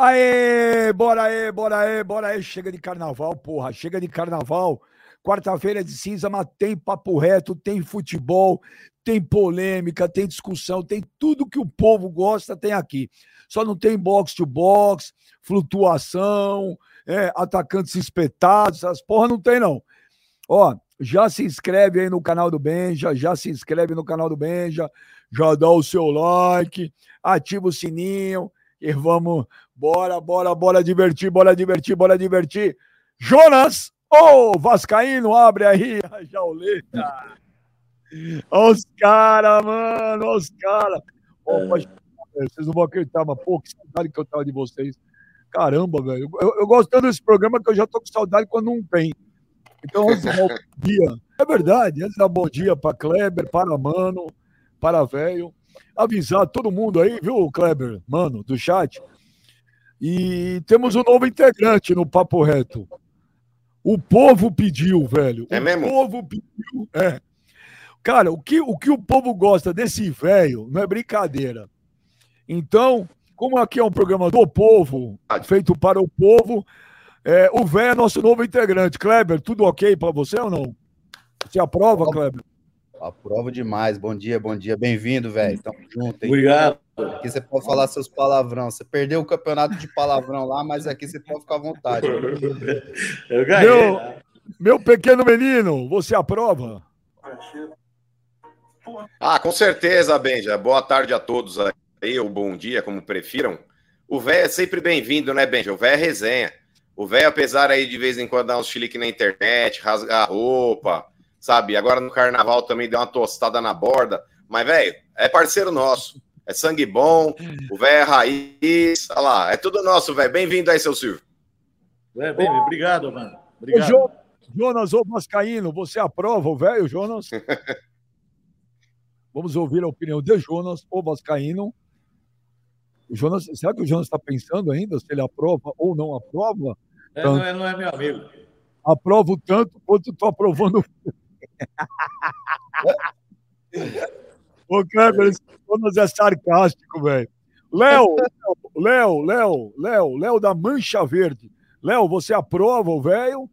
Aê, bora aí, bora aí, bora aí. Chega de carnaval, porra. Chega de carnaval. Quarta-feira é de cinza, mas tem papo reto, tem futebol, tem polêmica, tem discussão, tem tudo que o povo gosta, tem aqui. Só não tem box to box, flutuação, é, atacantes espetados, essas porra não tem, não. Ó, já se inscreve aí no canal do Benja, já se inscreve no canal do Benja, já dá o seu like, ativa o sininho e vamos, bora, bora, bora divertir, bora divertir, bora divertir. Jonas, ô oh, Vascaíno, abre aí a jauleta. Olha os caras, mano, olha os caras. Oh, vocês não vão acreditar, mas pô, que saudade que eu tava de vocês. Caramba, velho. Eu, eu gosto tanto desse programa que eu já tô com saudade quando não tem. Então, antes dar bom dia. É verdade, antes dar bom dia para Kleber, para Mano, para Velho avisar todo mundo aí, viu, Kleber, mano, do chat. E temos um novo integrante no Papo Reto. O povo pediu, velho. É o mesmo? O povo pediu. É. Cara, o que, o que o povo gosta desse velho não é brincadeira. Então, como aqui é um programa do povo, feito para o povo, é, o velho é nosso novo integrante. Kleber, tudo ok para você ou não? Você aprova, Kleber? Aprova demais. Bom dia, bom dia. Bem-vindo, velho. Tamo junto. Hein? Obrigado. Aqui você pode falar seus palavrão. Você perdeu o campeonato de palavrão lá, mas aqui você pode ficar à vontade. Eu ganhei. Meu, né? meu pequeno menino, você aprova? Ah, com certeza, Benja. Boa tarde a todos aí, ou bom dia, como prefiram. O velho é sempre bem-vindo, né, Benja? O velho é resenha. O velho, apesar aí de vez em quando dar uns chilique na internet, rasgar a roupa, sabe? Agora no carnaval também deu uma tostada na borda. Mas, velho, é parceiro nosso. É sangue bom, o velho é raiz. Olha lá, é tudo nosso, velho. Bem-vindo aí, seu Silvio. É, bem, obrigado, mano. Obrigado. Ô, Jonas, ô Mascaíno, você aprova o velho, Jonas? Vamos ouvir a opinião de Jonas, o Vascaíno. O Jonas, será que o Jonas está pensando ainda se ele aprova ou não aprova? É, não, é, não é meu amigo. Aprovo tanto quanto estou aprovando Ô, Kleber, esse Jonas é sarcástico, velho. Léo, Léo, Léo, Léo, Léo da Mancha Verde. Léo, você aprova o velho?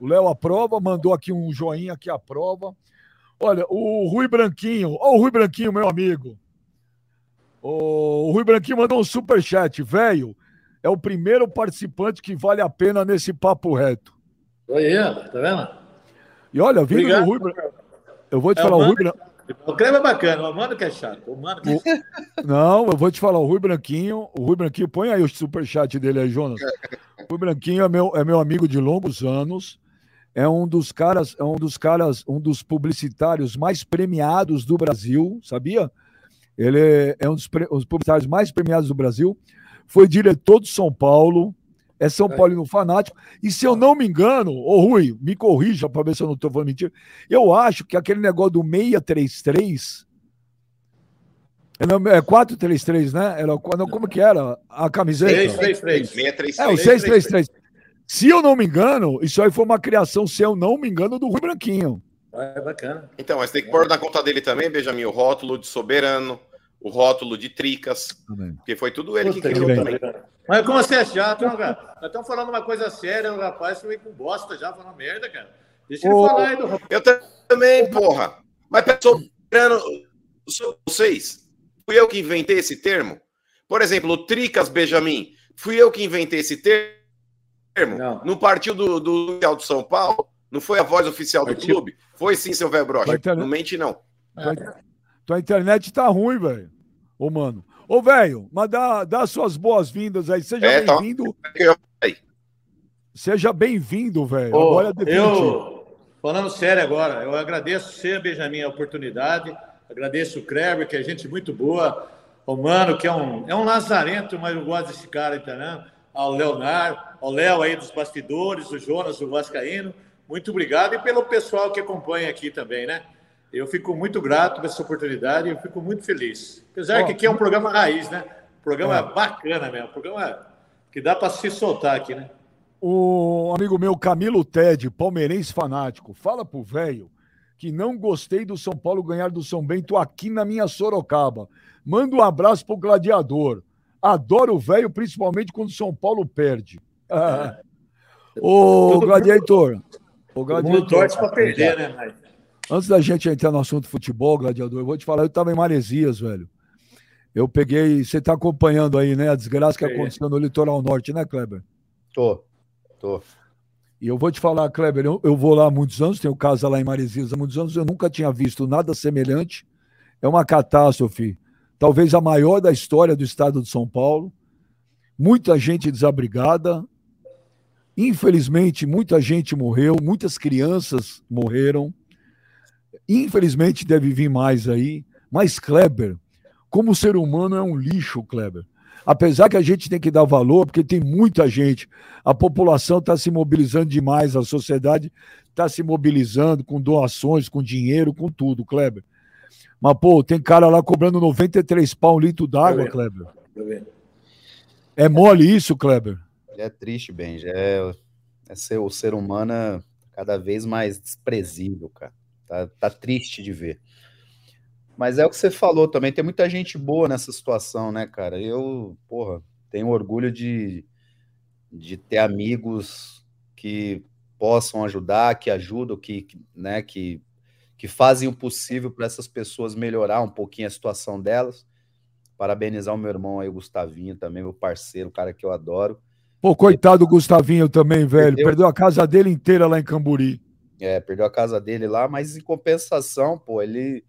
O Léo aprova, mandou aqui um joinha que aprova. Olha, o Rui Branquinho, ó, o Rui Branquinho, meu amigo. O Rui Branquinho mandou um super chat, velho. É o primeiro participante que vale a pena nesse papo reto. Oi, tá vendo? E olha, vindo Obrigado. do Rui Eu vou te é, falar, o, Rui Branquinho. O creme é bacana, o mano que é chato. O mano que... É não, eu vou te falar, o Rui Branquinho, o Rui Branquinho, põe aí o superchat dele aí, Jonas. O Rui Branquinho é meu, é meu amigo de longos anos. É um dos caras, é um dos caras, um dos publicitários mais premiados do Brasil, sabia? Ele é, é um dos, dos publicitários mais premiados do Brasil. Foi diretor do São Paulo, é São é. Paulino fanático. E se eu não me engano, ô Rui, me corrija para ver se eu não estou falando mentira. Eu acho que aquele negócio do 633. É 433, né? Era, não, como que era a camiseta? 633. 633. É, o 633. Se eu não me engano, isso aí foi uma criação, se eu não me engano, do Rui Branquinho. É bacana. Então, mas tem que pôr na conta dele também, Benjamin, o rótulo de soberano, o rótulo de tricas, porque foi tudo ele Puta que criou também. Mas como você é chato, cara? Nós estamos falando uma coisa séria, o rapaz foi com bosta já, falando merda, cara. Deixa ele falar aí do Eu também, porra. Mas soberano, vocês, fui eu que inventei esse termo? Por exemplo, o Tricas Benjamin, fui eu que inventei esse termo? Não. Não partiu do, do do São Paulo? Não foi a voz oficial do partiu. clube? Foi sim, seu velho brocha. Não mente, não. Tua internet tá ruim, velho. Ô, mano. Ô, velho, mas dá, dá suas boas-vindas aí. Seja é, tá. bem-vindo. Seja bem-vindo, velho. Agora é Eu, falando sério agora, eu agradeço você, Benjamin, a oportunidade. Agradeço o Kleber, que é gente muito boa. O Mano, que é um, é um lazarento, mas eu gosto desse cara, entendeu? Ao Leonardo, ao Léo aí dos bastidores, o Jonas, o Vascaíno. Muito obrigado. E pelo pessoal que acompanha aqui também, né? Eu fico muito grato por essa oportunidade e eu fico muito feliz. Apesar oh, que aqui é um programa raiz, né? Um programa é. bacana mesmo, um programa que dá para se soltar aqui, né? O amigo meu Camilo Ted, palmeirense fanático, fala pro velho que não gostei do São Paulo ganhar do São Bento aqui na minha Sorocaba. Manda um abraço pro gladiador. Adoro o velho, principalmente quando São Paulo perde. Ah. Ô, Gladiator. O Gladiator. torce para perder, né, Mike? Antes da gente entrar no assunto futebol, Gladiador, eu vou te falar, eu estava em Maresias, velho. Eu peguei. Você está acompanhando aí, né? A desgraça que é. aconteceu no litoral norte, né, Kleber? Tô, tô. E eu vou te falar, Kleber, eu, eu vou lá há muitos anos, tenho casa lá em Maresias há muitos anos, eu nunca tinha visto nada semelhante. É uma catástrofe, talvez a maior da história do estado de São Paulo. Muita gente desabrigada. Infelizmente, muita gente morreu, muitas crianças morreram. Infelizmente, deve vir mais aí. Mas, Kleber, como o ser humano é um lixo, Kleber. Apesar que a gente tem que dar valor, porque tem muita gente, a população está se mobilizando demais, a sociedade está se mobilizando com doações, com dinheiro, com tudo, Kleber. Mas, pô, tem cara lá cobrando 93 pau um litro d'água, Kleber. É mole isso, Kleber? É triste, Benji. É, é ser, o ser humano é cada vez mais desprezível, cara. Tá, tá triste de ver. Mas é o que você falou também, tem muita gente boa nessa situação, né, cara? Eu, porra, tenho orgulho de, de ter amigos que possam ajudar, que ajudam, que, né, que, que fazem o possível para essas pessoas melhorar um pouquinho a situação delas. Parabenizar o meu irmão aí, o Gustavinho, também, meu parceiro, o cara que eu adoro. Pô, coitado do Gustavinho também, velho. Perdeu... Perdeu a casa dele inteira lá em Camburi. É, perdeu a casa dele lá, mas em compensação, pô, ele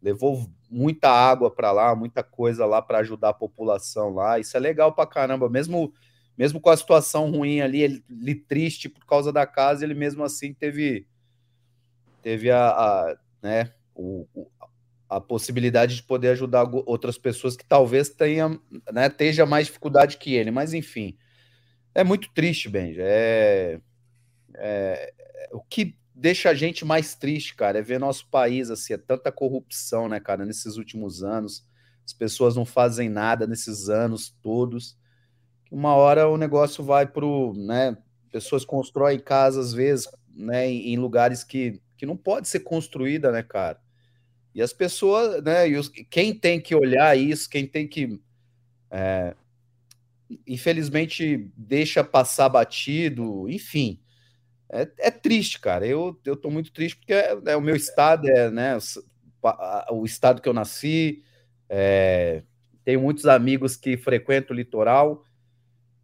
levou muita água para lá, muita coisa lá para ajudar a população lá. Isso é legal para caramba, mesmo mesmo com a situação ruim ali, ele, ele, triste por causa da casa, ele mesmo assim teve teve a, a né, o, a possibilidade de poder ajudar outras pessoas que talvez tenham, né, esteja mais dificuldade que ele, mas enfim, é muito triste, Benja. É, é, o que deixa a gente mais triste, cara, é ver nosso país assim, é tanta corrupção, né, cara, nesses últimos anos. As pessoas não fazem nada nesses anos todos. Uma hora o negócio vai pro, né, pessoas constroem casas às vezes, né, em, lugares que, que não pode ser construída, né, cara? E as pessoas, né, e os, quem tem que olhar isso, quem tem que é, infelizmente deixa passar batido, enfim, é, é triste, cara. Eu, eu tô muito triste porque é, é o meu estado, é né, o, o estado que eu nasci. É, tenho muitos amigos que frequentam o litoral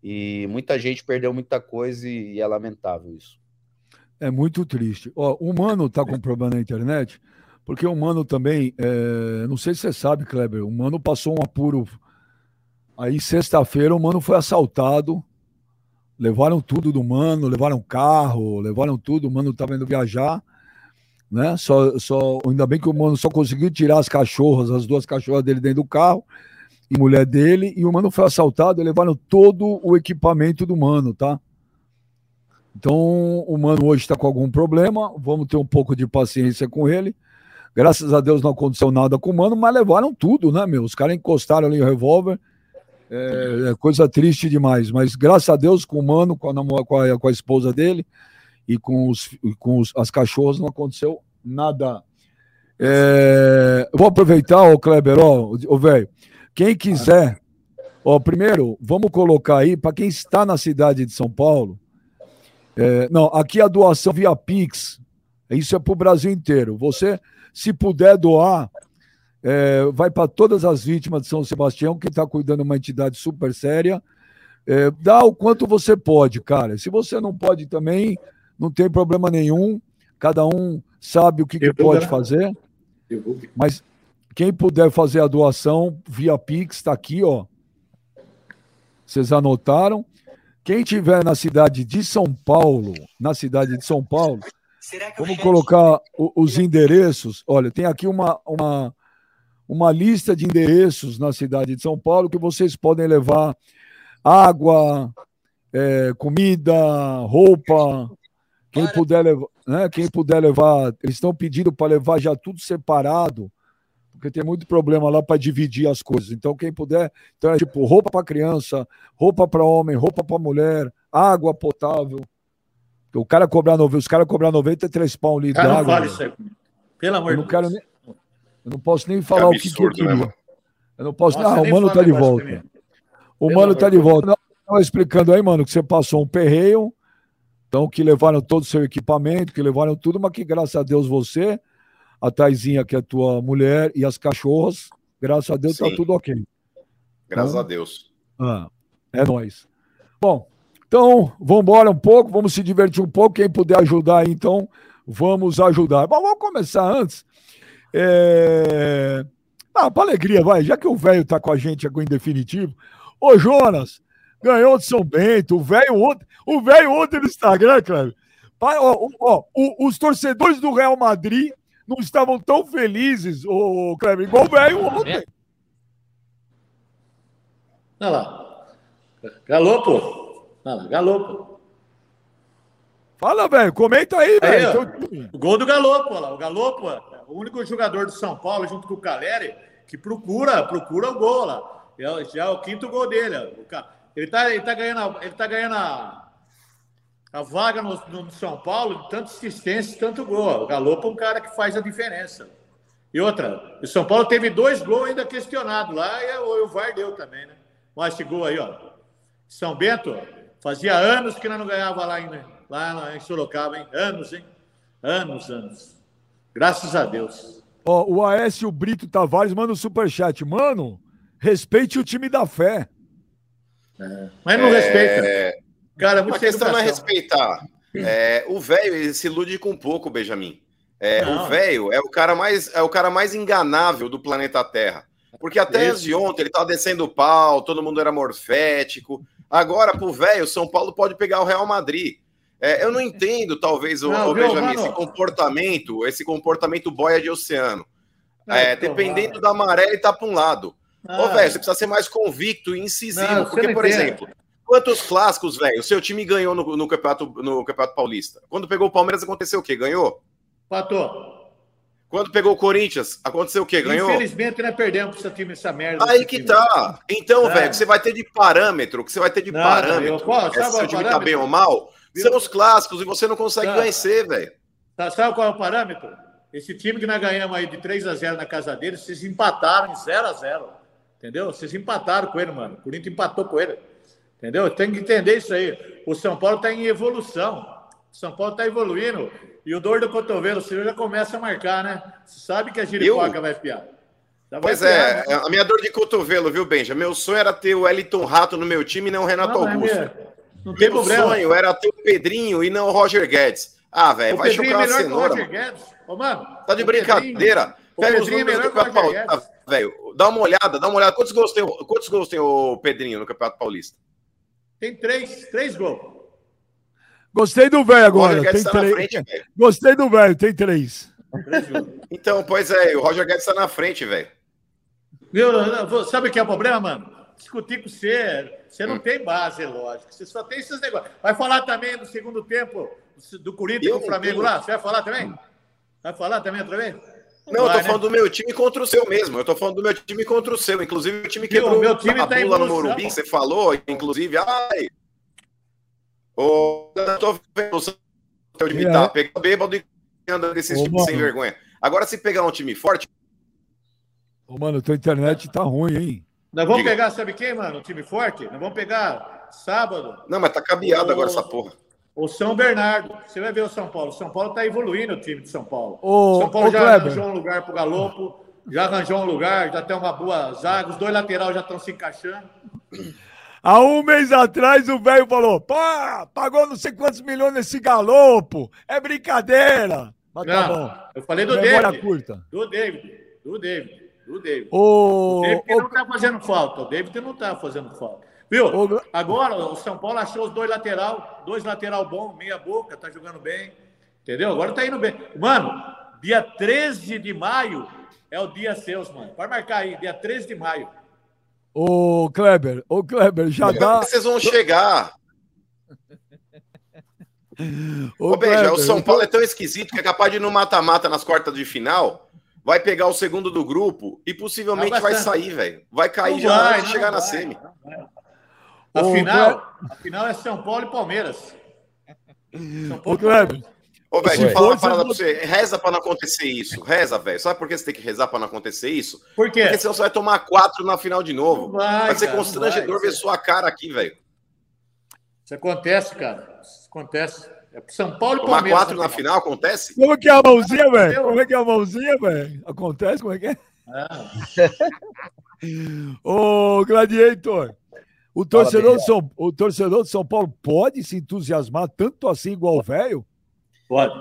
e muita gente perdeu muita coisa e, e é lamentável isso. É muito triste. Ó, o Mano tá com problema na internet, porque o Mano também, é, não sei se você sabe, Kleber, o Mano passou um apuro. Aí, sexta-feira, o Mano foi assaltado Levaram tudo do mano, levaram carro, levaram tudo. O mano estava indo viajar, né? Só, só, ainda bem que o mano só conseguiu tirar as cachorras, as duas cachorras dele dentro do carro e mulher dele. E o mano foi assaltado levaram todo o equipamento do mano, tá? Então o mano hoje está com algum problema. Vamos ter um pouco de paciência com ele. Graças a Deus não aconteceu nada com o mano, mas levaram tudo, né, meu? Os caras encostaram ali o revólver é, é, coisa triste demais, mas graças a Deus, com o mano, com a, com a, com a esposa dele e com, os, com os, as cachorras não aconteceu nada. É, vou aproveitar, o Kleber, ó, velho. Quem quiser, ó, primeiro, vamos colocar aí, para quem está na cidade de São Paulo, é, não, aqui a doação via Pix, isso é para o Brasil inteiro. Você, se puder doar, é, vai para todas as vítimas de São Sebastião, que está cuidando de uma entidade super séria. É, dá o quanto você pode, cara. Se você não pode também, não tem problema nenhum. Cada um sabe o que, que pode fazer. Mas quem puder fazer a doação via Pix, está aqui, ó. Vocês anotaram? Quem tiver na cidade de São Paulo, na cidade de São Paulo, vamos colocar os endereços. Olha, tem aqui uma, uma uma lista de endereços na cidade de São Paulo que vocês podem levar água, é, comida, roupa. Quem puder levar, né? Quem puder levar, eles estão pedindo para levar já tudo separado, porque tem muito problema lá para dividir as coisas. Então quem puder, então é tipo roupa para criança, roupa para homem, roupa para mulher, água potável. O cara cobrar, os caras cobrar 93 pau um litro de água. Vale isso aí. Pelo amor de Deus. Quero nem, eu não posso nem falar é absurdo, o que, que eu queria. Né, eu não posso. Nossa, ah, o mano tá de volta. O Mano tá de volta. Estava explicando aí, mano, que você passou um perreio, então que levaram todo o seu equipamento, que levaram tudo, mas que graças a Deus você, a Taizinha, que é tua mulher, e as cachorras, graças a Deus tá Sim. tá tudo ok. Graças Então, a Deus. Ah, é nóis. Bom, então, vamos embora um pouco, vamos se divertir um pouco. Quem puder ajudar aí, então, vamos ajudar. Bom, vamos começar antes. É... Ah, pra alegria, vai, já que o velho tá com a gente aqui em definitivo. Ô, Jonas, ganhou de São Bento, o velho ontem, o velho ontem no Instagram, cara. Pai, ó, ó, o- os torcedores do Real Madrid não estavam tão felizes, ô, Kleber, igual o velho ontem. Olha lá. Galopo. Olha lá, Galopo. Fala, velho, comenta aí, velho. ó. Time. O gol do Galopo, olha lá. O Galopo, o único jogador do São Paulo, junto com o Caleri, que procura, procura o gol lá. Já, já é o quinto gol dele. Ele tá, ele tá ganhando, ele tá ganhando a, a vaga no, no São Paulo, tanto assistência, tanto gol. O Galopo é um cara que faz a diferença. E outra, o São Paulo teve dois gols ainda questionados lá e o, o VAR deu também, né? Olha esse gol aí, ó. São Bento, fazia anos que não ganhava lá em, lá em Sorocaba, hein? Anos, hein? Anos, anos. Graças a Deus. Ó, o Aécio Brito Tavares manda um superchat. Mano, respeite o time da fé. Mas não É, respeita. Cara, muito A questão não é respeitar. É, o velho ele se ilude com pouco, Benjamin. É, o velho é o cara mais é o cara mais enganável do planeta Terra. Porque até antes de ontem ele tava descendo o pau, todo mundo era morfético. Agora, pro velho, o São Paulo pode pegar o Real Madrid. É, eu não entendo, talvez, o, Não, o viu, Benjamin, esse comportamento, esse comportamento boia de oceano. Não, É, então, dependendo da maré, ele tá para um lado. Ah, Ô, velho, você precisa ser mais convicto e incisivo. Não, porque, não por entende. exemplo, quantos clássicos, velho, o seu time ganhou no, no campeonato, no Campeonato Paulista? Quando pegou o Palmeiras, aconteceu o quê? Ganhou? Patou. Quando pegou o Corinthians, aconteceu o quê? Ganhou? Infelizmente, nós perdemos esse time, essa merda. Aí que time. tá. Então, É. velho, você vai ter de parâmetro, que você vai ter de Não, parâmetro, eu- pô, é se é o time tá parâmetro? bem ou mal? São os clássicos e você não consegue Tá. vencer, velho. Tá, sabe qual é o parâmetro? Esse time que nós ganhamos aí de 3 a 0 na casa deles, vocês empataram em 0 a 0 Entendeu? Vocês empataram com ele, mano. O Corinthians empatou com ele. Entendeu? Tem que entender isso aí. O São Paulo está em evolução. O São Paulo está evoluindo. E o dor do cotovelo, o senhor já começa a marcar, né? Você sabe que a giripoca vai piar. Já vai Pois piar, é, né? a minha dor de cotovelo, viu, Benja? Meu sonho era ter o Wellington Rato no meu time e não o Renato Não, é Augusto. Não tem Meu problema. sonho era ter o Pedrinho e não o Roger Guedes. Ah, velho, vai Pedrinho chocar é o cenoura. Roger. Guedes. Ô, mano. Tá de o brincadeira. Pedrinho- O Pega os Pedrinho é números melhor do Campeonato Paulista, velho. Dá uma olhada, dá uma olhada. Quantos gols tem, o- quantos gols tem o Pedrinho no Campeonato Paulista? Tem três, três gols. Gostei do velho O agora. Roger Guedes Tem tá na três. frente, velho. Gostei do velho, tem três. Então, pois é, o Roger Guedes tá na frente, velho. Sabe o que é o problema, mano? Discutir com você, você não tem base, lógico. Você só tem esses negócios. Vai falar também do segundo tempo do Corinthians Eu com o Flamengo lá? Você vai falar também? Vai falar também outra vez? Não, eu vai, tô né? falando do meu time contra o seu mesmo. Eu tô falando do meu time contra o seu. Inclusive, o time quebrou o meu time a tá bula no. Morumbi, você falou, inclusive. Ai! Ô, eu tô vendo o seu time É. tá pegando bêbado e andando desses Ô, times sem vergonha. Agora, se pegar um time forte, Ô, mano, tua internet tá ruim, hein? Nós vamos Diga. pegar, sabe quem, mano? Um time forte? Nós vamos pegar sábado não, mas tá cabeado Ô. agora essa porra. o São Bernardo. Você vai ver o São Paulo. O São Paulo tá evoluindo o time de São Paulo. Ô, São Paulo ô, já Kleber. arranjou um lugar pro Galopo, já arranjou um lugar, já tem uma boa zaga, os dois laterais já estão se encaixando. Há um mês atrás o velho falou: pá, pagou não sei quantos milhões nesse galopo. É brincadeira. Mas tá Não, bom. eu falei do Memória David. curta. Do David. Do David. Do David. Ô, O David ô, não tá fazendo falta. O David não tá fazendo falta. Viu? Ô, Agora o São Paulo achou os dois lateral, dois lateral bom, meia boca, tá jogando bem. Entendeu? Agora tá indo bem. Mano, dia 13 de maio é o dia seus, mano. Vai marcar aí, dia 13 de maio. ô, Kleber, ô, Kleber, já dá. Vocês vão chegar. Ô, Ô, Kleber, o São Paulo é tão esquisito que é capaz de ir no mata-mata nas quartas de final, vai pegar o segundo do grupo e possivelmente Vai vai bastante. sair, velho. Vai cair Não já vai, antes de chegar na vai, semi. não vai. A final, a final é São Paulo e Palmeiras. São Paulo e Ô, velho, deixa eu falar uma parada pra você. Reza pra não acontecer isso. Reza, velho. Sabe por que você tem que rezar pra não acontecer isso? Por quê? Porque senão você vai tomar quatro na final de novo. Vai, vai ser cara, constrangedor vai. ver sua cara aqui, velho. Isso acontece, cara. Isso acontece. É pro São Paulo e Tomar Palmeiras. quatro na final acontece? Como que é a mãozinha, velho? Como é que é a mãozinha, velho? Acontece? Como é que é? Ah, Ô, Gladiator, o torcedor, de São, o torcedor de São Paulo pode se entusiasmar tanto assim igual o velho? pode.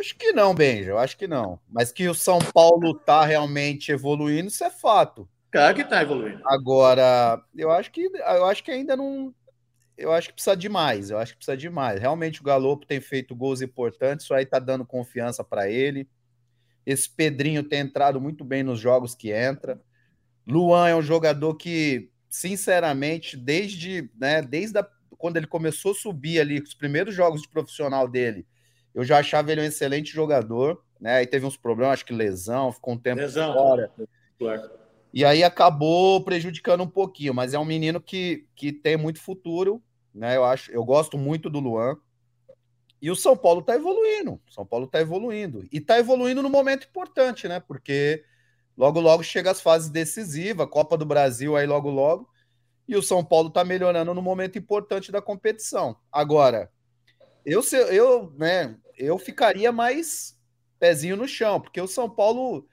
Acho que não, Benja, eu acho que não. Mas que o São Paulo tá realmente evoluindo, isso é fato. Claro que tá evoluindo. Agora, eu acho que eu acho que ainda não. Eu acho que precisa de mais. Eu acho que precisa de mais. Realmente o Galopo tem feito gols importantes, isso aí tá dando confiança para ele. Esse Pedrinho tem entrado muito bem nos jogos que entra. Luan é um jogador que, sinceramente, desde, né, desde a, quando ele começou a subir ali, os primeiros jogos de profissional dele, eu já achava ele um excelente jogador, né? Aí teve uns problemas, acho que lesão, ficou um tempo Lesão. fora. Claro. E aí acabou prejudicando um pouquinho, mas é um menino que, que tem muito futuro, né? Eu acho, eu gosto muito do Luan. E o São Paulo tá evoluindo. São Paulo tá evoluindo. E tá evoluindo no momento importante, né? Porque logo logo chega as fases decisivas, Copa do Brasil aí logo logo. E o São Paulo tá melhorando no momento importante da competição. Agora, eu eu, né, eu ficaria mais pezinho no chão, porque o São Paulo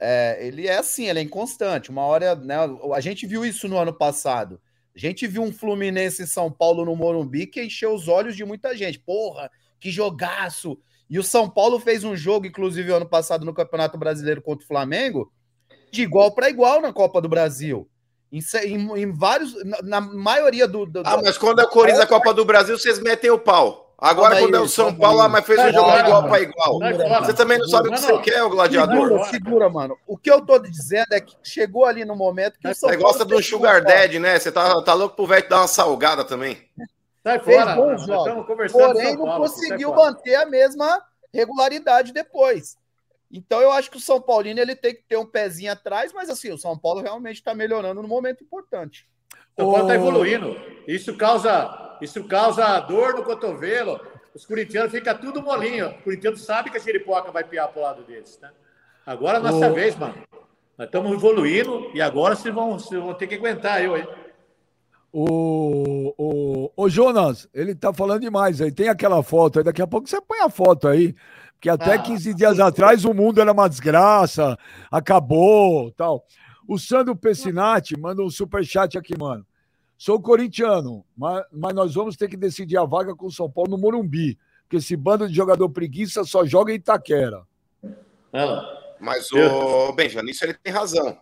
é, ele é assim, ele é inconstante. Uma hora, né, a gente viu isso no ano passado. A gente viu um Fluminense em São Paulo no Morumbi que encheu os olhos de muita gente. Porra, que jogaço! E o São Paulo fez um jogo, inclusive, ano passado no Campeonato Brasileiro contra o Flamengo, de igual para igual na Copa do Brasil. Em, em- em vários, na, na maioria do. do- Ah, mas quando é o Corinthians da Copa do Brasil, vocês metem o pau. Agora, Calma quando é o São Paulo, aí. ah, mas fez um jogo de igual para igual. Fora. Você também não sabe o que você quer, o gladiador. Segura, segura, mano. O que eu tô dizendo é que chegou ali no momento que o São Você Paulo gosta de um fez sugar bons daddy, né? Você tá, tá louco pro velho te dar uma salgada também. Sai Fez fora. bons Nós jogos. estamos conversando de Porém, não conseguiu manter a mesma regularidade depois. Então, eu acho que o São Paulino ele tem que ter um pezinho atrás, mas assim, o São Paulo realmente está melhorando no momento importante. São Paulo está evoluindo. Isso causa, isso causa dor no cotovelo. Os corintianos ficam tudo molinho. O corintiano sabe que a Chiripoca vai piar pro lado deles, tá? Agora é a nossa Ô- vez, mano. Nós estamos evoluindo e agora vocês vão, vocês vão ter que aguentar eu, hein? O, o, o Jonas, ele tá falando demais aí. Tem aquela foto aí, daqui a pouco você põe a foto aí. Porque até Ah, 15 dias atrás o mundo era uma desgraça, acabou tal. O Sandro Pessinati manda um superchat aqui, mano. Sou corintiano, mas, mas nós vamos ter que decidir a vaga com o São Paulo no Morumbi. Porque esse bando de jogador preguiça só joga em Itaquera. Lá. Mas o Benja, nisso ele tem razão.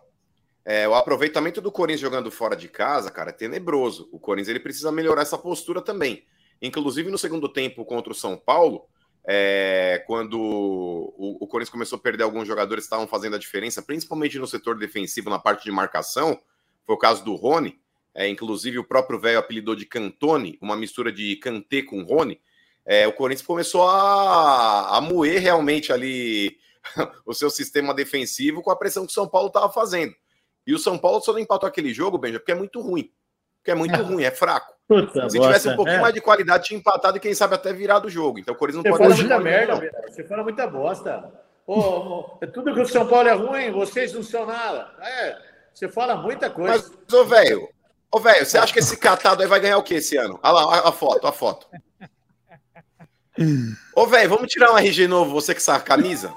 É, o aproveitamento do Corinthians jogando fora de casa, cara, é tenebroso. O Corinthians ele precisa melhorar essa postura também. Inclusive no segundo tempo contra o São Paulo, é, quando o, o Corinthians começou a perder alguns jogadores que estavam fazendo a diferença, principalmente no setor defensivo, na parte de marcação, foi o caso do Rony. É, inclusive o próprio velho apelidou de Cantone, uma mistura de Kanté com Rony. É, o Corinthians começou a, a moer realmente ali o seu sistema defensivo com a pressão que o São Paulo estava fazendo. E o São Paulo só não empatou aquele jogo, Benja, porque é muito ruim. Porque é muito ruim, é fraco. Puta Se tivesse um bosta. pouquinho É. mais de qualidade, tinha empatado e quem sabe até virado o jogo. Então o Corinthians Você não fala pode muita dar merda, não. Você fala muita bosta. É tudo que o São Paulo é ruim, vocês não são nada. É, você fala muita coisa. Mas, ô, velho, ô, velho, você acha que esse catado aí vai ganhar o quê esse ano? Olha lá, a, a foto, a foto. Ô, velho, vamos tirar um RG novo, você com essa camisa?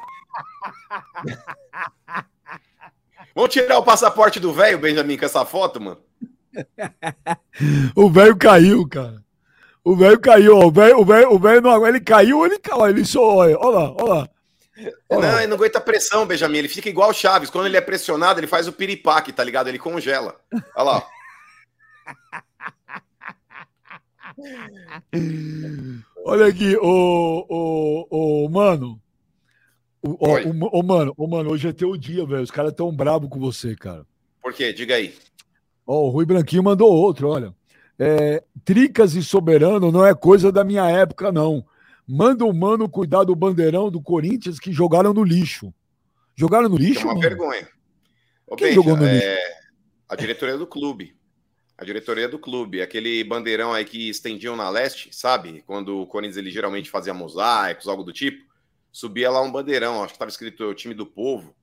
Vamos tirar o passaporte do velho, Benjamin, com essa foto, mano? O velho caiu, cara. O velho caiu, ó. O velho, o velho, o velho não aguenta. Ele caiu, ele caiu. Ele só, olha, olha lá, olha lá. Olha Não, ele não aguenta pressão, Benjamin. Ele fica igual o Chaves. Quando ele é pressionado, ele faz o piripaque, tá ligado? Ele congela. Olha lá. ó. Olha aqui, ô, ô, ô, mano. O, o, mano, ô, mano, hoje é teu dia, velho. Os caras tão bravos com você, cara. Por quê? Diga aí. Ó, o Rui Branquinho mandou outro, olha. É, Tricas e Soberano não é coisa da minha época, não. Manda o mano cuidar do bandeirão do Corinthians que jogaram no lixo. Jogaram no É lixo, uma mano? vergonha. Ô, Quem Benja, jogou no é, a diretoria do clube. A diretoria do clube, aquele bandeirão aí que estendiam na leste, sabe? Quando o Corinthians ele geralmente fazia mosaicos, algo do tipo. Subia lá um bandeirão, acho que estava escrito o time do povo.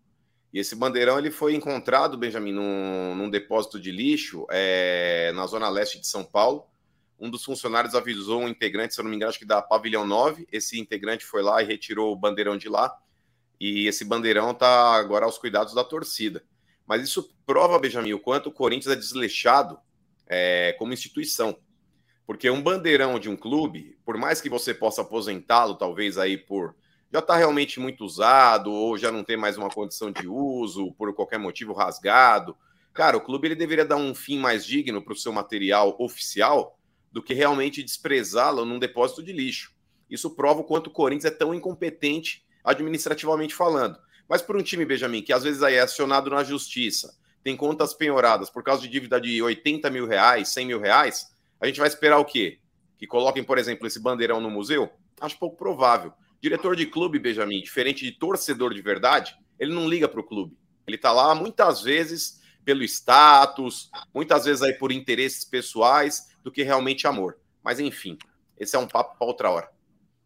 E esse bandeirão ele foi encontrado, Benjamin, num, num depósito de lixo é, na zona leste de São Paulo. Um dos funcionários avisou um integrante, se eu não me engano, acho que da Pavilhão 9. Esse integrante foi lá e retirou o bandeirão de lá. E esse bandeirão está agora aos cuidados da torcida. Mas isso prova, Benjamin, o quanto o Corinthians é desleixado é, como instituição. Porque um bandeirão de um clube, por mais que você possa aposentá-lo, talvez aí por já está realmente muito usado ou já não tem mais uma condição de uso por qualquer motivo rasgado. Cara, o clube ele deveria dar um fim mais digno para o seu material oficial do que realmente desprezá-lo num depósito de lixo. Isso prova o quanto o Corinthians é tão incompetente administrativamente falando. Mas por um time, Benjamin, que às vezes aí é acionado na justiça, tem contas penhoradas por causa de dívida de 80 mil reais, 100 mil reais, a gente vai esperar o quê? Que coloquem, por exemplo, esse bandeirão no museu? Acho pouco provável. Diretor de clube, Benjamin, diferente de torcedor de verdade, ele não liga para o clube. Ele está lá muitas vezes pelo status, muitas vezes aí por interesses pessoais, do que realmente amor. Mas enfim, esse é um papo para outra hora.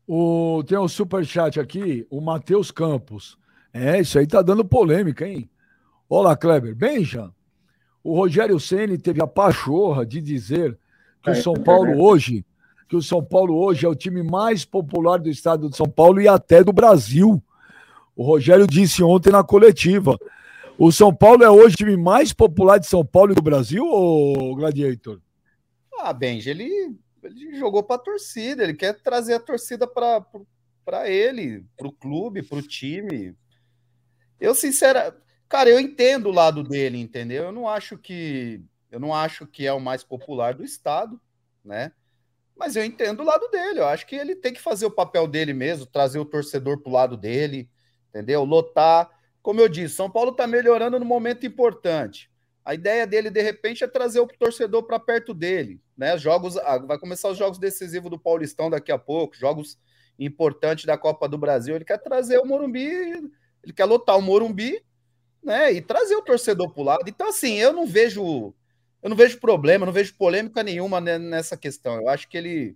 O, tem um super chat aqui, o Matheus Campos. É, isso aí tá dando polêmica, hein? Olá, Kleber. Benja, o Rogério Ceni teve a pachorra de dizer que é, o São Paulo é hoje que o São Paulo hoje é o time mais popular do estado de São Paulo e até do Brasil. O Rogério disse ontem na coletiva. O São Paulo é hoje o time mais popular de São Paulo e do Brasil, ou Gladiator? Ah, Benji, ele, ele jogou para a torcida, ele quer trazer a torcida para ele, para o clube, para o time. Eu, sinceramente, cara, eu entendo o lado dele, entendeu? Eu não acho que eu não acho que é o mais popular do estado, né? Mas eu entendo o lado dele. Eu acho que ele tem que fazer o papel dele mesmo, trazer o torcedor para o lado dele, entendeu? Lotar. Como eu disse, São Paulo está melhorando no momento importante. A ideia dele, de repente, é trazer o torcedor para perto dele. Né? Jogos, ah, vai começar os jogos decisivos do Paulistão daqui a pouco, jogos importantes da Copa do Brasil. Ele quer trazer o Morumbi, ele quer lotar o Morumbi, né? E trazer o torcedor para o lado. Então, assim, eu não vejo eu não vejo problema, não vejo polêmica nenhuma nessa questão. Eu acho que ele,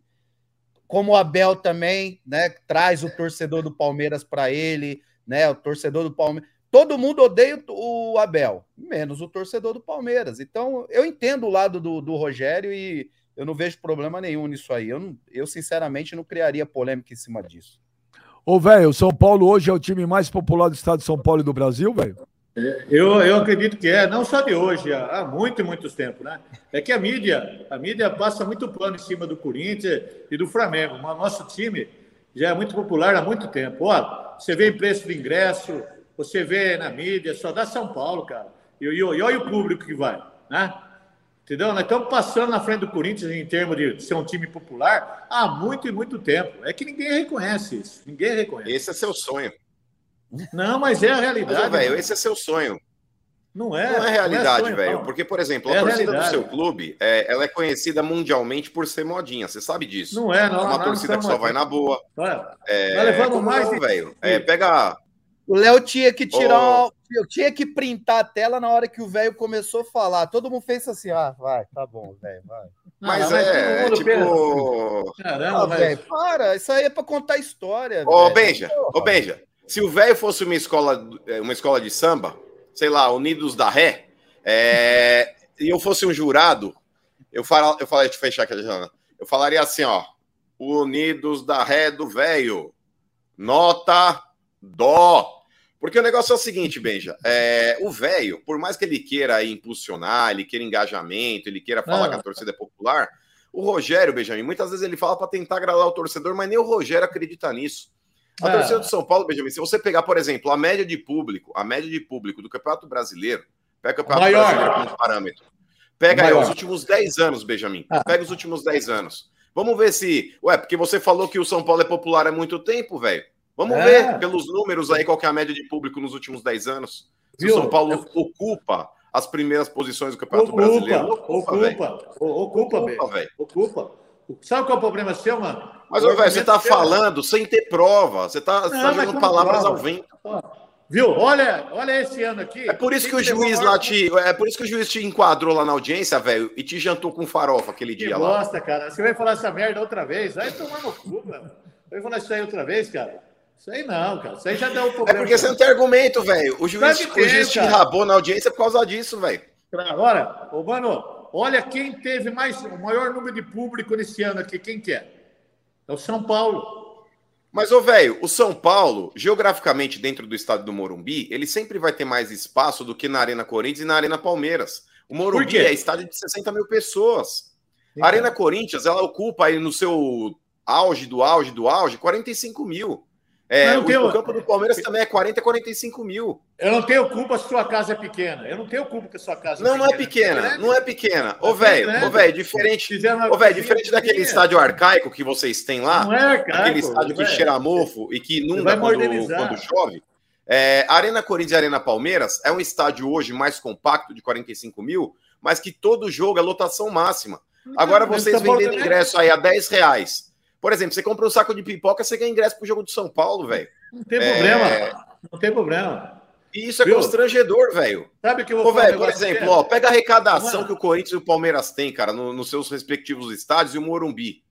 como o Abel também, né, traz o torcedor do Palmeiras para ele, né, o torcedor do Palmeiras. Todo mundo odeia o Abel, menos o torcedor do Palmeiras. Então, eu entendo o lado do, do Rogério e eu não vejo problema nenhum nisso aí. Eu, não, eu, sinceramente, não criaria polêmica em cima disso. Ô, velho, o São Paulo hoje é o time mais popular do estado de São Paulo e do Brasil, velho? Eu, eu acredito que é, não só de hoje, há, muito e muitos tempos, né? É que a mídia, a mídia passa muito pano em cima do Corinthians e do Flamengo. Mas nosso time já é muito popular há muito tempo. Olha, você vê em preço de ingresso, você vê na mídia, só dá São Paulo, cara. E, e, e olha o público que vai, né? Entendeu? Nós estamos passando na frente do Corinthians em termos de ser um time popular há muito e muito tempo. É que ninguém reconhece isso. Ninguém reconhece. Esse é seu sonho. Não, mas é a realidade. velho, esse é seu sonho. Não é. Não é realidade, é velho. Porque, por exemplo, a é torcida do seu clube, é, ela é conhecida mundialmente por ser modinha. Você sabe disso. Não é, não. É uma não, torcida não que só vai na boa. É, Nós levamos mais. Não, velho. É, pega. O Léo tinha que tirar. Oh. Eu tinha que printar a tela na hora que o velho começou a falar. Todo mundo fez assim, ah, vai, tá bom, velho, vai. Mas, não, é, é tipo. Caramba, ah, velho, para. Isso aí é pra contar história. Ô, Benja, ô, Benja. Se o velho fosse uma escola, é, uma escola de samba, sei lá, Unidos da Ré, é, e eu fosse um jurado, eu, fal, eu falei, deixa eu fechar aqui, Jana. Eu falaria assim, ó. Unidos da Ré do velho. Nota dó. Porque o negócio é o seguinte, Benja. É, o velho, por mais que ele queira impulsionar, ele queira engajamento, ele queira falar ah. que a torcida é popular, o Rogério, Benjamin, muitas vezes ele fala para tentar agradar o torcedor, mas nem o Rogério acredita nisso. A é. torcida do São Paulo, Benjamin, se você pegar, por exemplo, a média de público, a média de público do Campeonato Brasileiro, pega o Campeonato Maior. Brasileiro como parâmetro. Pega aí, os últimos 10 anos, Benjamin. Ah. Pega os últimos 10 anos. Vamos ver se. Ué, porque você falou que o São Paulo é popular há muito tempo, velho. Vamos é. ver pelos números aí qual é a média de público nos últimos 10 anos. Se Viu? o São Paulo é. ocupa as primeiras posições do Campeonato ocupa, Brasileiro. Ocupa, ocupa, ocupa, ocupa, velho. Ocupa. Sabe qual é o problema seu, mano? Mas, velho, você está falando sem ter prova. Você está tá jogando palavras prova. ao vento. Viu? Olha, olha esse ano aqui. É por isso que o juiz lá te. É por isso que o juiz te enquadrou lá na audiência, velho, e te jantou com farofa aquele que dia bosta, lá. Nossa, cara. Você vai falar essa merda outra vez? Vai tomar no cu, mano. Vai falar isso aí outra vez, cara. Isso aí não, cara. Isso aí já deu um problema. É porque você não tem argumento, velho. O juiz, o juiz te enrabou na audiência por causa disso, velho. Agora, ô, mano, olha quem teve mais, o maior número de público nesse ano aqui. Quem que é? É o São Paulo. Mas, ô, velho, o São Paulo, geograficamente dentro do estado do Morumbi, ele sempre vai ter mais espaço do que na Arena Corinthians e na Arena Palmeiras. O Morumbi é estádio de 60 mil pessoas. A Arena Corinthians, ela ocupa aí no seu auge do auge do auge 45 mil. É, o, tenho... o, campo do Palmeiras também é 40, 45 mil. Eu não tenho culpa se sua casa é pequena. Eu não tenho culpa que sua casa não, é pequena. Não, é pequena. Não é pequena. Ô, velho, ô, velho, diferente. Ô, velho, diferente daquele estádio arcaico que vocês têm lá. Não é arcaico. Aquele estádio que cheira mofo e que inunda quando, quando chove. É, Arena Corinthians e Arena Palmeiras é um estádio hoje mais compacto, de 45 mil, mas que todo jogo é lotação máxima. Agora vocês vendendo ingresso aí a 10 reais por exemplo, você compra um saco de pipoca, você ganha ingresso pro jogo do São Paulo, velho. Não tem é... problema. Não tem problema. E isso é Viu? constrangedor, velho. Sabe que eu vou Ô, véio, Por exemplo, ó, pega a arrecadação que o Corinthians e o Palmeiras têm, cara, no, nos seus respectivos estádios e o Morumbi.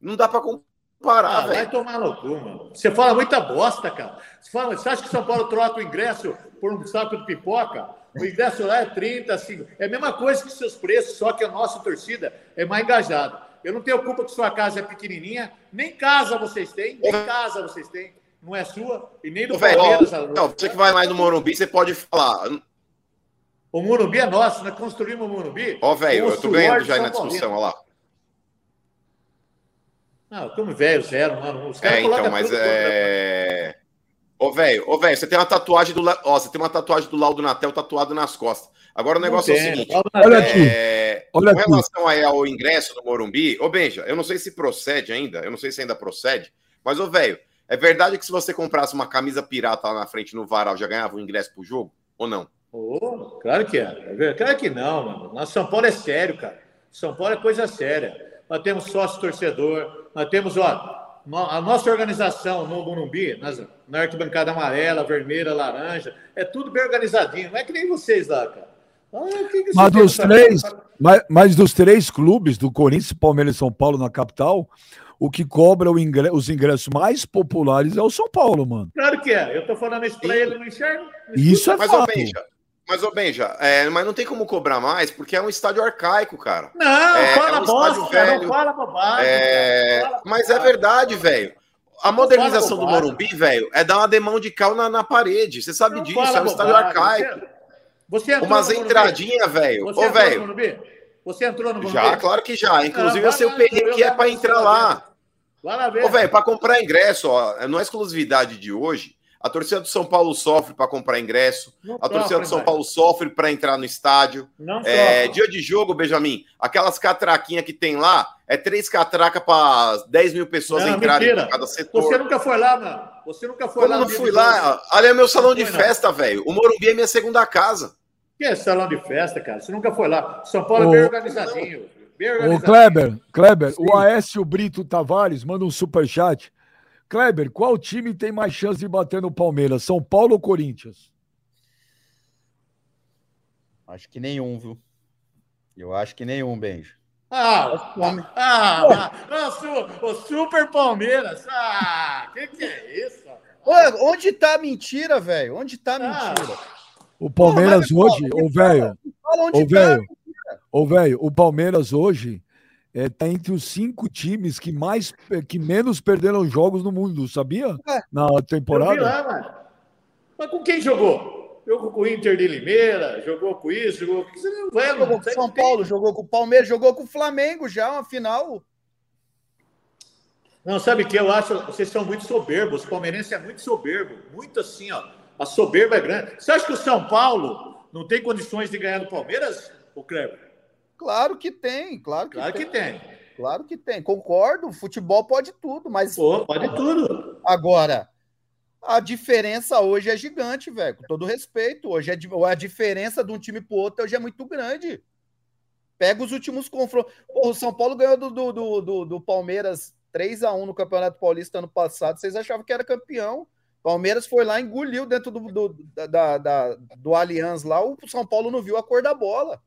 Não dá para comparar, ah, velho. Vai tomar no cu, mano. Você fala muita bosta, cara. Você, fala, você acha que São Paulo troca o ingresso por um saco de pipoca? O ingresso lá é 30, 5. É a mesma coisa que seus preços, só que a nossa torcida é mais engajada. Eu não tenho culpa que sua casa é pequenininha, nem casa vocês têm, nem casa vocês têm. Não é sua e nem do Palmeiras. Não, você que vai mais no Morumbi, você pode falar. O Morumbi é nosso, nós construímos o Morumbi. Ó, velho, eu tô ganhando já aí na discussão, olha lá. Não, como velho, zero, mano. Os caras é, então, mas é. Ô, velho, ô, velho, você tem uma tatuagem do. Ó, você tem uma tatuagem do Laudo Natel tatuado nas costas. Agora o negócio é o seguinte: olha aqui. É, olha com relação aí ao ingresso do Morumbi, ô Benja, eu não sei se procede ainda, eu não sei se ainda procede, mas, ô velho, é verdade que se você comprasse uma camisa pirata lá na frente no varal, já ganhava o um ingresso pro jogo? Ou não? Oh, claro que é. é claro que não, mano. Nossa, São Paulo é sério, cara. São Paulo é coisa séria. Nós temos sócio torcedor, nós temos, ó, a nossa organização no Morumbi, na arquibancada amarela, vermelha, laranja, é tudo bem organizadinho. Não é que nem vocês lá, cara. Ah, mas dos três, mas, mas, dos três clubes, do Corinthians, Palmeiras e São Paulo na capital, o que cobra ingresso, os ingressos mais populares é o São Paulo, mano. Claro que é. Eu tô falando isso pra ele, não enxerga. Isso é mas, fato. Benja, mas, ô Benja, é, mas não tem como cobrar mais, porque é um estádio arcaico, cara. Não, é, fala é um bosta, velho. não fala bobagem. É... Fala mas bobagem. é verdade, velho. A modernização do Morumbi, velho, é dar uma demão de cal na, na parede. Você sabe não disso, é um estádio arcaico. Você... Entrou Umas entradinhas, velho. Ô, velho. Você entrou no Morumbi? Já, claro que já. Inclusive, eu sei o perrengue que é para entrar lá. Vai lá ver. Ô, velho, para comprar ingresso, ó, não é exclusividade de hoje. A torcida do São Paulo sofre para comprar ingresso. Não a torcida sofre, do São Paulo sofre para entrar no estádio. Não é, dia de jogo, Benjamin, aquelas catraquinhas que tem lá, é três catracas para 10 mil pessoas não, entrarem em cada setor. Você nunca foi lá, mano. Você nunca foi Como lá. Eu não fui lá. Ali é meu salão de festa, velho. O Morumbi é minha segunda casa. Que é salão de festa, cara? Você nunca foi lá. São Paulo é bem organizadinho. Bem organizadinho. Ô, Kleber, Kleber, Sim. o Aécio Brito Tavares manda um superchat. Kleber, qual time tem mais chance de bater no Palmeiras? São Paulo ou Corinthians? Acho que nenhum, viu? Eu acho que nenhum, Benjo. Ah, ah, ah, ah, o Super Palmeiras. Ah, que que é isso? Ô, onde tá a mentira, velho? Onde tá a ah. O Palmeiras Pô, hoje, ô velho, ô velho, ô velho, o Palmeiras hoje é, tá entre os cinco times que mais, que menos perderam jogos no mundo, sabia? É. Na temporada. Eu vi lá, mano. Mas com quem jogou? Jogou com o Inter de Limeira, jogou com isso, jogou com isso. Não vai, jogou com São Paulo, jogou com o Palmeiras, jogou com o Flamengo já, uma final. Não, sabe o que eu acho? Vocês são muito soberbos. O palmeirense é muito soberbo. Muito assim, ó. A soberba é grande. Você acha que o São Paulo não tem condições de ganhar do Palmeiras, o Kleber? Claro que tem, claro que claro tem. que tem. Claro que tem. Concordo, futebol pode tudo, mas. Pô, pode tudo. Agora, a diferença hoje é gigante, velho. Com todo respeito. Hoje é, a diferença de um time pro outro hoje é muito grande. Pega os últimos confrontos. o São Paulo ganhou do, do, do, do Palmeiras 3 a 1 no Campeonato Paulista ano passado. Vocês achavam que era campeão. Palmeiras foi lá, engoliu dentro do, do, da, da, do Allianz lá, o São Paulo não viu a cor da bola.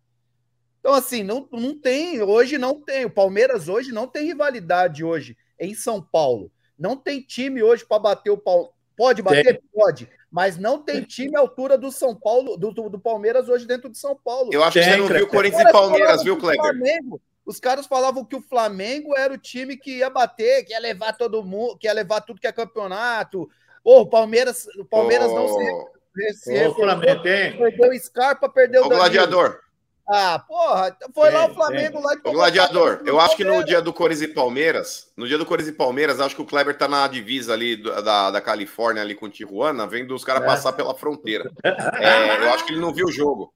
Então, assim, não, não tem, hoje não tem. O Palmeiras hoje não tem rivalidade hoje em São Paulo. Não tem time hoje para bater o Paulo. Pode bater? Tem. Pode. Mas não tem time à altura do São Paulo, do, do Palmeiras hoje dentro de São Paulo. Eu acho tem, que você não viu Corinthians e Palmeiras, viu, Kleber? Flamengo, os caras falavam que o Flamengo era o time que ia bater, que ia levar todo mundo, que ia levar tudo que é campeonato. Pô, o Palmeiras, o Palmeiras oh. não se, se oh, Flamengo, perdeu Scarpa, perdeu o gladiador. Ah, porra, foi lá o Flamengo lá que O gladiador, eu acho que no dia do Corinthians e Palmeiras, no dia do Corinthians e Palmeiras, acho que o Kleber tá na divisa ali da, da Califórnia ali com Tijuana, vendo os caras é. passar pela fronteira. É, eu acho que ele não viu o jogo.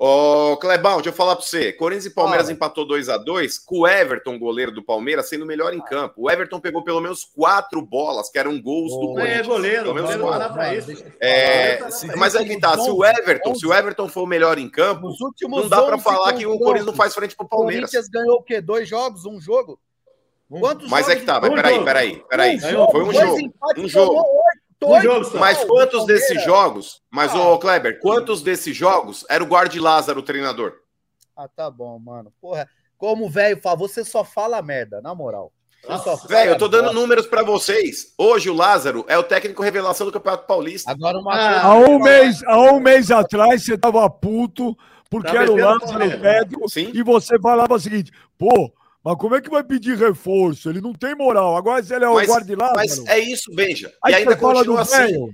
Ô, Clebão, deixa eu falar pra você. Corinthians e Palmeiras ah. empatou 2 a 2 com o Everton, goleiro do Palmeiras, sendo o melhor em campo. O Everton pegou pelo menos quatro bolas, que eram gols oh. do Corinthians. É goleiro, pelo menos goleiro pra isso. É, se, mas aí que tá, se o Everton, se o Everton for o melhor em campo, não dá para falar que o Corinthians não faz frente pro Palmeiras. O Corinthians ganhou o quê? Dois jogos? Um jogo? Quantos mas é que tá, mas peraí, peraí, peraí. Um foi um jogo. Um jogo. Dois, mas quantos desses jogos, mas ah. ô Kleber, quantos desses jogos era o Guardi Lázaro o treinador? Ah, tá bom, mano. Porra, como velho fala, você só fala merda, na moral. Velho, eu tô dando números para vocês. Hoje o Lázaro é o técnico revelação do Campeonato Paulista. Agora uma ah, há um mês, há um mês atrás você tava puto porque tá era o Lázaro Pedro e você falava o seguinte: "Pô, mas como é que vai pedir reforço? Ele não tem moral. Agora se ele é o guarda Mas é isso, Benja. Aí e ainda continua assim.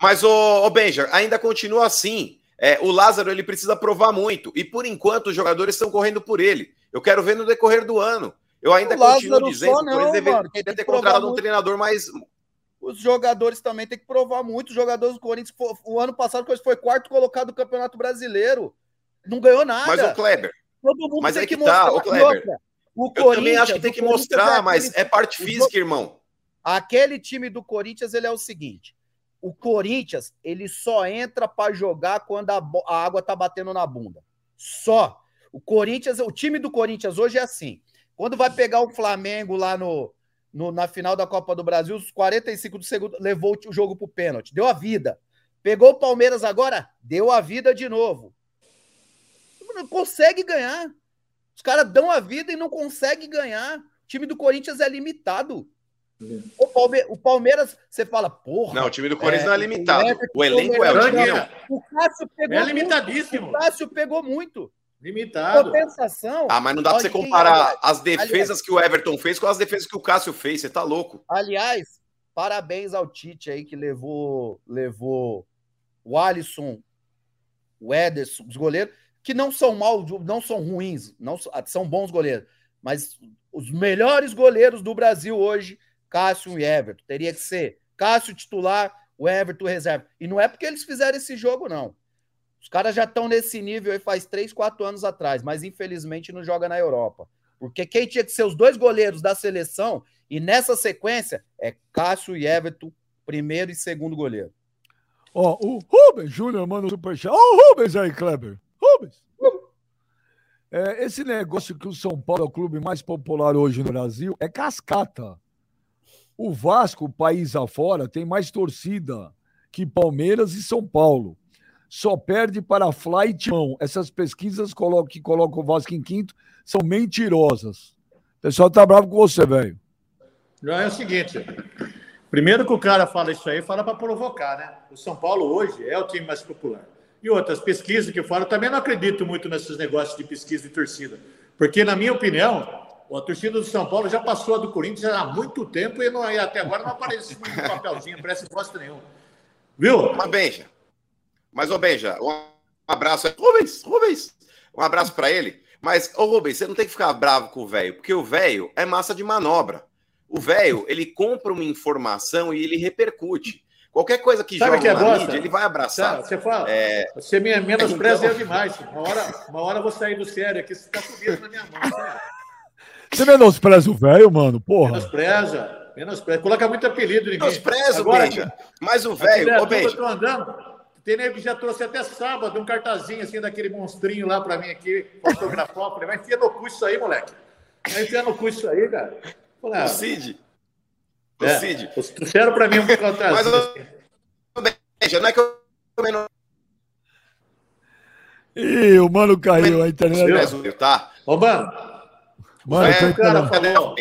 Mas, ô, ô Benja, ainda continua assim. É, o Lázaro ele precisa provar muito. E por enquanto os jogadores estão correndo por ele. Eu quero ver no decorrer do ano. Eu ainda continuo dizendo que eles deveriam ter contratado um treinador mais. Os jogadores também têm que provar muito. Os jogadores do Corinthians, o ano passado, foi quarto colocado no Campeonato Brasileiro. Não ganhou nada. Mas o Kleber, Todo mundo mas tem é que, que tá, mostrar. Kleber, o eu também acho que tem que mostrar, é mas é parte física, irmão. Aquele time do Corinthians, ele é o seguinte: o Corinthians, ele só entra para jogar quando a, a, água tá batendo na bunda. Só. O Corinthians, o time do Corinthians hoje é assim. Quando vai pegar o Flamengo lá no, no na final da Copa do Brasil, os 45 do segundo, levou o jogo pro pênalti, deu a vida. Pegou o Palmeiras agora, deu a vida de novo não consegue ganhar. Os caras dão a vida e não conseguem ganhar. O time do Corinthians é limitado. O, Palme o Palmeiras, você fala, porra. Não, o time do Corinthians é, não é limitado. O, o elenco é o time. O Cássio pegou é limitadíssimo. Muito. O Cássio pegou muito. Limitado. Compensação. Ah, mas não dá pra você comparar as defesas aliás, que o Everton fez com as defesas que o Cássio fez. Você tá louco. Aliás, parabéns ao Tite aí que levou, levou o Alisson, o Ederson, os goleiros que não são mal, não são ruins, não são bons goleiros, mas os melhores goleiros do Brasil hoje, Cássio e Everton, teria que ser Cássio titular, o Everton reserva. E não é porque eles fizeram esse jogo, não. Os caras já estão nesse nível aí faz três, quatro anos atrás, mas infelizmente não joga na Europa. Porque quem tinha que ser os dois goleiros da seleção, e nessa sequência, é Cássio e Everton, primeiro e segundo goleiro. Ó, oh, o Rubens Júnior manda o superchat. Ó, oh, o Rubens aí, Kleber. Rubens. É, esse negócio que o São Paulo é o clube mais popular hoje no Brasil é cascata. O Vasco, país afora, tem mais torcida que Palmeiras e São Paulo. Só perde para Fly e Timão. Essas pesquisas que colocam o Vasco em quinto são mentirosas. O pessoal tá bravo com você, velho. Não é o seguinte. Primeiro que o cara fala isso aí, fala para provocar, né? O São Paulo hoje é o time mais popular. E outras pesquisas que eu falo, também não acredito muito nesses negócios de pesquisa de torcida. Porque, na minha opinião, a torcida do São Paulo já passou a do Corinthians há muito tempo e, não, e até agora não aparece um papelzinho, parece bosta nenhum. Viu? Mas, Benja. Mas, ô, Benja, um abraço. Rubens, Rubens, um abraço para ele. Mas, ô, Rubens, você não tem que ficar bravo com o velho, porque o velho é massa de manobra. O velho, ele compra uma informação e ele repercute. Qualquer coisa que Sabe joga que é na mídia, ele vai abraçar. Sabe, você fala, é... você me menospreza então... demais. Uma hora, uma hora eu vou sair do sério aqui, você está subindo na minha mão. Sabe? Você menospreza o velho, mano? Porra. Menospreza. Menospreza. Coloca muito apelido em mim. Menospreza, Agora, Benja. Mas o velho, ô Benja. Eu tô andando, tem nego que já trouxe até sábado um cartazinho assim daquele monstrinho lá para mim aqui, fotografar. Falei, vai enfiar no cu isso aí, moleque. Vai enfiar no cu isso aí, cara. Falei, ah, o Cid. Ô, É, Cid. Trouxeram para mim um contrato. Mas, Benja, não é que eu também não Ih, o mano caiu, a internet. Brasil, tá? Ô, mano, Mano, É, tô o cara falou.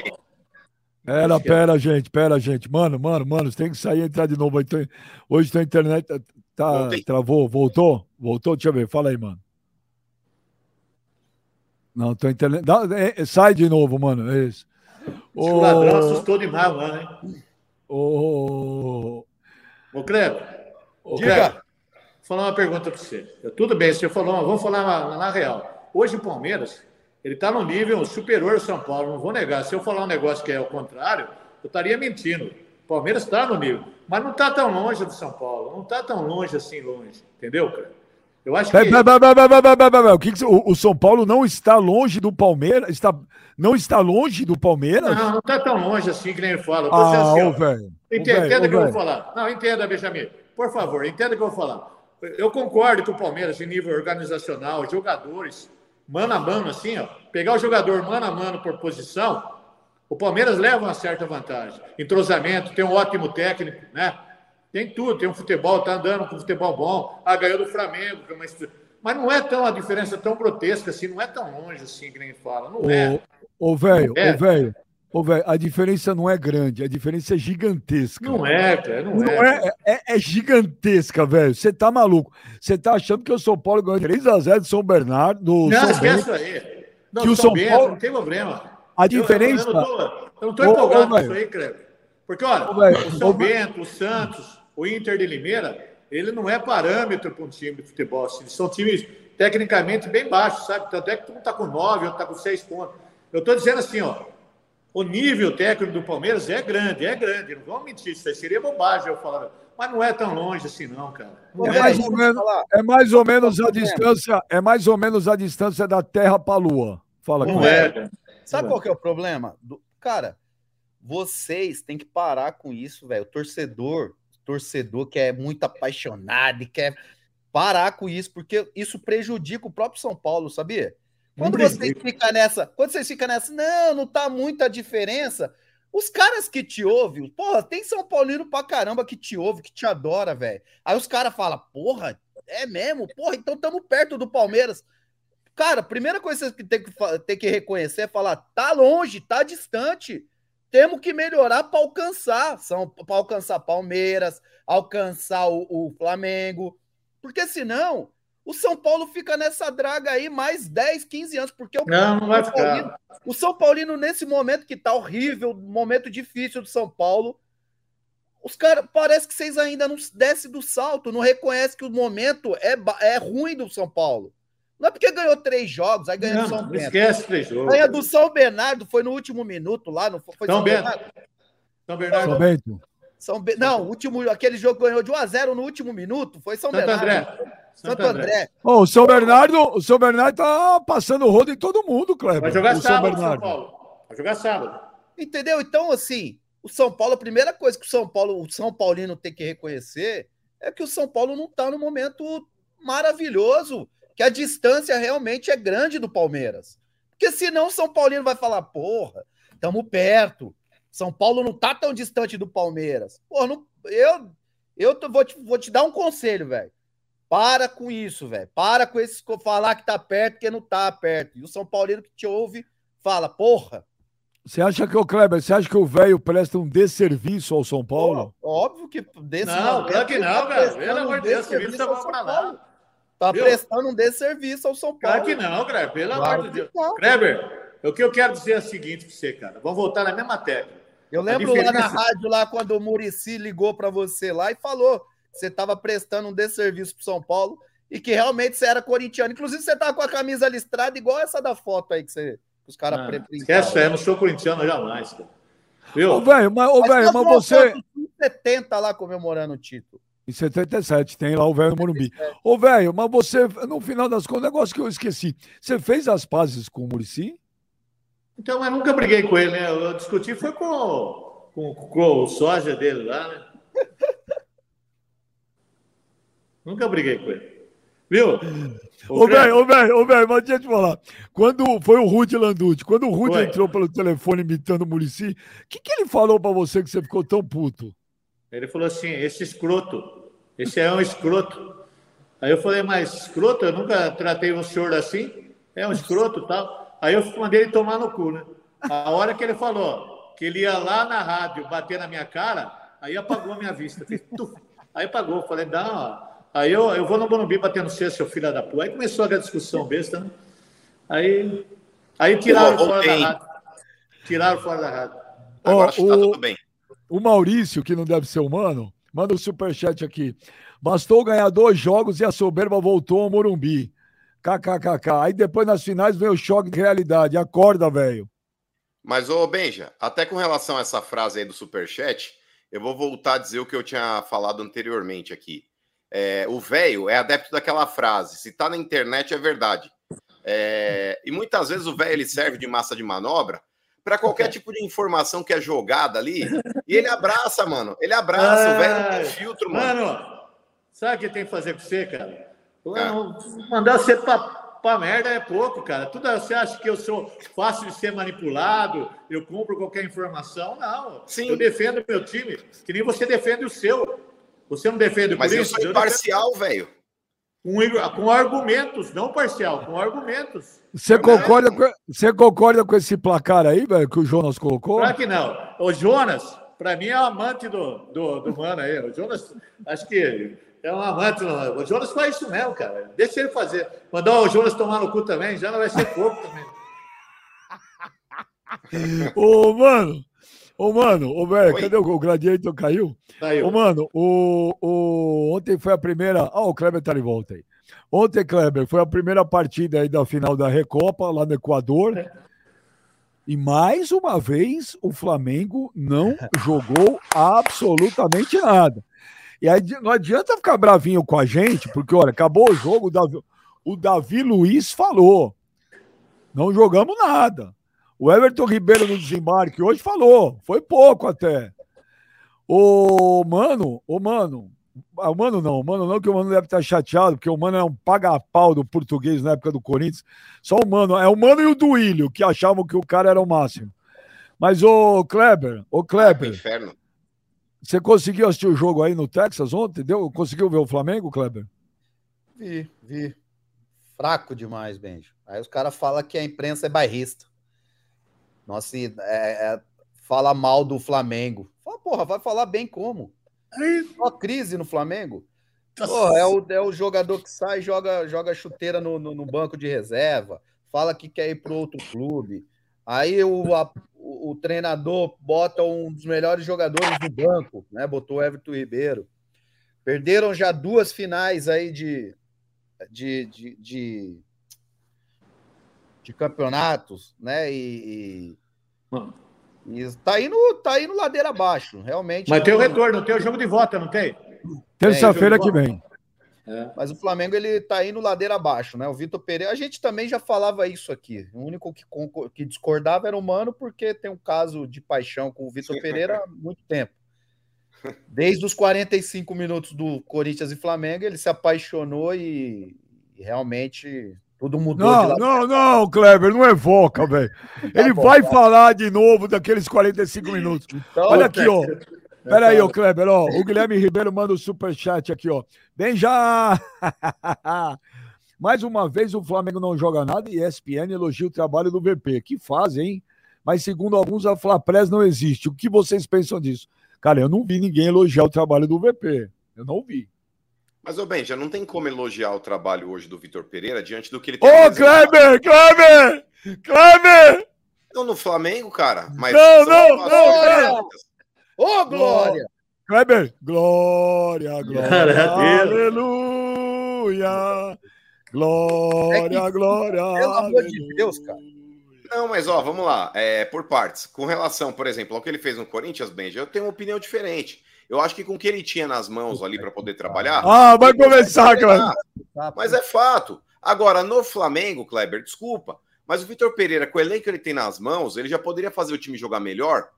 Pera, pera, gente, pera, gente. Mano, mano, mano, você tem que sair e entrar de novo. Hoje tua- Hoje tua internet tá, tá- Voltei. travou, voltou? Voltou? Deixa eu ver, fala aí, mano. Não, tua internet. dá- é, é, sai de novo, mano. É isso. O ladrão assustou demais, mano, hein? Ô, Ô, Kleber, ô, Diga. Kleber, vou falar uma pergunta para você. Tudo bem, você falou, vamos falar na, na real. Hoje o Palmeiras, ele está no nível superior ao São Paulo, não vou negar. Se eu falar um negócio que é o contrário, eu estaria mentindo. O Palmeiras está no nível, mas não está tão longe do São Paulo, não está tão longe assim, longe. Entendeu, cara? Eu acho que... Pera, pera, pera, O, que que o- o São Paulo não está longe do Palmeiras? Está, não está longe do Palmeiras? Não, não está tão longe assim que nem ele fala. Ah, assim, velho. Entenda, o que eu vou falar. Não, entenda, Benjamin. Por favor, entenda o que eu vou falar. Eu concordo que o Palmeiras, em nível organizacional, jogadores, mano a mano, assim, ó, pegar o jogador mano a mano por posição, o Palmeiras leva uma certa vantagem. Entrosamento, tem um ótimo técnico, né? Tem tudo, tem um futebol, tá andando com futebol bom. Ah, ganhou do Flamengo, que é uma mas não é tão a diferença tão grotesca assim, não é tão longe assim que nem fala, não é. Ô, velho, É. ô, velho. Ô, velho, a diferença não é grande, a diferença é gigantesca. Não é, cara, não, Não é. é, é, é gigantesca, velho. Você tá maluco. Você tá achando que o São Paulo ganhou 3x0 do São Bernardo, do Não, São esquece Bento. isso aí. Não, Que o São Bento, Paulo- não tem problema. A Eu- diferença. Eu, eu não tô, eu não tô Ô, ô, empolgado com isso aí, Kleber. Porque, olha, Ô, o São Bento, o Santos, o Inter de Limeira, ele não é parâmetro para um time de futebol. assim. São times tecnicamente bem baixos, sabe? Tanto é que um está com nove, outro está com seis pontos. Eu estou dizendo assim, ó. O nível técnico do Palmeiras é grande, é grande. Não vamos mentir, isso aí seria bobagem eu falar. Mas não é tão longe assim, não, cara. Não É é. mais, ou menos, é mais ou menos a distância, é mais ou menos a distância da Terra para a Lua. Fala Não é, cara. Sabe é. qual que é o problema? Do- Cara, vocês têm que parar com isso, velho. O torcedor, torcedor que é muito apaixonado e quer parar com isso, porque isso prejudica o próprio São Paulo, sabia? Quando vocês ficam nessa, quando vocês ficam nessa, não, não tá muita diferença. Os caras que te ouvem, porra, tem São Paulino pra caramba que te ouve, que te adora, velho. Aí os caras falam, porra, é mesmo? Porra, então estamos perto do Palmeiras. Cara, primeira coisa que tem que, tem que reconhecer é falar, tá longe, tá distante. Temos que melhorar para alcançar, são para alcançar Palmeiras, alcançar o, o Flamengo, porque senão o São Paulo fica nessa draga aí mais 10, 15 anos, porque o, Não, não vai o São Paulino, ficar. o São Paulino nesse momento que tá horrível, momento difícil do São Paulo, os caras parece que vocês ainda não descem do salto, não reconhece que o momento é, é ruim do São Paulo. Não é porque ganhou três jogos, aí ganha Não, do São não Bento. esquece três jogos. Ganha do São Bernardo, foi no último minuto lá, não foi? foi São Bento. Bernardo? São Bernardo. São Bento. São Be- Não, o último, aquele jogo ganhou de 1 a 0 no último minuto, foi São Santo Bernardo. André. Santo André. Ô, o São Bernardo, o São Bernardo tá passando o rodo em todo mundo, Kleber. Vai jogar o São sábado, São Bernardo. Paulo. Vai jogar sábado. Entendeu? Então, assim, o São Paulo, a primeira coisa que o São Paulo, o São Paulino tem que reconhecer é que o São Paulo não tá no momento maravilhoso, que a distância realmente é grande do Palmeiras. Porque senão o São Paulino vai falar, porra, estamos perto. São Paulo não tá tão distante do Palmeiras. Pô, não, eu, eu tô- vou, te, vou te dar um conselho, velho. Para com isso, velho. Para com esse falar que tá perto, que não tá perto. E o São Paulino que te ouve fala, porra, Você acha que o Kleber, você acha que o velho presta um desserviço ao São Paulo? Óbvio que desse Não, momento claro que não, prestando Pelo amor de Deus, vídeo tá pra lá. Tá Viu? prestando um desserviço ao São Paulo. Claro que não, Kleber. Pelo Claro amor de Deus. não. Kleber, o que eu quero dizer é o seguinte pra você, cara. Vamos voltar na mesma tecla. Eu lembro lá na diferença- rádio, lá, quando o Murici ligou para você lá e falou que você estava prestando um desserviço pro São Paulo e que realmente você era corintiano. Inclusive, você tava com a camisa listrada igual essa da foto aí que, você, que os caras Ah, esquece, eu não sou corintiano jamais, cara. Viu? Ô, velho, mas, ô, Mas velho, mas vamos você. foto em 70 lá comemorando o título. Em 77, tem lá o velho Morumbi. Ô, velho, mas você, no final das contas, negócio que eu esqueci. Você fez as pazes com o Murici? Então, eu nunca briguei com ele, né? Eu discuti foi com, com, com o sósia dele lá, né? nunca briguei com ele. Viu? Ô, velho, ô, velho, ô, velho, mas deixa eu te falar. Quando foi o Rudy Landucci, quando o Rudy Foi. entrou pelo telefone imitando o Murici, o que, que ele falou pra você que você ficou tão puto? Ele falou assim: esse escroto, esse é um escroto. Aí eu falei, mas escroto, eu nunca tratei um senhor assim, é um escroto e tal. Aí eu mandei ele tomar no cu, né? A hora que ele falou que ele ia lá na rádio bater na minha cara, aí apagou a minha vista. Aí apagou, eu falei, não. Aí eu, eu vou no Bonumbi bater no C, seu filho da puta. Aí começou a discussão besta, né? Aí, aí tiraram Pô, fora da rádio. Tiraram fora da rádio. Agora tá o- tudo bem. O Maurício, que não deve ser humano, manda o superchat aqui. Bastou ganhar dois jogos e a soberba voltou ao Morumbi. KKKK. Aí depois nas finais vem o choque de realidade. Acorda, velho. Mas, ô Benja, até com relação a essa frase aí do Superchat, eu vou voltar a dizer o que eu tinha falado anteriormente aqui. É, o velho é adepto daquela frase: se tá na internet é verdade. É, e muitas vezes o velho ele serve de massa de manobra para qualquer tipo de informação que é jogada ali. E ele abraça, mano. Ele abraça, o velho não tem filtro, mano. Mano, sabe o que tem que fazer com você, cara? Ah. Mandar você pra, pra merda é pouco, cara. Tudo você acha que eu sou fácil de ser manipulado, eu compro qualquer informação? Não. Sim. Eu defendo meu time, que nem você defende o seu. Você não defende o Mas eu Corinthians? sou imparcial, velho. Com, com argumentos, não parcial, com argumentos. Você Verdade. concorda, com, você concorda com esse placar aí, velho, que o Jonas colocou? Claro que não. O Jonas, para mim, é o amante do, do, do mano aí. O Jonas, acho que é um amante. O Jonas faz isso mesmo, cara. Deixa ele fazer. Mandar o Jonas tomar no cu também, já não vai ser pouco também. Ô, mano. Ô, mano. Ô, velho, cadê o, o Gladiator caiu? Saiu. Ô, mano, o, o, ontem foi a primeira. Ah, o Kleber tá de volta aí. Ontem, Kleber, foi a primeira partida aí da final da Recopa, lá no Equador. E mais uma vez, o Flamengo não jogou absolutamente nada. E aí não adianta ficar bravinho com a gente, porque, olha, acabou o jogo, o Davi, o Davi Luiz falou. Não jogamos nada. O Everton Ribeiro no desembarque hoje falou. Foi pouco até. Ô, mano, ô, mano. Ah, O mano não, o mano não, que o mano deve estar chateado, porque o mano é um paga-pau do português na época do Corinthians. Só o mano, é o mano e o Duílio, que achavam que o cara era o máximo. Mas, ô, Kleber, ô, Que Kleber, inferno. você conseguiu assistir o jogo aí no Texas ontem? Deu? Conseguiu ver o Flamengo, Kleber? Vi, vi. Fraco demais, Benjo. Aí os caras falam que a imprensa é bairrista. Nossa, e, é, é, fala mal do Flamengo. Fala, porra, vai falar bem como? Só crise no Flamengo. Porra, é o, é o jogador que sai e joga, joga chuteira no, no, no banco de reserva, fala que quer ir para outro clube. Aí o, a- o, o treinador bota um dos melhores jogadores do banco, né? Botou o Everton Ribeiro. Perderam já duas finais aí de, de, de, de, de campeonatos, né? E, e, e tá, indo, tá indo ladeira abaixo, realmente. Mas tem o não- retorno, tem o jogo de volta, não tem? Terça-feira É, que vem. Mas o Flamengo ele tá indo ladeira abaixo, né? O Vitor Pereira, a gente também já falava isso aqui. O único que, que discordava era o Mano, porque tem um caso de paixão com o Vitor Pereira há muito tempo. Desde os 45 minutos do Corinthians e Flamengo, ele se apaixonou e, e realmente tudo mudou Não, não, não, Kleber, não evoca, velho. Ele bom, vai falar de novo daqueles 45 minutos. Então, Olha aqui, ó. Pera aí, falo. ô Kleber, ó. O Guilherme Ribeiro manda o superchat aqui, ó. Bem já! Mais uma vez o Flamengo não joga nada e ESPN elogia o trabalho do VP. Que fase, hein? Mas segundo alguns, a Flapres não existe. O que vocês pensam disso? Cara, eu não vi ninguém elogiar o trabalho do VP. Eu não vi. Mas, ô Ben, já não tem como elogiar o trabalho hoje do Vitor Pereira diante do que ele tem Ô, apresentado. Kleber! Kleber! Kleber! Não no Flamengo, cara. Mas Não, não, não, distintas. Ô, Glória! Kleber! Glória, glória, aleluia! Glória, É que, glória, pelo amor de Deus, cara. Não, mas ó, vamos lá. É, por partes. Com relação, por exemplo, ao que ele fez no Corinthians, Benja, eu tenho uma opinião diferente. Eu acho que com o que ele tinha nas mãos ali para poder trabalhar. Ah, vai começar. Kleber. Mas é fato. Agora, no Flamengo, Kleber, desculpa, mas o Vitor Pereira, com o elenco que ele tem nas mãos, ele já poderia fazer o time jogar melhor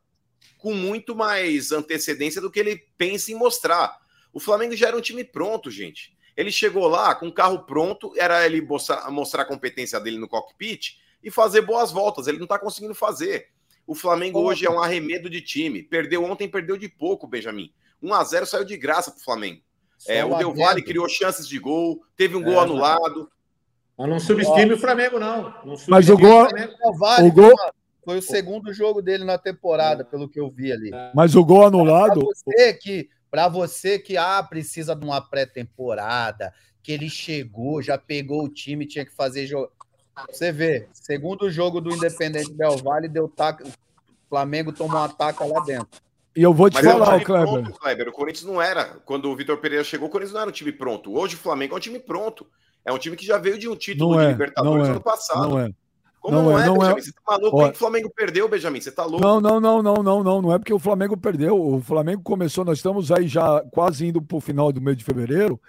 com muito mais antecedência do que ele pensa em mostrar. O Flamengo já era um time pronto, gente. Ele chegou lá com o carro pronto, era ele mostrar, mostrar a competência dele no cockpit e fazer boas voltas. Ele não tá conseguindo fazer. O Flamengo hoje é um arremedo de time. Perdeu ontem, perdeu de pouco, Benjamin. 1 a 0 saiu de graça pro Flamengo. É, o Del Valle criou chances de gol, teve um é, gol anulado. Mas não subestime o Flamengo, não. não mas o gol. O, o gol... Foi o segundo jogo dele na temporada, pelo que eu vi ali. Mas o gol anulado. Para você que, pra você que ah, precisa de uma pré-temporada, que ele chegou, já pegou o time, tinha que fazer jogo. Você vê, segundo jogo do Independente Del Valle, deu taca, o Flamengo tomou um ataque lá dentro. E eu vou te Mas falar, é um Kleber. Pronto, Kleber. O Corinthians não era. Quando o Vitor Pereira chegou, o Corinthians não era um time pronto. Hoje o Flamengo é um time pronto. É um time que já veio de um título não de é, Libertadores é, ano passado. Não é. Como não, não é, é, não Benjamin? É... Você tá maluco? Ó... o Flamengo perdeu, Benjamin? Você tá louco? Não, não, não, não, não, não. Não é porque o Flamengo perdeu. O Flamengo começou, nós estamos aí já quase indo pro final do mês de fevereiro.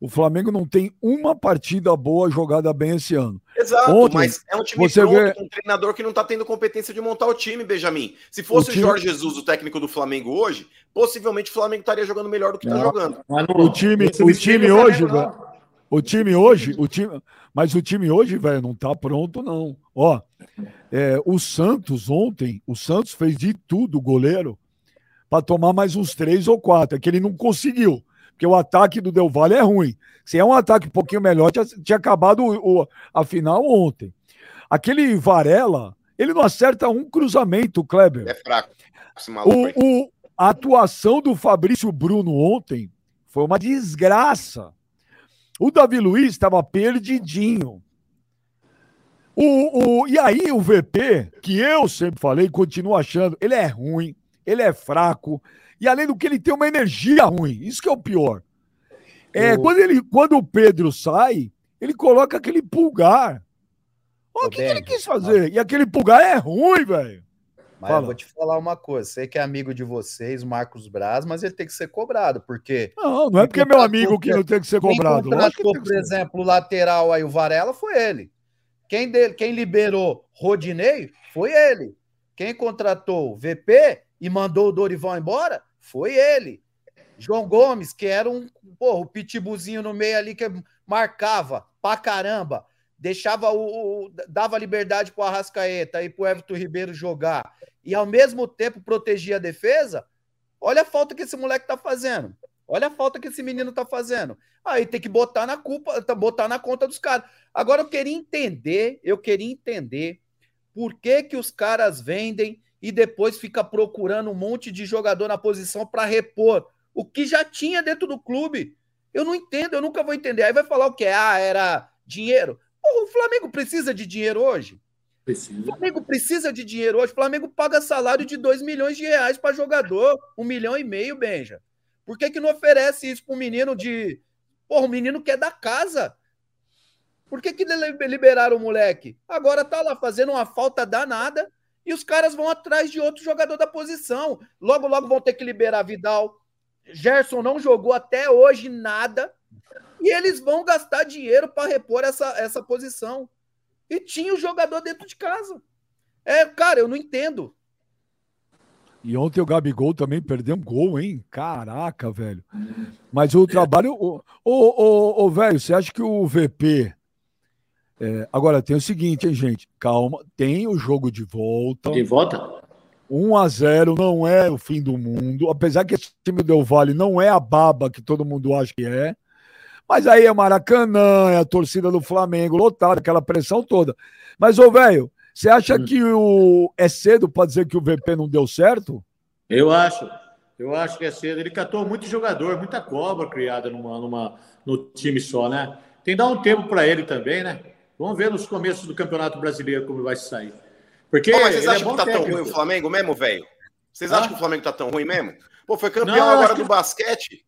O Flamengo não tem uma partida boa jogada bem esse ano. Exato, Ontem, mas é um time você pronto, vê... um treinador que não está tendo competência de montar o time, Benjamin. Se fosse o, time... o, Jorge Jesus, o técnico do Flamengo hoje, possivelmente o Flamengo estaria jogando melhor do que está jogando. o time, o time hoje, velho. O time hoje, o time, mas o time hoje, velho, não está pronto, não. Ó, é, o Santos ontem, o Santos fez de tudo, o goleiro, para tomar mais uns três ou quatro, é que ele não conseguiu porque o ataque do Del Valle é ruim. Se é um ataque um pouquinho melhor, tinha, tinha acabado o, a final ontem. Aquele Varela, ele não acerta um cruzamento, Kleber. É fraco. O, o, a atuação do Fabrício Bruno ontem foi uma desgraça. O Davi Luiz estava perdidinho. O, o, e aí o VP, que eu sempre falei, continuo achando, ele é ruim, ele é fraco, e além do que, ele tem uma energia ruim. Isso que é o pior. É, o... quando, ele, quando o Pedro sai, ele coloca aquele pulgar. o que, que, ele quis fazer? E aquele pulgar é ruim, velho. Mas Fala. eu vou te falar uma coisa. Sei que é amigo de vocês, Marcos Braz, mas ele tem que ser cobrado, porque. Não, não é porque é meu amigo que não tem que ser cobrado. Quem contratou, por exemplo, o lateral aí, o Varela, foi ele. Quem, dele, quem liberou Rodinei foi ele. Quem contratou o VP e mandou o Dorival embora foi ele. João Gomes, que era um porra, o pitbullzinho no meio ali que marcava pra caramba, deixava o, o dava liberdade pro Arrascaeta e pro Everton Ribeiro jogar e ao mesmo tempo protegia a defesa. Olha a falta que esse moleque tá fazendo. Olha a falta que esse menino tá fazendo. Aí tem que botar na culpa, tá, botar na conta dos caras. Agora eu queria entender, eu queria entender por que que os caras vendem e depois fica procurando um monte de jogador na posição para repor o que já tinha dentro do clube. Eu não entendo, eu nunca vou entender. Aí vai falar o que? Ah, era dinheiro. Porra, o Flamengo precisa de dinheiro hoje? Precisa. O Flamengo precisa de dinheiro hoje. O Flamengo paga salário de 2 milhões de reais para jogador. Um milhão e meio, Benja. Por que, que não oferece isso para um menino de. Porra, o menino que é da casa. Por que, que liberaram o moleque? Agora tá lá fazendo uma falta danada e os caras vão atrás de outro jogador da posição. Logo, logo vão ter que liberar Vidal. Gerson não jogou até hoje nada. E eles vão gastar dinheiro para repor essa, essa posição. E tinha o jogador dentro de casa. É, cara, eu não entendo. E ontem o Gabigol também perdeu um gol, hein? Caraca, velho. Mas o trabalho. Ô, ô, ô, velho, você acha que o VP é, agora tem o seguinte, hein, gente? Calma, tem o jogo de volta. De volta? 1 a 0 não é o fim do mundo, apesar que esse time do Vale não é a baba que todo mundo acha que é. Mas aí é Maracanã, é a torcida do Flamengo lotada, aquela pressão toda. Mas, ô, velho, você acha hum. que o... é cedo para dizer que o VP não deu certo? Eu acho. Eu acho que é cedo. Ele catou muito jogador, muita cobra criada numa, numa, no time só, né? Tem que dar um tempo para ele também, né? Vamos ver nos começos do Campeonato Brasileiro como vai sair. Porque Pô, mas vocês é acham é que tá técnico. tão ruim o Flamengo mesmo, velho? Vocês ah? acham que o Flamengo tá tão ruim mesmo? Pô, foi campeão Não, agora do que... basquete.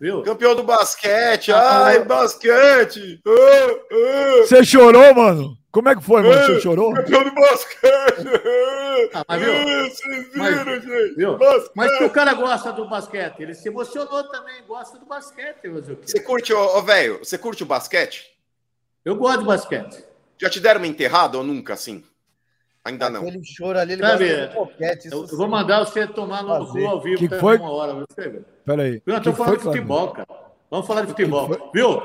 Viu? Campeão do basquete. Ah, Ai, basquete. Você chorou, mano? Como é que foi, mano? Você chorou? Campeão do basquete. Ah, mas viu? Vocês viram, mas, gente. Viu? Mas que o cara gosta do basquete. Ele se emocionou também, gosta do basquete. Você curte, ô, velho, você curte o basquete? Eu gosto de basquete. Já te deram uma enterrada ou nunca assim? Ainda não. Aquele choro ali, ele Sabe, gosta de boquete, eu, eu vou mandar você tomar no rua ao vivo que foi? uma hora. Você Peraí. Eu estou falando de futebol, cara. Vamos falar de futebol. Viu?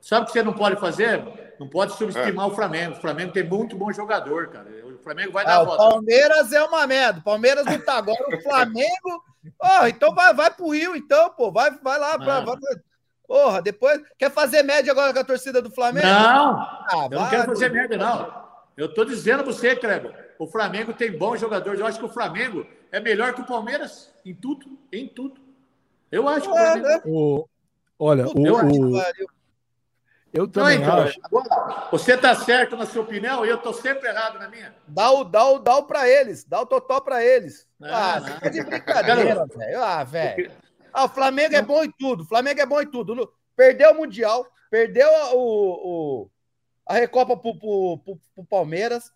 Sabe o que você não pode fazer? Não pode subestimar é. o Flamengo. O Flamengo tem muito bom jogador, cara. O Flamengo vai dar ah, volta. O Palmeiras é uma merda. O Palmeiras não tá agora. O Flamengo. Oh, então vai, vai pro Rio, então, pô. Vai, vai lá. Pra, vai pra... Porra, depois. Quer fazer média agora com a torcida do Flamengo? Não! Ah, eu não quero fazer média, não. Eu tô dizendo pra você, Kleber. O Flamengo tem bons jogadores. Eu acho que o Flamengo é melhor que o Palmeiras em tudo. Em tudo. Eu acho que o Flamengo. É, o... Olha, o, eu, o... eu também então, acho. Agora, você está certo na sua opinião e eu estou sempre errado na minha. Dá o, dá o, dá o para eles, dá o totó para eles. ah, não. fica de brincadeira, velho. Ah, velho. Ah, o Flamengo é bom em tudo. O Flamengo é bom em tudo. Perdeu o Mundial, perdeu o, o a Recopa pro, pro, pro, pro Palmeiras,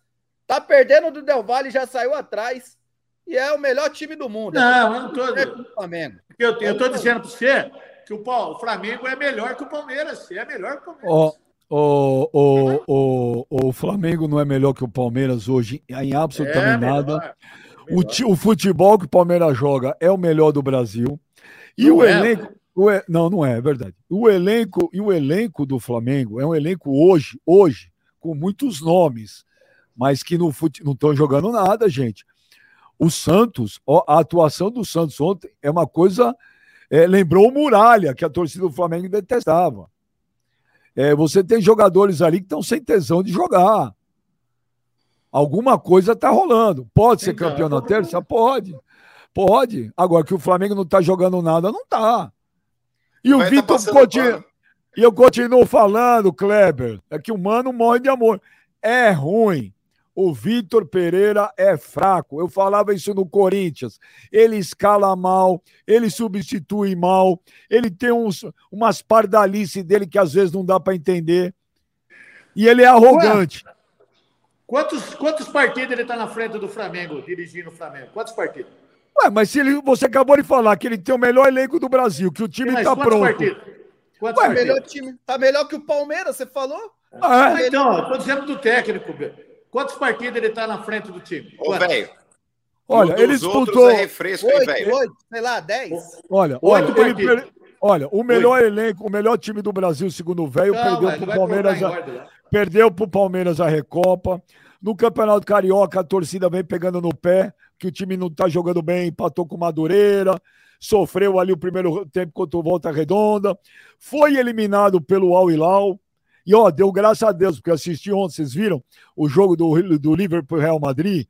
tá perdendo do Del Valle, já saiu atrás e é o melhor time do mundo. Não, eu não tô. É Flamengo. Eu, eu tô dizendo para você que o, o Flamengo é melhor que o Palmeiras. É melhor que o Palmeiras. O, o, o, o Flamengo não é melhor que o Palmeiras hoje em absolutamente é nada. O, o futebol que o Palmeiras joga é o melhor do Brasil. E não o é, elenco. O, não, não é, é verdade. O elenco e o elenco do Flamengo é um elenco hoje, hoje, com muitos nomes, mas que não estão jogando nada, gente. O Santos, a atuação do Santos ontem é uma coisa é, lembrou o Muralha, que a torcida do Flamengo detestava. É, você tem jogadores ali que estão sem tesão de jogar. Alguma coisa está rolando. Pode ser campeão na terça? Pode. Pode. Agora que o Flamengo não está jogando nada, não está. E o tá Vitor tá continua. E eu continuo falando, Kleber, é que o mano morre de amor. É ruim o Vitor Pereira é fraco. Eu falava isso no Corinthians. Ele escala mal, ele substitui mal, ele tem uns, umas pardalices dele que às vezes não dá para entender. E ele é arrogante. Ué, quantos, quantos partidos ele está na frente do Flamengo, dirigindo o Flamengo? Quantos partidos? Ué, mas se ele, você acabou de falar que ele tem o melhor elenco do Brasil, que o time está pronto. Partidos? Quantos Ué, partidos? melhor time. Tá melhor que o Palmeiras, você falou? Ah, é. Então, estou dizendo do técnico, Quantos partidos ele está na frente do time? Ô, velho. Olha, ele disputou. É refresco, oito, hein, oito, sei lá, dez. Olha, olha, ele olha, o melhor oito. elenco, o melhor time do Brasil, segundo o velho, perdeu para o Palmeiras. A... Perdeu para o Palmeiras a Recopa. No Campeonato Carioca, a torcida vem pegando no pé, que o time não está jogando bem, empatou com Madureira, sofreu ali o primeiro tempo contra o Volta Redonda, foi eliminado pelo Al Hilal, e ó, deu graças a Deus, porque assisti ontem, vocês viram o jogo do, do Liverpool Real Madrid?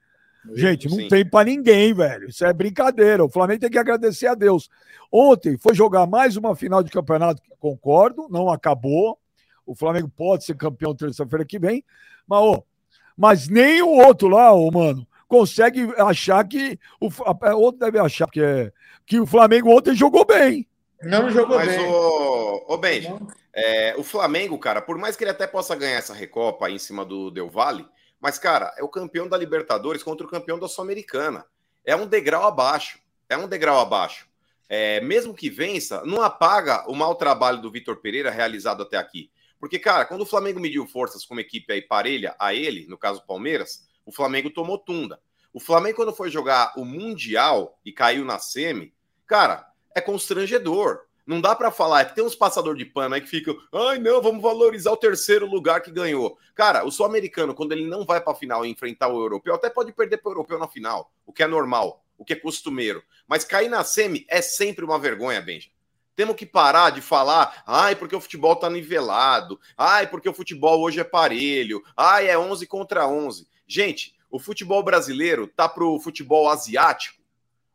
Gente, não Sim. tem para ninguém, velho. Isso é brincadeira. O Flamengo tem que agradecer a Deus. Ontem foi jogar mais uma final de campeonato, concordo, não acabou. O Flamengo pode ser campeão terça-feira que vem, mas, ó, mas nem o outro lá, ô, mano, consegue achar que o outro deve achar que é que o Flamengo ontem jogou bem. Não jogou mas, bem. Mas o, o Benji, é, o Flamengo, cara, por mais que ele até possa ganhar essa Recopa aí em cima do Del Valle, mas, cara, é o campeão da Libertadores contra o campeão da Sul-Americana. É um degrau abaixo. É um degrau abaixo. É, mesmo que vença, não apaga o mau trabalho do Vitor Pereira realizado até aqui. Porque, cara, quando o Flamengo mediu forças com uma equipe aí parelha a ele, no caso Palmeiras, o Flamengo tomou tunda. O Flamengo, quando foi jogar o Mundial e caiu na semi, cara, é constrangedor. Não dá para falar, é que tem uns passador de pano aí que ficam, ai não, vamos valorizar o terceiro lugar que ganhou. Cara, o sul-americano, quando ele não vai para final e enfrentar o europeu, até pode perder para o europeu na final, o que é normal, o que é costumeiro. Mas cair na semi é sempre uma vergonha, Benja. Temos que parar de falar, ai, porque o futebol tá nivelado, ai, porque o futebol hoje é parelho, ai, é 11 contra 11. Gente, o futebol brasileiro tá pro futebol asiático,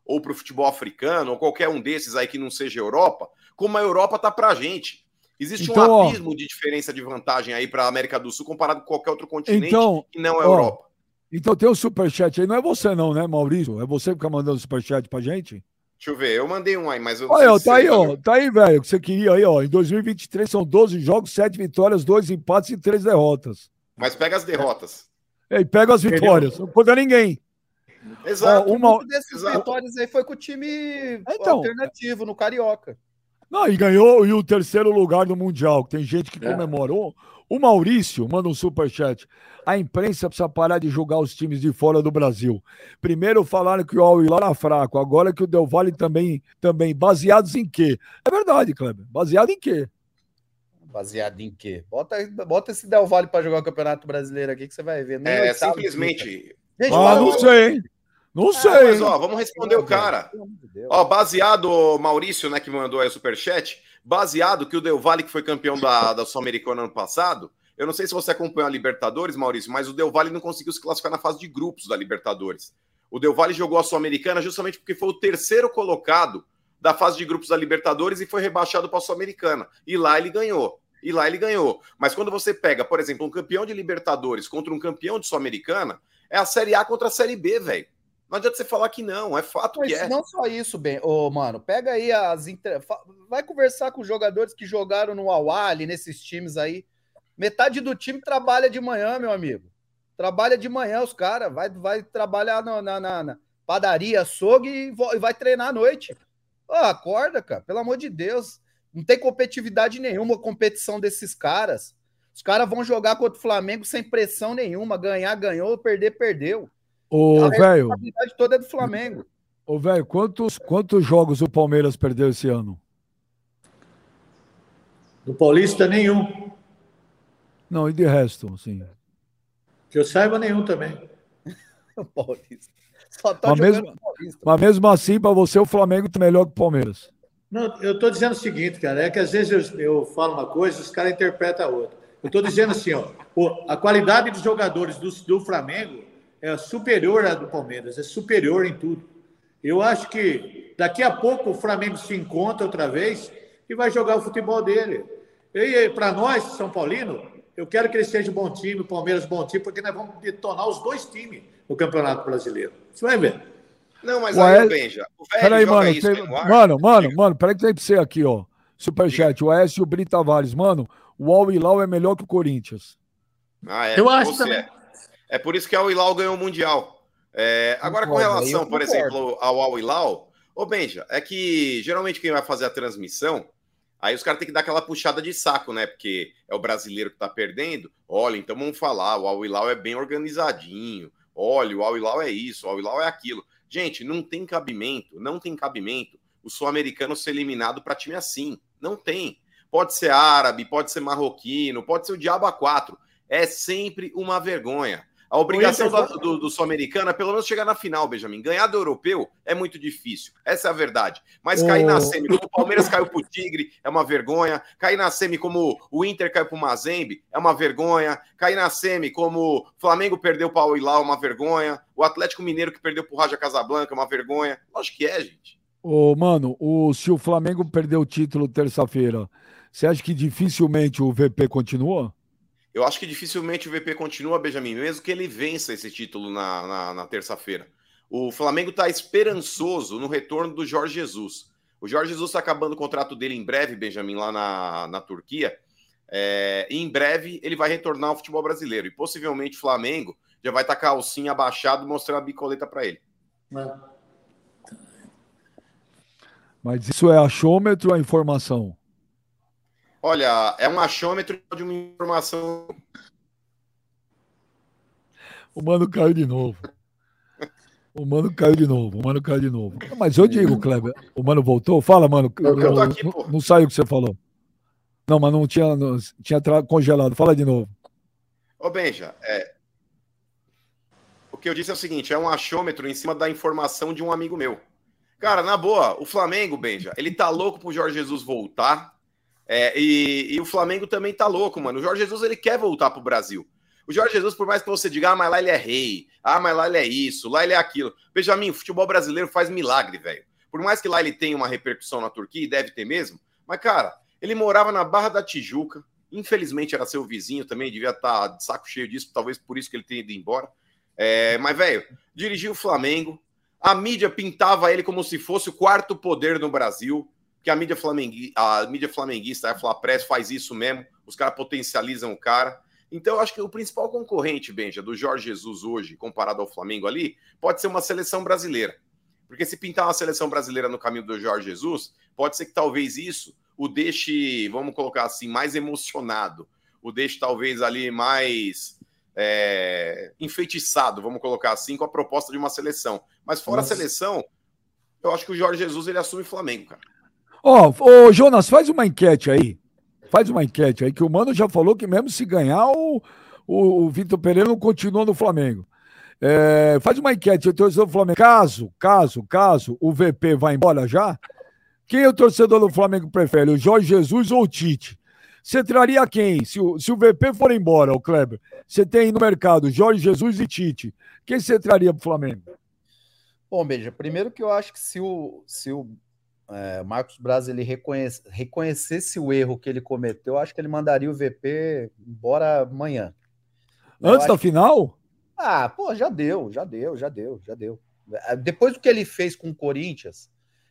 ou pro futebol africano, ou qualquer um desses aí que não seja Europa, como a Europa tá para a gente. Existe então, um abismo ó, de diferença de vantagem aí para a América do Sul comparado com qualquer outro continente então, que não é a Europa. Então tem o um superchat aí, não é você não, né, Maurício? É você que fica mandando superchat pra gente? Deixa eu ver, eu mandei um aí, mas eu Olha, tá aí, ó, tá aí, velho, que você queria aí, ó. Em 2023 são 12 jogos, 7 vitórias, 2 empates e 3 derrotas. Mas pega as derrotas. É, e pega as vitórias, não conta ninguém. Exato. Ó, uma... desses Exato. vitórias aí foi com o time então, alternativo no Carioca. Não, e ganhou e o terceiro lugar no Mundial, que tem gente que é. comemorou. O Maurício manda um superchat. A imprensa precisa parar de julgar os times de fora do Brasil. Primeiro falaram que o Al Hilal era fraco, agora que o Del Valle também, também. Baseados em quê? É verdade, Kleber. Baseado em quê? Baseado em quê? Bota, bota esse Del Valle para jogar o Campeonato Brasileiro aqui que você vai ver. Nem é, simplesmente. Gente, ah, não sei, hein? Não ah, sei. Mas, ó, vamos responder o cara. Ó, baseado, Maurício, né, que mandou aí o superchat, baseado que o Del Valle, que foi campeão da, da Sul-Americana ano passado, eu não sei se você acompanhou a Libertadores, Maurício, mas o Del Valle não conseguiu se classificar na fase de grupos da Libertadores. O Del Valle jogou a Sul-Americana justamente porque foi o terceiro colocado da fase de grupos da Libertadores e foi rebaixado para a Sul-Americana. E lá ele ganhou. E lá ele ganhou. Mas quando você pega, por exemplo, um campeão de Libertadores contra um campeão de Sul-Americana, é a Série A contra a Série B, velho. Não adianta você falar que não, é fato Mas que é. Não só isso, bem, ô, mano, pega aí as inter... vai conversar com os jogadores que jogaram no Awali, nesses times aí. Metade do time trabalha de manhã, meu amigo. Trabalha de manhã os caras, vai, vai trabalhar na, na, na, na padaria, açougue e, vai treinar à noite. Oh, acorda, cara, pelo amor de Deus. Não tem competitividade nenhuma, competição desses caras. Os caras vão jogar contra o Flamengo sem pressão nenhuma. Ganhar, ganhou, perder, perdeu. Ô, velho. A responsabilidade toda é do Flamengo. Ô, velho, quantos, quantos jogos o Palmeiras perdeu esse ano? Do Paulista, nenhum. Não, e de resto, sim. Que eu saiba, nenhum também. o Paulista. Só tá mas, mesmo, Paulista. mas mesmo assim, para você, o Flamengo tá melhor que o Palmeiras. Não, eu estou dizendo o seguinte, cara, é que às vezes eu, eu falo uma coisa os caras interpretam a outra. Eu estou dizendo assim, ó, a qualidade dos jogadores do, do Flamengo é superior à do Palmeiras, é superior em tudo. Eu acho que daqui a pouco o Flamengo se encontra outra vez e vai jogar o futebol dele. E para nós, São Paulino, eu quero que ele seja um bom time, o Palmeiras bom time, porque nós vamos detonar os dois times no Campeonato Brasileiro. Você vai ver. Não, mas Ué, aí, Benja, o velho peraí, mano, isso, tem... mano, mano, mano, peraí que tem pra você aqui, ó. Superchat, o Aécio Brito Tavares. Mano, o Al Hilal é melhor que o Corinthians. Ah, é. Eu acho você também. É. é por isso que o Al Hilal ganhou o Mundial. É, agora, com relação, por exemplo, ao Al Hilal, ô Benja, é que geralmente quem vai fazer a transmissão Aí os caras têm que dar aquela puxada de saco, né? Porque é o brasileiro que tá perdendo. Olha, então vamos falar, o Al Hilal é bem organizadinho. Olha, o Al Hilal é isso, o Al Hilal é aquilo. Gente, não tem cabimento, não tem cabimento o sul-americano ser eliminado para time assim. Não tem. Pode ser árabe, pode ser marroquino, pode ser o diabo a quatro. É sempre uma vergonha. A obrigação do, do, do sul-americano é pelo menos chegar na final, Benjamin. Ganhar do europeu é muito difícil. Essa é a verdade. Mas cair na semi, como o Palmeiras caiu pro Tigre, é uma vergonha. Cair na semi, como o Inter caiu pro Mazembe, é uma vergonha. Cair na semi, como o Flamengo perdeu para o é uma vergonha. O Atlético Mineiro que perdeu pro Raja Casablanca, é uma vergonha. Lógico que é, gente. Ô, mano, o, se o Flamengo perdeu o título terça-feira, você acha que dificilmente o VP continua? Eu acho que dificilmente o VP continua, Benjamin, mesmo que ele vença esse título na, na, na terça-feira. O Flamengo está esperançoso no retorno do Jorge Jesus. O Jorge Jesus está acabando o contrato dele em breve, Benjamin, lá na, na Turquia. É, e em breve ele vai retornar ao futebol brasileiro. E possivelmente o Flamengo já vai estar tá calcinha abaixado mostrando a bicoleta para ele. Mas isso é achômetro ou é informação? Olha, é um achômetro de uma informação. O mano caiu de novo. O mano caiu de novo. O mano caiu de novo. Mas eu digo, Kleber, o mano voltou? Fala, mano. Eu, eu aqui, não, não saiu o que você falou. Não, mas não tinha, não, tinha congelado. Fala de novo. Ô, Benja, é... o que eu disse é o seguinte: é um achômetro em cima da informação de um amigo meu. Cara, na boa, o Flamengo, Benja, ele tá louco pro Jorge Jesus voltar é, e, e, o Flamengo também tá louco, mano. O Jorge Jesus ele quer voltar pro Brasil. O Jorge Jesus, por mais que você diga, ah, mas lá ele é rei, ah, mas lá ele é isso, lá ele é aquilo. Benjamin, o futebol brasileiro faz milagre, velho. Por mais que lá ele tenha uma repercussão na Turquia, e deve ter mesmo, mas, cara, ele morava na Barra da Tijuca, infelizmente era seu vizinho também, devia estar tá de saco cheio disso, talvez por isso que ele tenha ido embora. É, mas, velho, dirigiu o Flamengo, a mídia pintava ele como se fosse o quarto poder no Brasil que a mídia, flamenguista, a mídia flamenguista, a Flapress, faz isso mesmo, os caras potencializam o cara. Então, eu acho que o principal concorrente, Benja, do Jorge Jesus hoje, comparado ao Flamengo ali, pode ser uma seleção brasileira. Porque se pintar uma seleção brasileira no caminho do Jorge Jesus, pode ser que talvez isso o deixe, vamos colocar assim, mais emocionado, o deixe talvez ali mais é, enfeitiçado, vamos colocar assim, com a proposta de uma seleção. Mas fora Nossa. a seleção, eu acho que o Jorge Jesus ele assume Flamengo, cara. Ó, oh, Jonas, faz uma enquete aí. Faz uma enquete aí, que o Mano já falou que mesmo se ganhar, o, o, o Vitor Pereira não continua no Flamengo. É, faz uma enquete, o torcedor do Flamengo. Caso, caso, caso o VP vá embora já, quem é o torcedor do Flamengo prefere, o Jorge Jesus ou o Tite? Você traria quem? Se o, se o VP for embora, o Kleber, você tem no mercado Jorge Jesus e Tite. Quem você traria para o Flamengo? Bom, Beija, primeiro que eu acho que se o, se o é, Marcos Braz ele reconhece, reconhecesse o erro que ele cometeu, eu acho que ele mandaria o VP embora amanhã. Antes da final? Ah, pô, já deu, já deu, já deu, já deu. É, depois do que ele fez com o Corinthians,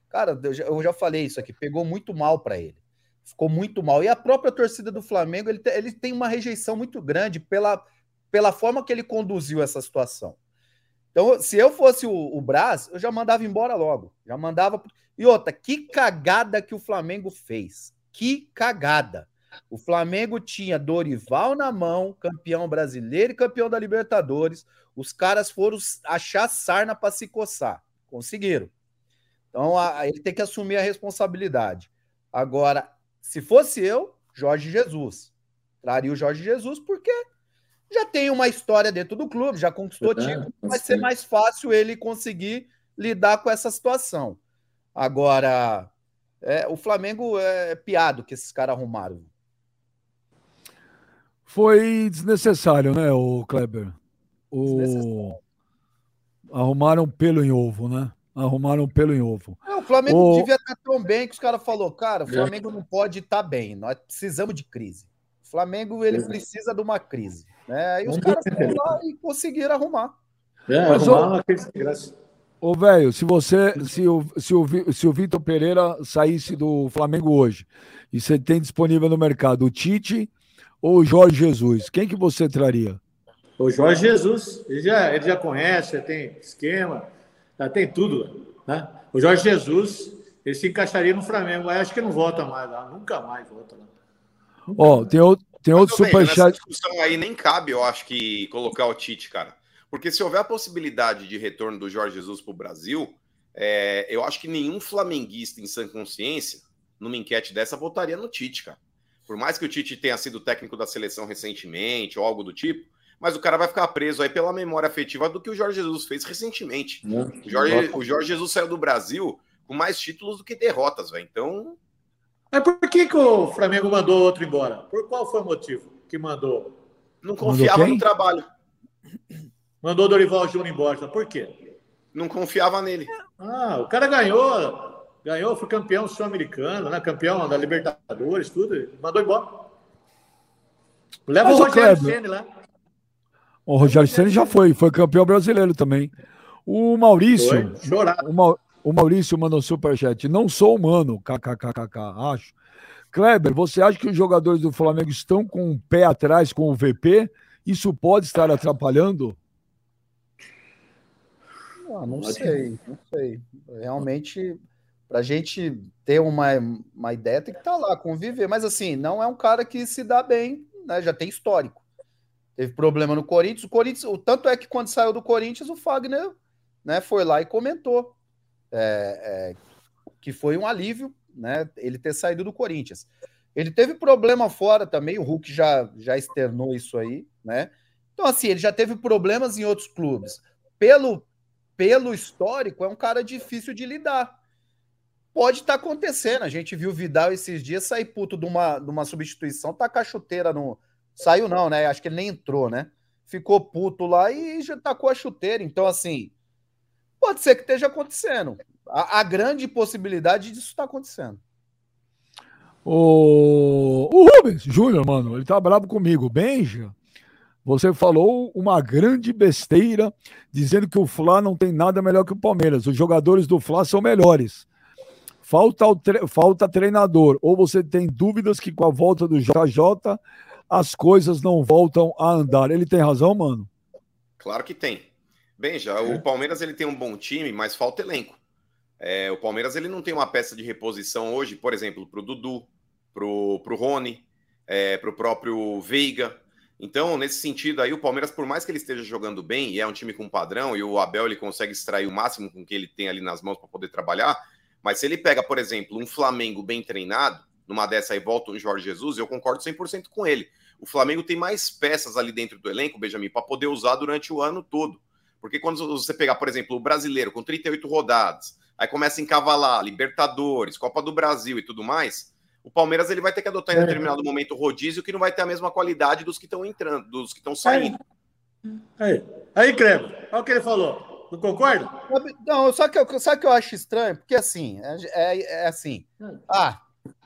cara, eu já, eu já falei isso aqui, pegou muito mal para ele ficou muito mal. E a própria torcida do Flamengo, ele, ele tem uma rejeição muito grande pela, pela forma que ele conduziu essa situação. Então, se eu fosse o, o Brás, eu já mandava embora logo. Já mandava. E outra, que cagada que o Flamengo fez. Que cagada. O Flamengo tinha Dorival na mão, campeão brasileiro e campeão da Libertadores. Os caras foram achar sarna para se coçar. Conseguiram. Então, a, ele tem que assumir a responsabilidade. Agora, se fosse eu, Jorge Jesus. Traria o Jorge Jesus porque já tem uma história dentro do clube, já conquistou é, vai ser mais fácil ele conseguir lidar com essa situação. Agora, é, o Flamengo é piado que esses caras arrumaram. Foi desnecessário, né, o Kleber? O... Arrumaram pelo em ovo, né? Arrumaram pelo em ovo. É, o Flamengo o... devia estar tão bem que os caras falaram, cara, o Flamengo não pode estar bem, nós precisamos de crise. O Flamengo ele precisa de uma crise. Né? E os caras foram lá e conseguiram arrumar. É, Mas, arrumar uma crise de graça. Ô, velho, se você, se o, se o, se o Vitor Pereira saísse do Flamengo hoje e você tem disponível no mercado o Tite ou o Jorge Jesus, quem que você traria? O Jorge Jesus, ele já, ele já conhece, tem esquema, já tem tudo. Né? O Jorge Jesus, ele se encaixaria no Flamengo, mas acho que não volta mais lá, nunca mais volta lá. Ó, oh, tem outro, tem outro superchat. Nessa discussão aí nem cabe, eu acho que colocar o Tite, cara. Porque se houver a possibilidade de retorno do Jorge Jesus para o Brasil, é, eu acho que nenhum flamenguista em sã consciência, numa enquete dessa, votaria no Tite, cara. Por mais que o Tite tenha sido técnico da seleção recentemente ou algo do tipo, mas o cara vai ficar preso aí pela memória afetiva do que o Jorge Jesus fez recentemente. O Jorge, o Jorge Jesus saiu do Brasil com mais títulos do que derrotas, velho. Então. Mas por que, que o Flamengo mandou outro embora? Por qual foi o motivo que mandou? Não confiava no trabalho. Mandou Dorival Júnior embora. Por quê? Não confiava nele. Ah, o cara ganhou, ganhou, foi campeão sul-americano, né? Campeão da Libertadores, tudo. Mandou embora. Leva Mas o Rogério Ceni lá. O Rogério Ceni já foi, foi campeão brasileiro também. O Maurício, o, Ma, o, Maurício mandou superchat. Não sou humano, kkkk, acho. Kleber, você acha que os jogadores do Flamengo estão com o pé atrás com o VP? Isso pode estar atrapalhando? Ah, não sei, não sei. Realmente, para a gente ter uma, uma ideia, tem que estar tá lá, conviver. Mas assim, não é um cara que se dá bem, né? Já tem histórico. Teve problema no Corinthians. O Corinthians, o tanto é que quando saiu do Corinthians, o Fagner né, foi lá e comentou é, é, que foi um alívio né, ele ter saído do Corinthians. Ele teve problema fora também, o Hulk já, já externou isso aí, né? Então, assim, ele já teve problemas em outros clubes. Pelo, pelo histórico, é um cara difícil de lidar. Pode estar tá acontecendo. A gente viu Vidal esses dias sair puto de uma, de uma substituição, tacar a chuteira no, Saiu não, né? Acho que ele nem entrou, né? Ficou puto lá e já tacou a chuteira. Então, assim, pode ser que esteja acontecendo. A, a grande possibilidade disso está acontecendo. O, o Rubens Júnior, mano, ele tá bravo comigo. Benja, você falou uma grande besteira dizendo que o Fla não tem nada melhor que o Palmeiras. Os jogadores do Fla são melhores. Falta, o tre... Falta treinador. Ou você tem dúvidas que com a volta do JJ as coisas não voltam a andar. Ele tem razão, mano? Claro que tem. Bem, já é. o Palmeiras ele tem um bom time, mas falta elenco. É, o Palmeiras ele não tem uma peça de reposição hoje, por exemplo, para o Dudu, para o Rony, é, para o próprio Veiga. Então, nesse sentido aí, o Palmeiras, por mais que ele esteja jogando bem, e é um time com padrão, e o Abel ele consegue extrair o máximo com que ele tem ali nas mãos para poder trabalhar, mas se ele pega, por exemplo, um Flamengo bem treinado, numa dessa aí volta o Jorge Jesus, eu concordo 100% com ele. O Flamengo tem mais peças ali dentro do elenco, Benjamin, para poder usar durante o ano todo. Porque quando você pegar, por exemplo, o brasileiro com 38 rodadas, aí começa a encavalar Libertadores, Copa do Brasil e tudo mais, o Palmeiras ele vai ter que adotar em é. determinado momento o rodízio que não vai ter a mesma qualidade dos que estão entrando, dos que estão saindo. Aí, aí, Cremo, olha o que ele falou. Não concorda? Não, só que, eu, só que eu acho estranho, porque assim, é, é, é assim. Ah,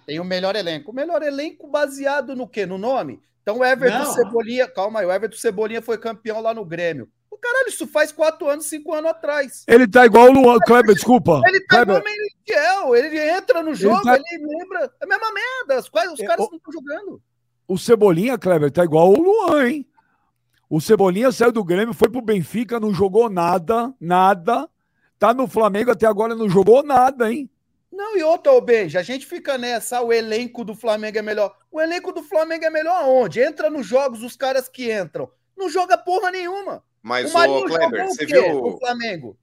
tem o melhor elenco. O melhor elenco baseado no quê? No nome? Então o Everton Não. Cebolinha, calma aí, o Everton Cebolinha foi campeão lá no Grêmio. O caralho, isso faz quatro anos, cinco anos atrás. Ele tá igual o Luan, Kleber, desculpa. Ele tá Kleber. igual o Miguel, ele entra no jogo, ele, tá... ele lembra. É a mesma merda, os, os caras é, não estão jogando. O Cebolinha, Kleber, tá igual o Luan, hein? O Cebolinha saiu do Grêmio, foi pro Benfica, não jogou nada, nada. Tá no Flamengo até agora, não jogou nada, hein? Não, e outra, ô Beija, a gente fica nessa, o elenco do Flamengo é melhor. O elenco do Flamengo é melhor aonde? Entra nos jogos os caras que entram. Não joga porra nenhuma. Mas, o ô, Kleber, você viu o Flamengo?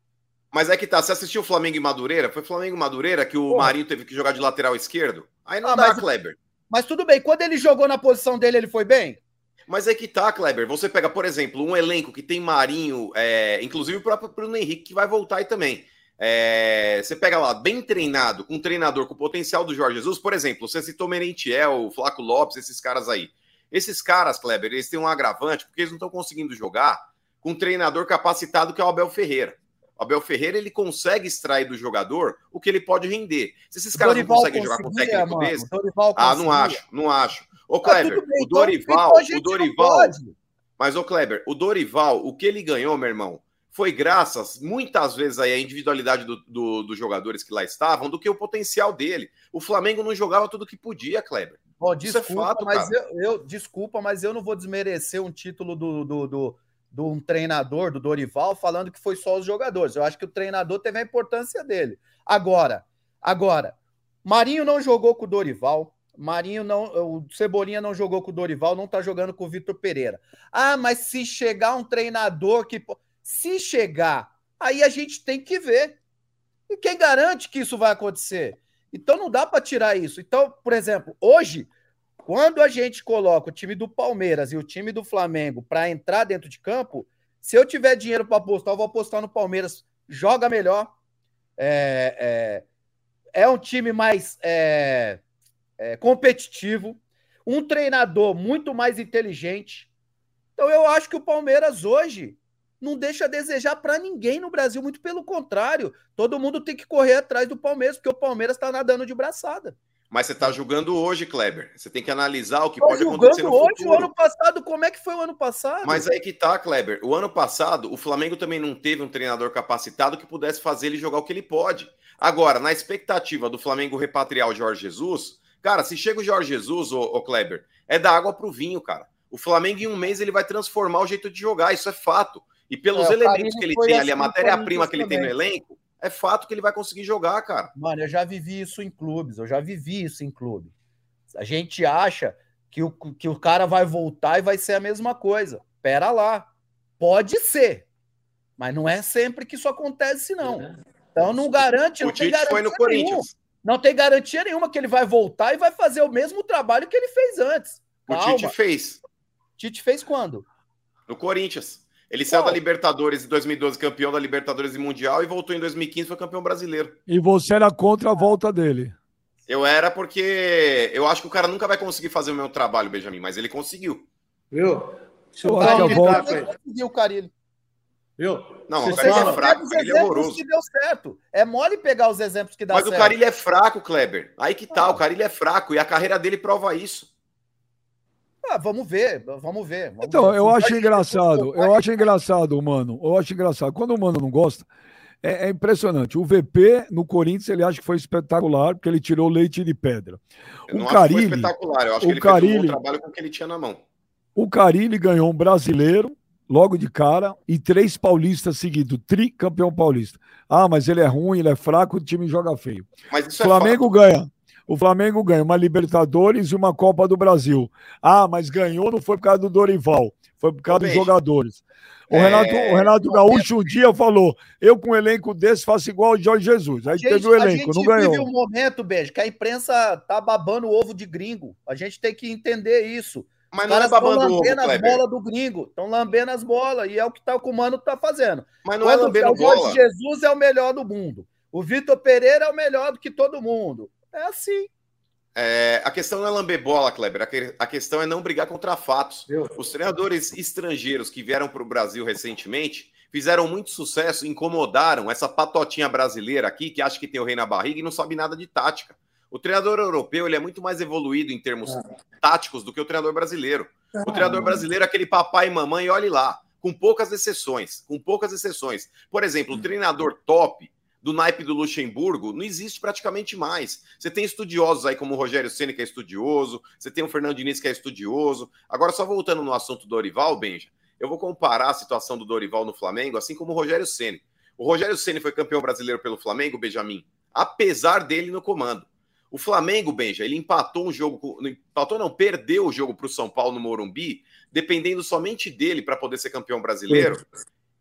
Mas é que tá, você assistiu o Flamengo e Madureira? Foi Flamengo e Madureira que o. Marinho teve que jogar de lateral esquerdo? Aí não ah, dá, mas, Kleber. Mas tudo bem, quando ele jogou na posição dele, ele foi bem? Mas é que tá, Kleber. Você pega, por exemplo, um elenco que tem Marinho, é, inclusive o próprio Bruno Henrique, que vai voltar aí também. É, você pega lá, bem treinado, com um treinador com o potencial do Jorge Jesus, por exemplo, você citou Merentiel, Flaco Lopes, esses caras aí. Esses caras, Kleber, eles têm um agravante porque eles não estão conseguindo jogar com um treinador capacitado que é o Abel Ferreira. O Abel Ferreira ele consegue extrair do jogador o que ele pode render. Se esses caras não conseguem jogar com técnico mano, desse, ah, não acho, não acho. Ô Kleber, bem, o Dorival, então, o Dorival, mas ô Kleber, o Dorival, o que ele ganhou, meu irmão, foi graças, muitas vezes, aí, à individualidade do, do, dos jogadores que lá estavam, do que o potencial dele. O Flamengo não jogava tudo que podia, Kleber. Oh, desculpa, é fato, mas eu, eu, desculpa, mas eu não vou desmerecer um título do, do, do, do um treinador, do Dorival, falando que foi só os jogadores. Eu acho que o treinador teve a importância dele. Agora, agora, Marinho não jogou com o Dorival. Marinho não, o Cebolinha não jogou com o Dorival, não tá jogando com o Vitor Pereira. Ah, mas se chegar um treinador que se chegar, aí a gente tem que ver. E quem garante que isso vai acontecer? Então não dá para tirar isso. Então, por exemplo, hoje, quando a gente coloca o time do Palmeiras e o time do Flamengo para entrar dentro de campo, se eu tiver dinheiro para apostar, eu vou apostar no Palmeiras. Joga melhor. É, é, é um time mais é, é, competitivo. Um treinador muito mais inteligente. Então eu acho que o Palmeiras hoje não deixa a desejar para ninguém no Brasil, muito pelo contrário. Todo mundo tem que correr atrás do Palmeiras, porque o Palmeiras está nadando de braçada. Mas você está julgando hoje, Kleber. Você tem que analisar o que Tô pode acontecer no hoje, futuro. o ano passado, como é que foi o ano passado? Mas aí que tá, Kleber. O ano passado, o Flamengo também não teve um treinador capacitado que pudesse fazer ele jogar o que ele pode. Agora, na expectativa do Flamengo repatriar o Jorge Jesus, cara, se chega o Jorge Jesus, ô, ô Kleber, é da água pro vinho, cara. O Flamengo em um mês ele vai transformar o jeito de jogar, isso é fato. E pelos é, elementos que ele tem ali, a assim matéria-prima que ele tem no elenco, é fato que ele vai conseguir jogar, cara. Mano, eu já vivi isso em clubes, eu já vivi isso em clube. A gente acha que o, que o cara vai voltar e vai ser a mesma coisa. Pera lá. Pode ser. Mas não é sempre que isso acontece, não. É. Então não garante. O não Tite foi no Corinthians. Nenhuma. Não tem garantia nenhuma que ele vai voltar e vai fazer o mesmo trabalho que ele fez antes. Calma. O Tite fez. Tite fez quando? No Corinthians. Ele saiu da Libertadores em 2012, campeão da Libertadores e Mundial, e voltou em 2015, foi campeão brasileiro. E você era contra a volta dele? Eu era porque eu acho que o cara nunca vai conseguir fazer o meu trabalho, Benjamin, mas ele conseguiu. Viu? Se o cara volta... conseguiu o Carilho. Viu? Não, o Carilho é fraco, o Carilho é horroroso. Que deu certo. É mole pegar os exemplos que dá mas certo. Mas o Carilho é fraco, Kleber. Aí que tá, ah. o Carilho é fraco e a carreira dele prova isso. Ah, vamos ver, vamos ver. Vamos então, ver. eu acho engraçado, eu acho engraçado, mano. Eu acho engraçado. Quando o mano não gosta, é, é, impressionante. O VP no Corinthians ele acha que foi espetacular porque ele tirou leite de pedra. Eu o Carilli, espetacular. Eu acho que ele Carilli, fez um bom trabalho com o que ele tinha na mão. O Carilli ganhou um brasileiro logo de cara e três paulistas seguidos, tricampeão paulista. Ah, mas ele é ruim, ele é fraco, o time joga feio. Mas isso é Flamengo é ganha. O Flamengo ganha uma Libertadores e uma Copa do Brasil. Ah, mas ganhou não foi por causa do Dorival, foi por causa dos jogadores. O, é... Renato, o Renato Gaúcho um dia falou: eu com um elenco desse faço igual o Jorge Jesus. Aí gente, teve o elenco, não ganhou. A gente vive um momento, Beijo, que a imprensa tá babando o ovo de gringo. A gente tem que entender isso. Mas não é babando ovo, lambendo as bolas do gringo. Estão lambendo as bolas. E é o que tá, o Mano tá fazendo. Mas não é Quando é lambendo o Jorge bola. Jesus é o melhor do mundo. O Vitor Pereira é o melhor do que todo mundo. É assim. É, a questão não é lamber bola, Kleber. A, questão é não brigar contra fatos. Os treinadores estrangeiros que vieram para o Brasil recentemente fizeram muito sucesso, incomodaram essa patotinha brasileira aqui que acha que tem o rei na barriga e não sabe nada de tática. O treinador europeu ele é muito mais evoluído em termos é. táticos do que o treinador brasileiro. O treinador brasileiro é aquele papai e mamãe, olhe lá, com poucas exceções, com poucas exceções. Por exemplo, o treinador top do naipe do Luxemburgo não existe praticamente mais. Você tem estudiosos aí como o Rogério Ceni que é estudioso, você tem o Fernando Diniz que é estudioso. Agora só voltando no assunto do Dorival, Benja, eu vou comparar a situação do Dorival no Flamengo assim como o Rogério Ceni. O Rogério Ceni foi campeão brasileiro pelo Flamengo, Benjamin, apesar dele no comando. O Flamengo, Benja, ele empatou um jogo, empatou não, perdeu o jogo para o São Paulo no Morumbi, dependendo somente dele para poder ser campeão brasileiro.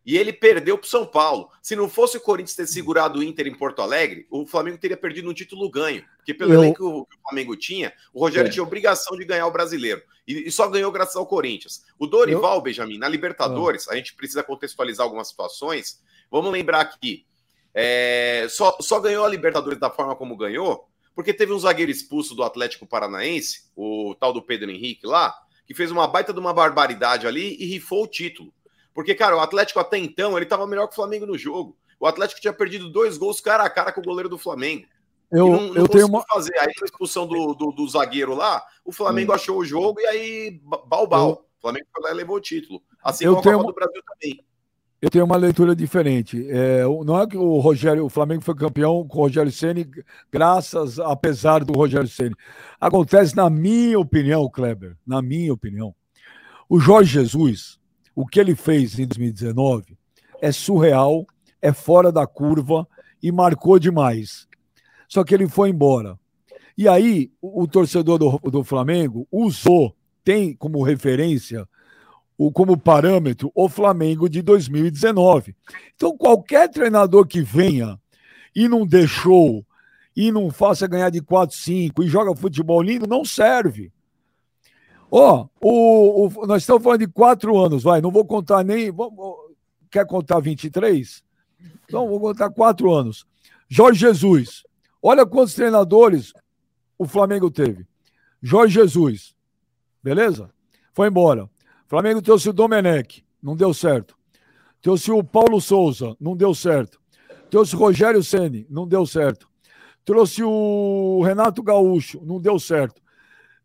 E ele perdeu para o São Paulo. Se não fosse o Corinthians ter segurado o Inter em Porto Alegre, o Flamengo teria perdido um título ganho. Porque pelo Eu... elenco que o Flamengo tinha, o Rogério é. tinha obrigação de ganhar o brasileiro. E, e, só ganhou graças ao Corinthians. O Dorival, Eu... Benjamin, na Libertadores, a gente precisa contextualizar algumas situações. Vamos lembrar aqui. É, só, só ganhou a Libertadores da forma como ganhou, porque teve um zagueiro expulso do Atlético Paranaense, o tal do Pedro Henrique lá, que fez uma baita de uma barbaridade ali e rifou o título. Porque, cara, o Atlético até então, ele estava melhor que o Flamengo no jogo. O Atlético tinha perdido dois gols cara a cara com o goleiro do Flamengo. Eu, não, não eu tenho uma fazer. Aí a expulsão do, do, do, zagueiro lá, o Flamengo hum. achou o jogo e aí balbal. Eu... O Flamengo foi lá e levou o título. Assim eu como tenho a Copa do Brasil também. Eu tenho uma leitura diferente. É, não é que o Rogério, o Flamengo foi campeão com o Rogério Ceni, graças, apesar do Rogério Ceni. Acontece, na minha opinião, Kleber, na minha opinião, o Jorge Jesus, o que ele fez em 2019 é surreal, é fora da curva e marcou demais. Só que ele foi embora. E aí, o, torcedor do, do Flamengo usou, tem como referência, o, como parâmetro, o Flamengo de 2019. Então, qualquer treinador que venha e não deixou, e não faça ganhar de 4, 5 e joga futebol lindo, não serve. Ó, oh, o, nós estamos falando de quatro anos, vai, não vou contar nem. quer contar 23? Então, vou contar quatro anos. Jorge Jesus. Olha quantos treinadores o Flamengo teve. Jorge Jesus. Beleza? Foi embora. Flamengo trouxe o Domenech. Não deu certo. Trouxe o Paulo Souza. Não deu certo. Trouxe o Rogério Ceni. Não deu certo. Trouxe o Renato Gaúcho. Não deu certo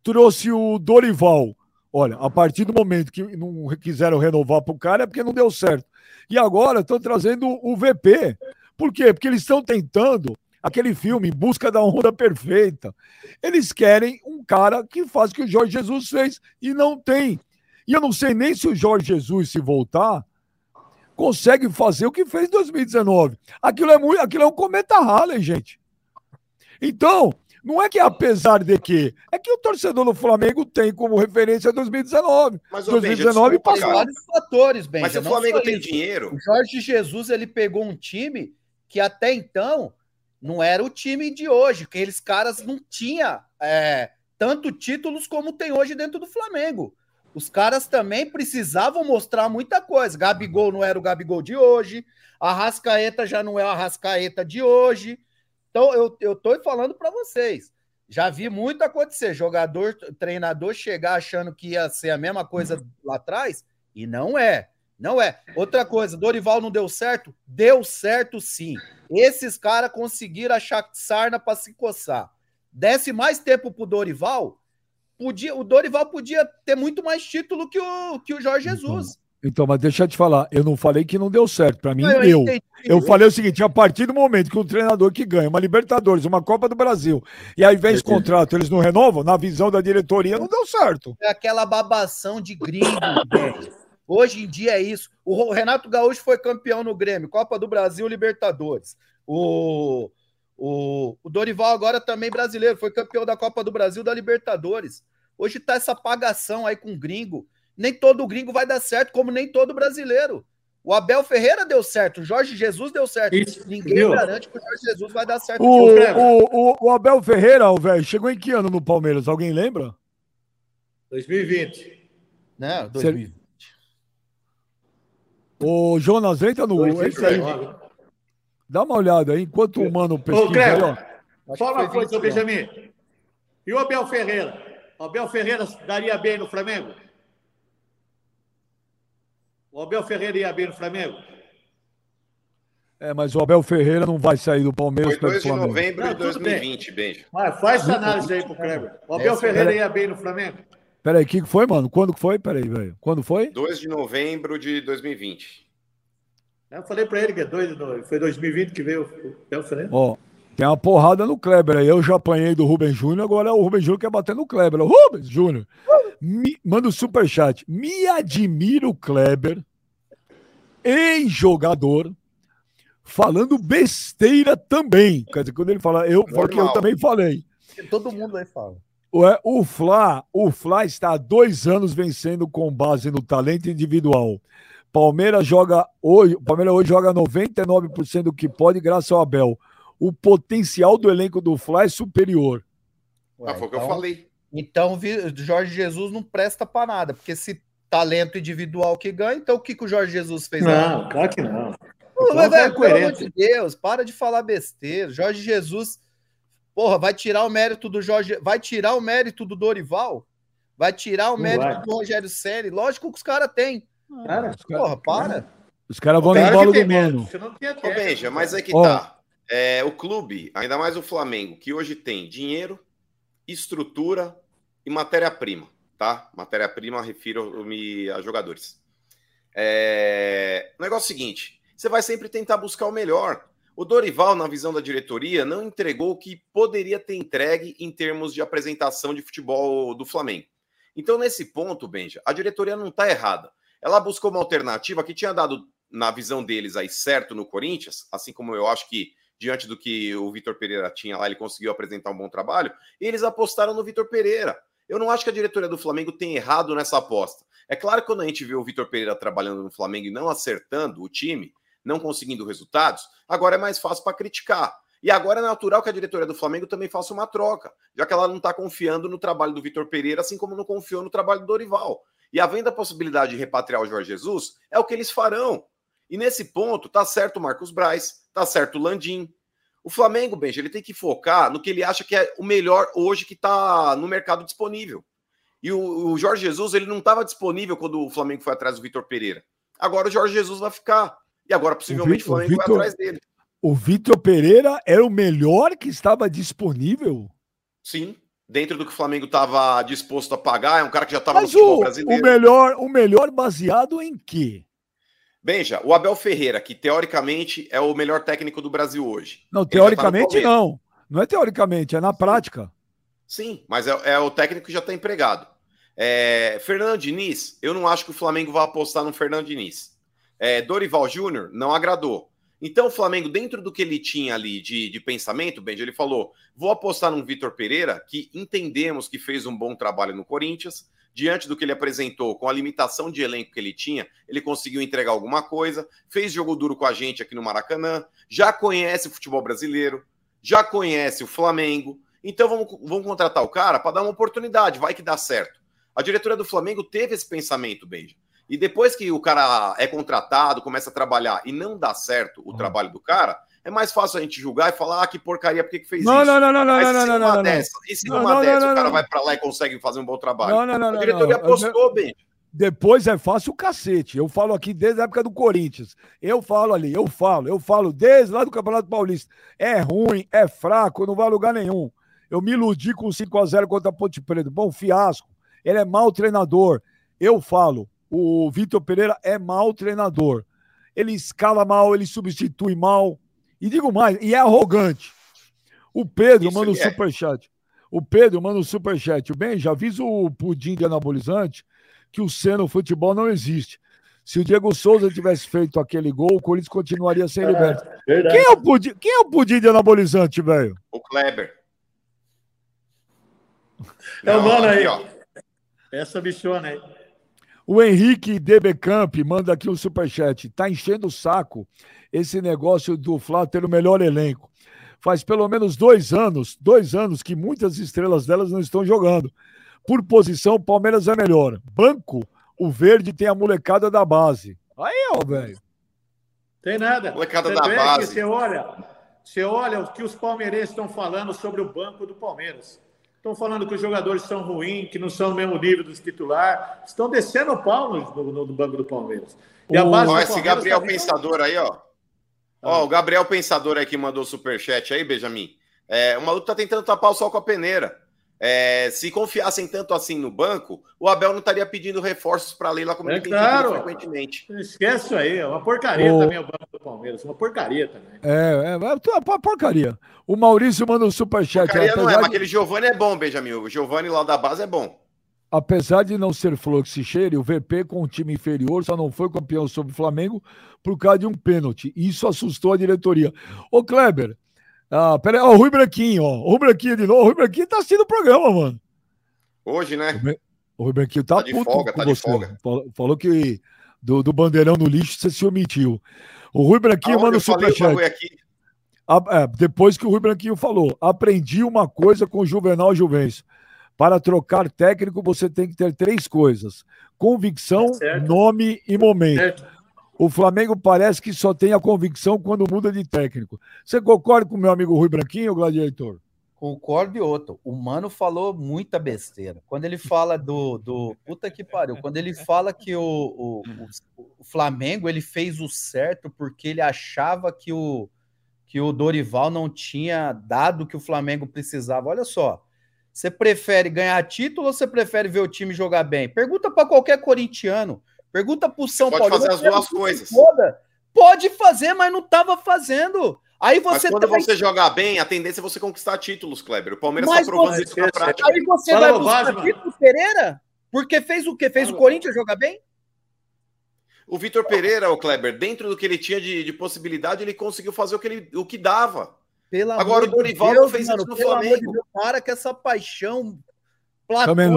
trouxe o Dorival. Olha, a partir do momento que não quiseram renovar para o cara é porque não deu certo. E agora estão trazendo o VP. Por quê? Porque eles estão tentando aquele filme Busca da Onda Perfeita. Eles querem um cara que faz o que o Jorge Jesus fez e não tem. E eu não sei nem se o Jorge Jesus, se voltar, consegue fazer o que fez em 2019. Aquilo é, muito, aquilo é um cometa Halley, gente. Então, não é que apesar de que, é que o torcedor do Flamengo tem como referência 2019. Mas 2019 passou. vários fatores, bem. Mas o Flamengo tem dinheiro. O Jorge Jesus ele pegou um time que até então não era o time de hoje, que aqueles caras não tinham é, tanto títulos como tem hoje dentro do Flamengo. Os caras também precisavam mostrar muita coisa. Gabigol não era o Gabigol de hoje, a Rascaeta já não é a Rascaeta de hoje. Então, eu, eu tô falando para vocês. Já vi muito acontecer. Jogador, treinador chegar achando que ia ser a mesma coisa lá atrás, e não é. Não é. Outra coisa, Dorival não deu certo? Deu certo sim. Esses caras conseguiram achar sarna para se coçar. Desse mais tempo pro Dorival, podia, o Dorival podia ter muito mais título que o, que o Jorge Jesus. Então, mas deixa eu te falar, eu não falei que não deu certo, para mim não, deu. Eu, eu falei o seguinte, a partir do momento que um treinador que ganha uma Libertadores, uma Copa do Brasil, e aí vem esse contrato, eles não renovam, na visão da diretoria, não deu certo. É aquela babação de gringo, velho. Hoje em dia é isso. O Renato Gaúcho foi campeão no Grêmio, Copa do Brasil, Libertadores. O, o, o Dorival agora também brasileiro, foi campeão da Copa do Brasil, da Libertadores. Hoje tá essa pagação aí com gringo. Nem todo gringo vai dar certo, como nem todo brasileiro. O Abel Ferreira deu certo, o Jorge Jesus deu certo. Isso, Ninguém viu? garante que o Jorge Jesus vai dar certo. O, o, o, o Abel Ferreira, velho, chegou em que ano no Palmeiras? Alguém lembra? 2020. Não, 2020. O Jonas entra no. Dá uma olhada aí, enquanto o mano pesquisa. Ô, Só uma coisa, Benjamin. E o Abel Ferreira? O Abel Ferreira daria bem no Flamengo? O Abel Ferreira ia bem no Flamengo? É, mas o Abel Ferreira não vai sair do Palmeiras. Foi 2 de novembro de 2020, beijo. Mas faz essa análise aí pro Kleber. O Abel Essa, Ferreira ia bem no Flamengo? Peraí, o que foi, mano? Quando que foi? Peraí, velho. Quando foi? 2 de novembro de 2020. Eu falei pra ele que é dois, foi 2020 que veio o Abel Ferreira. Ó, tem uma porrada no Kleber aí. Eu já apanhei do Rubem Júnior, agora o Rubem Júnior quer bater no Kleber. Rubem Júnior, manda o um superchat. Me admira o Kleber, ex-jogador, falando besteira também. Quer dizer, quando ele fala, eu falo que eu também falei. Todo mundo aí fala. É, o Fla, o Fla está há dois anos vencendo com base no talento individual. Palmeiras joga hoje, Palmeiras hoje joga 99% do que pode graças ao Abel o potencial do elenco do Fly é superior. Ué, ah, foi o então, que eu falei. Então, Jorge Jesus não presta para nada, porque se talento individual que ganha, então o que, que o Jorge Jesus fez não, lá? Não, claro que não. Pô, mas, velho, pelo amor de Deus, para de falar besteira. Jorge Jesus, porra, vai tirar o mérito do Jorge, vai tirar o mérito do Dorival? Vai tirar o não mérito vai. do Rogério Ceni? Lógico que os caras têm. Cara, porra, para. Os caras vão embalo do mano. Veja, mas é que oh. tá. É, o clube, ainda mais o Flamengo, que hoje tem dinheiro, estrutura e matéria-prima, tá? Matéria-prima, refiro-me a jogadores. É... O negócio é o seguinte: você vai sempre tentar buscar o melhor. O Dorival, na visão da diretoria, não entregou o que poderia ter entregue em termos de apresentação de futebol do Flamengo. Então, nesse ponto, Benja, a diretoria não está errada. Ela buscou uma alternativa que tinha dado, na visão deles, aí certo no Corinthians, assim como eu acho que diante do que o Vitor Pereira tinha lá, ele conseguiu apresentar um bom trabalho, e eles apostaram no Vitor Pereira. Eu não acho que a diretoria do Flamengo tem errado nessa aposta. É claro que quando a gente vê o Vitor Pereira trabalhando no Flamengo e não acertando o time, não conseguindo resultados, agora é mais fácil para criticar. E agora é natural que a diretoria do Flamengo também faça uma troca, já que ela não está confiando no trabalho do Vitor Pereira, assim como não confiou no trabalho do Dorival. E havendo a possibilidade de repatriar o Jorge Jesus, é o que eles farão. E nesse ponto, tá certo o Marcos Braz, tá certo o Landim. O Flamengo, Benja, ele tem que focar no que ele acha que é o melhor hoje que está no mercado disponível. E o, o Jorge Jesus, ele não estava disponível quando o Flamengo foi atrás do Vitor Pereira. Agora o Jorge Jesus vai ficar. E agora, possivelmente, o, o Flamengo Victor, vai atrás dele. O Vitor Pereira era o melhor que estava disponível? Sim dentro do que o Flamengo estava disposto a pagar, é um cara que já estava no futebol o, brasileiro. O melhor, o melhor baseado em quê? Benja, o Abel Ferreira, que teoricamente é o melhor técnico do Brasil hoje. Não, teoricamente tá não. Não é teoricamente, é na prática. Sim, mas é, é o técnico que já está empregado. É, Fernando Diniz, eu não acho que o Flamengo vai apostar no Fernando Diniz. É, Dorival Júnior não agradou. Então o Flamengo, dentro do que ele tinha ali de, de pensamento, Benja, ele falou: vou apostar no Vitor Pereira, que entendemos que fez um bom trabalho no Corinthians, diante do que ele apresentou, com a limitação de elenco que ele tinha, ele conseguiu entregar alguma coisa, fez jogo duro com a gente aqui no Maracanã, já conhece o futebol brasileiro, já conhece o Flamengo. Então vamos, vamos contratar o cara para dar uma oportunidade, vai que dá certo. A diretoria do Flamengo teve esse pensamento, Benja. E depois que o cara é contratado, começa a trabalhar e não dá certo o uhum. trabalho do cara, é mais fácil a gente julgar e falar, ah, que porcaria, por que, que fez não, isso? Não, não, não, não, não, não, não, dessa, E se não, numa dessa o cara vai para lá e consegue fazer um bom trabalho? Não, não, não. A diretoria apostou, bem. Depois é fácil o cacete. Eu falo aqui desde a época do Corinthians. Eu falo ali, eu falo, eu falo desde lá do Campeonato Paulista. É ruim, é fraco, não vai a lugar nenhum. Eu me iludi com 5x0 contra a Ponte Preta. Bom, fiasco. Ele é mau treinador. Eu falo, o Vitor Pereira é mau treinador. Ele escala mal, ele substitui mal. E digo mais, e é arrogante. O Pedro Isso manda um é. superchat. O Pedro manda um superchat. Bem, já avisa o pudim de anabolizante que o Senna, futebol não existe. Se o Diego Souza tivesse feito aquele gol, o Corinthians continuaria sem é, liberto. Quem é o pudim, quem é o pudim de anabolizante, velho? O Kleber. É o mano aí. Ó. Essa bichona aí. O Henrique Debecamp manda aqui um superchat. Tá enchendo o saco esse negócio do Flá ter o melhor elenco. Faz pelo menos dois anos, dois anos que muitas estrelas delas não estão jogando. Por posição, o Palmeiras é melhor. Banco, o verde tem a molecada da base. Aí, ó, velho. Tem nada. Molecada da base. Você olha, você olha o que os palmeirenses estão falando sobre o banco do Palmeiras. Estão falando que os jogadores são ruins, que não são no mesmo nível dos titulares. Estão descendo o pau no, no, no banco do Palmeiras. E a base ó, esse Gabriel tá Pensador aí, ó. Ó, o Gabriel Pensador aí que mandou superchat aí, Benjamin. É, o maluco tá tentando tapar o sol com a peneira. É, se confiassem tanto assim no banco, o Abel não estaria pedindo reforços para a Leila como é ele tem claro. frequentemente. Esquece isso aí, é uma porcaria o... também o banco do Palmeiras, uma porcaria também. É, é, é uma porcaria. O Maurício manda um superchat. Porcaria não é, mas aquele Giovanni é bom, Benjamin. O Giovanni lá da base é bom. Apesar de não ser cheire, o VP com um time inferior só não foi campeão sobre o Flamengo por causa de um pênalti. Isso assustou a diretoria. Ô, Kleber, ah, peraí, ó, o Rui Branquinho, ó. O Rui Branquinho de novo. O Rui Branquinho tá assistindo o programa, mano. Hoje, né? O Rui Branquinho tá, tá de puto folga, com tá você. De folga. Falou, que do, do bandeirão no lixo você se omitiu. O Rui Branquinho Aonde manda o superchat. É, depois que o Rui Branquinho falou, aprendi uma coisa com o Juvenal Juvencio. Para trocar técnico, você tem que ter três coisas: convicção, é nome e momento. É o Flamengo parece que só tem a convicção quando muda de técnico. Você concorda com o meu amigo Rui Branquinho, Gladiator? Concordo e outro. O Mano falou muita besteira. Quando ele fala do. do puta que pariu. Quando ele fala que o, o, o, Flamengo ele fez o certo porque ele achava que o, que o Dorival não tinha dado o que o Flamengo precisava. Olha só. Você prefere ganhar título ou você prefere ver o time jogar bem? Pergunta para qualquer corintiano. Pergunta pro São Paulo. Pode fazer as duas coisas. Pode fazer, mas não estava fazendo. Aí você mas quando você jogar bem, a tendência é você conquistar títulos, Kleber. O Palmeiras está provando você... isso na prática. Aí você Fala vai buscar base, títulos, Pereira? Porque fez o quê? Fez Fala o Corinthians jogar bem? O Vitor Pereira, o Kleber, dentro do que ele tinha de, de, possibilidade, ele conseguiu fazer o que, ele, o que dava. Pelo Agora o Dorival Deus, fez mano, isso no Flamengo. De Deus, para com essa paixão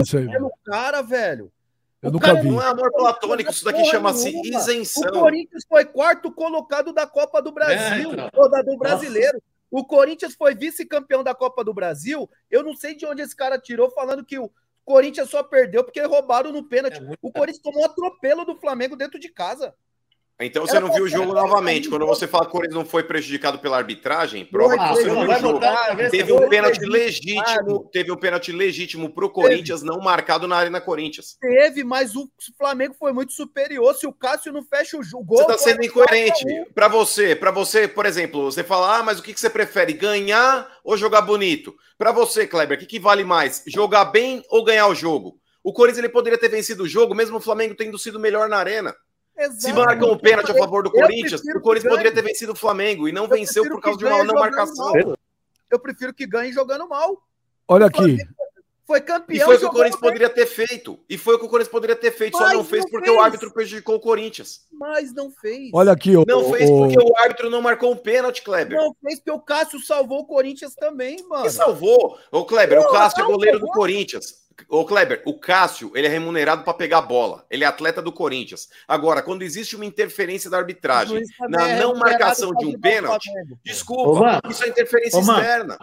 sei. pelo cara, velho. Eu o nunca vi. Não é amor platônico, isso daqui chama-se isenção. O Corinthians foi quarto colocado da Copa do Brasil, é, ou da, do brasileiro. Nossa. O Corinthians foi vice-campeão da Copa do Brasil. Eu não sei de onde esse cara tirou falando que o Corinthians só perdeu porque roubaram no pênalti. É o Corinthians tomou um atropelo do Flamengo dentro de casa. Então você não viu o jogo novamente. Quando você fala que o Corinthians não foi prejudicado pela arbitragem, prova que você não viu o jogo. Teve um pênalti legítimo, teve um pênalti legítimo pro Corinthians não marcado na Arena Corinthians. Teve, mas o Flamengo foi muito superior. Se o Cássio não fecha o jogo, você tá sendo incoerente. Para você, para você, por exemplo, você fala: "Ah, mas o que você prefere, ganhar ou jogar bonito?" Para você, Kleber, o que, que vale mais? Jogar bem ou ganhar o jogo? O Corinthians ele poderia ter vencido o jogo, mesmo o Flamengo tendo sido melhor na arena. Se marcam um pênalti a favor do Corinthians, o Corinthians poderia ter vencido o Flamengo e não venceu por causa de uma não marcação. Mal. Eu prefiro que ganhe jogando mal. Olha aqui. Foi campeão. E foi o que o Corinthians bem. poderia ter feito. E foi o que o Corinthians poderia ter feito, Mas só não fez não porque fez. o árbitro prejudicou o Corinthians. Mas não fez. Olha aqui, ó. Não fez porque o árbitro não marcou um pênalti, Kleber. Não fez porque o Cássio salvou o Corinthians também, mano. E salvou. Ô, Kleber, o Cássio é goleiro do Corinthians. Ô, Kleber, o Cássio, ele é remunerado para pegar a bola. Ele é atleta do Corinthians. Agora, quando existe uma interferência da arbitragem na é não marcação de um pênalti, desculpa, Ô, isso é interferência Ô, externa.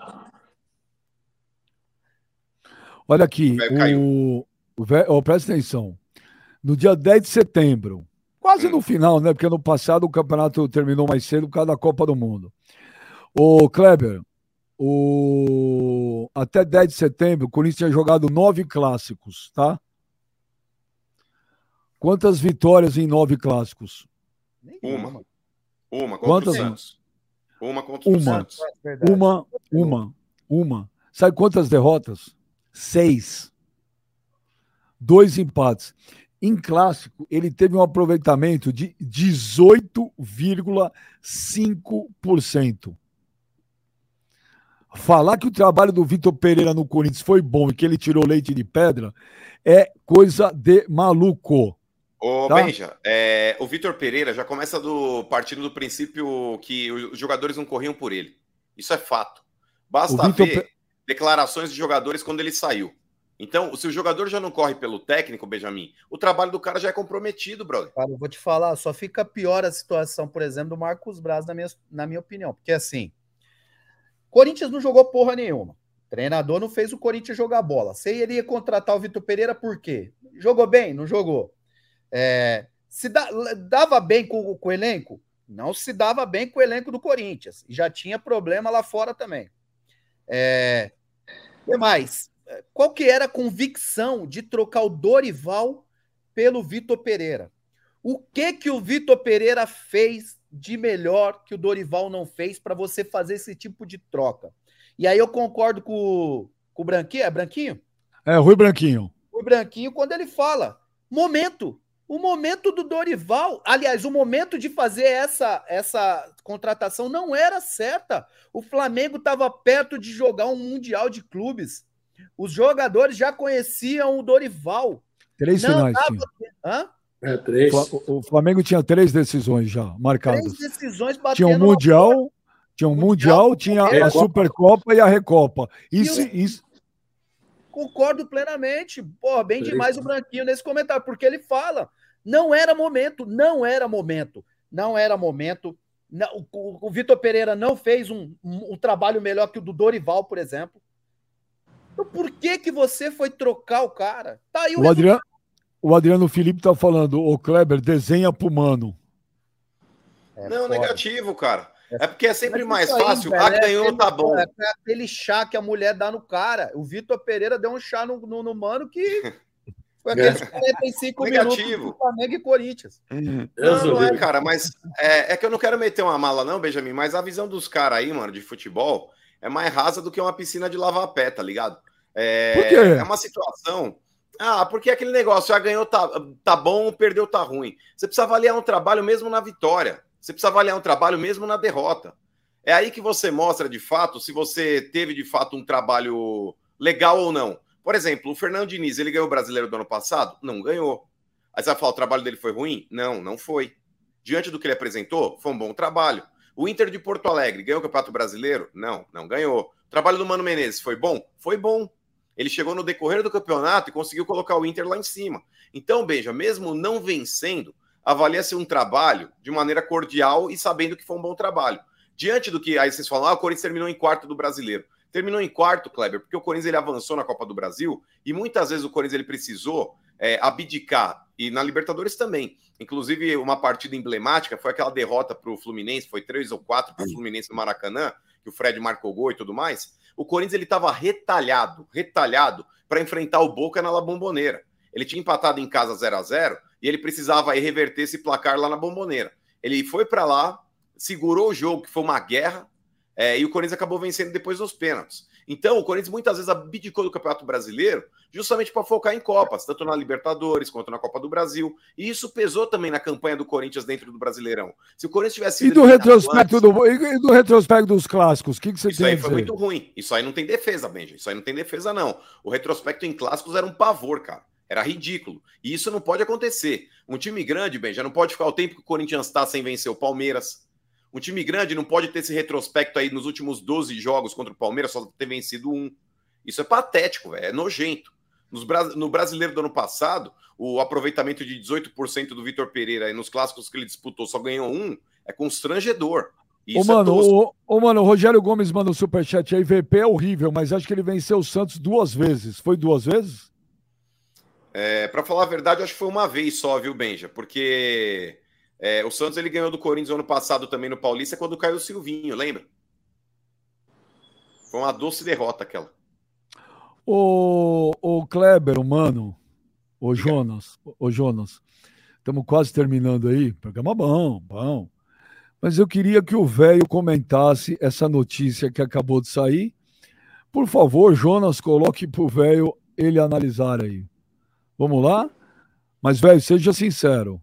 Olha aqui, o, o, oh, presta atenção. No dia 10 de setembro, quase hum. no final, né? Porque no passado o campeonato terminou mais cedo por causa da Copa do Mundo. O Kleber, o... Até 10 de setembro, o Corinthians tinha jogado nove clássicos, tá? Quantas vitórias em nove clássicos? Uma. Uma contra Quantas? o Santos. Uma contra o uma. Santos. Uma, uma, uma. Sabe quantas derrotas? Seis. Dois empates. Em clássico, ele teve um aproveitamento de 18,5% falar que o trabalho do Vitor Pereira no Corinthians foi bom e que ele tirou leite de pedra é coisa de maluco. Ô, tá? Benja, é, o Vitor Pereira já começa do partindo do princípio que os jogadores não corriam por ele. Isso é fato. Basta ver declarações de jogadores quando ele saiu. Então, se o jogador já não corre pelo técnico, Benjamin, o trabalho do cara já é comprometido, brother. Cara, eu vou te falar, só fica pior a situação, por exemplo, do Marcos Braz, na minha, na minha opinião. Porque assim, Corinthians não jogou porra nenhuma. O treinador não fez o Corinthians jogar bola. Você iria contratar o Vitor Pereira por quê? Jogou bem? Não jogou. É, se dava bem com, com o elenco? Não se dava bem com o elenco do Corinthians. Já tinha problema lá fora também. É, que mais? qual que era a convicção de trocar o Dorival pelo Vitor Pereira? O que que o Vitor Pereira fez de melhor que o Dorival não fez para você fazer esse tipo de troca? E aí eu concordo com, com o Branquinho, é Branquinho? É, Rui Branquinho. Rui Branquinho, quando ele fala, momento, o momento do Dorival, aliás, o momento de fazer essa, essa contratação não era certa. O Flamengo estava perto de jogar um Mundial de Clubes. Os jogadores já conheciam o Dorival. Três não finais tava... Hã? É, três. O Flamengo tinha três decisões já marcadas. Três decisões batendo Tinha um Mundial, tinha um Mundial, mundial tinha a Supercopa e a Recopa. Isso, isso... Concordo plenamente. Pô, bem demais o Branquinho nesse comentário, porque ele fala, não era momento, não era momento, não era momento. Não, o, o Vitor Pereira não fez um, um, um trabalho melhor que o do Dorival, por exemplo. Então, por que que você foi trocar o cara? Tá aí o, o Adriano, o Adriano Felipe tá falando, o Kleber desenha pro mano. É não, foda. negativo, cara. É porque é sempre mais fácil. Aí, ah, é ganhou, tá bom. É aquele chá que a mulher dá no cara. O Vitor Pereira deu um chá no, no, no mano que foi aqueles 45 Negativo. minutos do Flamengo e Corinthians. Uhum. Não, não é, cara, mas é, é, que eu não quero meter uma mala, não, Benjamin, mas a visão dos caras aí, mano, de futebol é mais rasa do que uma piscina de lavar pé, tá ligado? É, Por quê? é uma situação. Ah, porque aquele negócio já ganhou, tá, tá bom, perdeu, tá ruim. Você precisa avaliar um trabalho mesmo na vitória. Você precisa avaliar um trabalho mesmo na derrota. É aí que você mostra de fato se você teve de fato um trabalho legal ou não. Por exemplo, o Fernando Diniz, ele ganhou o brasileiro do ano passado? Não ganhou. Aí você vai falar, o trabalho dele foi ruim? Não, não foi. Diante do que ele apresentou, foi um bom trabalho. O Inter de Porto Alegre ganhou o Campeonato Brasileiro? Não, não ganhou. O trabalho do Mano Menezes foi bom? Foi bom. Ele chegou no decorrer do campeonato e conseguiu colocar o Inter lá em cima. Então, Beija, mesmo não vencendo, avalia-se um trabalho de maneira cordial e sabendo que foi um bom trabalho. Diante do que aí vocês falam, ah, o Corinthians terminou em quarto do brasileiro. Terminou em quarto, Kleber, porque o Corinthians ele avançou na Copa do Brasil e muitas vezes o Corinthians ele precisou é, abdicar e na Libertadores também. Inclusive, uma partida emblemática foi aquela derrota para o Fluminense, foi três ou quatro para o Fluminense no Maracanã, que o Fred marcou gol e tudo mais o Corinthians ele estava retalhado, retalhado para enfrentar o Boca na La Bombonera. Ele tinha empatado em casa 0 a 0 e ele precisava aí reverter esse placar lá na Bombonera. Ele foi para lá, segurou o jogo, que foi uma guerra, é, e o Corinthians acabou vencendo depois nos pênaltis. Então, o Corinthians muitas vezes abdicou do Campeonato Brasileiro justamente para focar em Copas, tanto na Libertadores quanto na Copa do Brasil. E isso pesou também na campanha do Corinthians dentro do Brasileirão. Se o Corinthians tivesse. E do retrospecto, do, e do retrospecto dos clássicos, o que, que você isso aí foi muito ruim. Isso aí não tem defesa, Benji. Isso aí não tem defesa, não. O retrospecto em clássicos era um pavor, cara. Era ridículo. E isso não pode acontecer. Um time grande, Ben, já não pode ficar o tempo que o Corinthians está sem vencer o Palmeiras, um time grande não pode ter esse retrospecto aí nos últimos 12 jogos contra o Palmeiras, só ter vencido um. Isso é patético, véio, é nojento. Nos, no brasileiro do ano passado, o aproveitamento de 18% do Vitor Pereira nos clássicos que ele disputou só ganhou um, é constrangedor. Ô, mano, é o, ô, mano, o Rogério Gomes manda um superchat aí. VP é horrível, mas acho que ele venceu o Santos duas vezes. Foi duas vezes? É, para falar a verdade, acho que foi uma vez só, viu, Benja? Porque é, o Santos ele ganhou do Corinthians ano passado também no Paulista quando caiu o Silvinho, lembra? Foi uma doce derrota aquela. O, o Kleber, o mano, o Jonas, o Jonas, estamos quase terminando aí. Programa bom, bom. Mas eu queria que o velho comentasse essa notícia que acabou de sair. Por favor, Jonas, coloque para o velho ele analisar aí. Vamos lá? Mas, velho, seja sincero.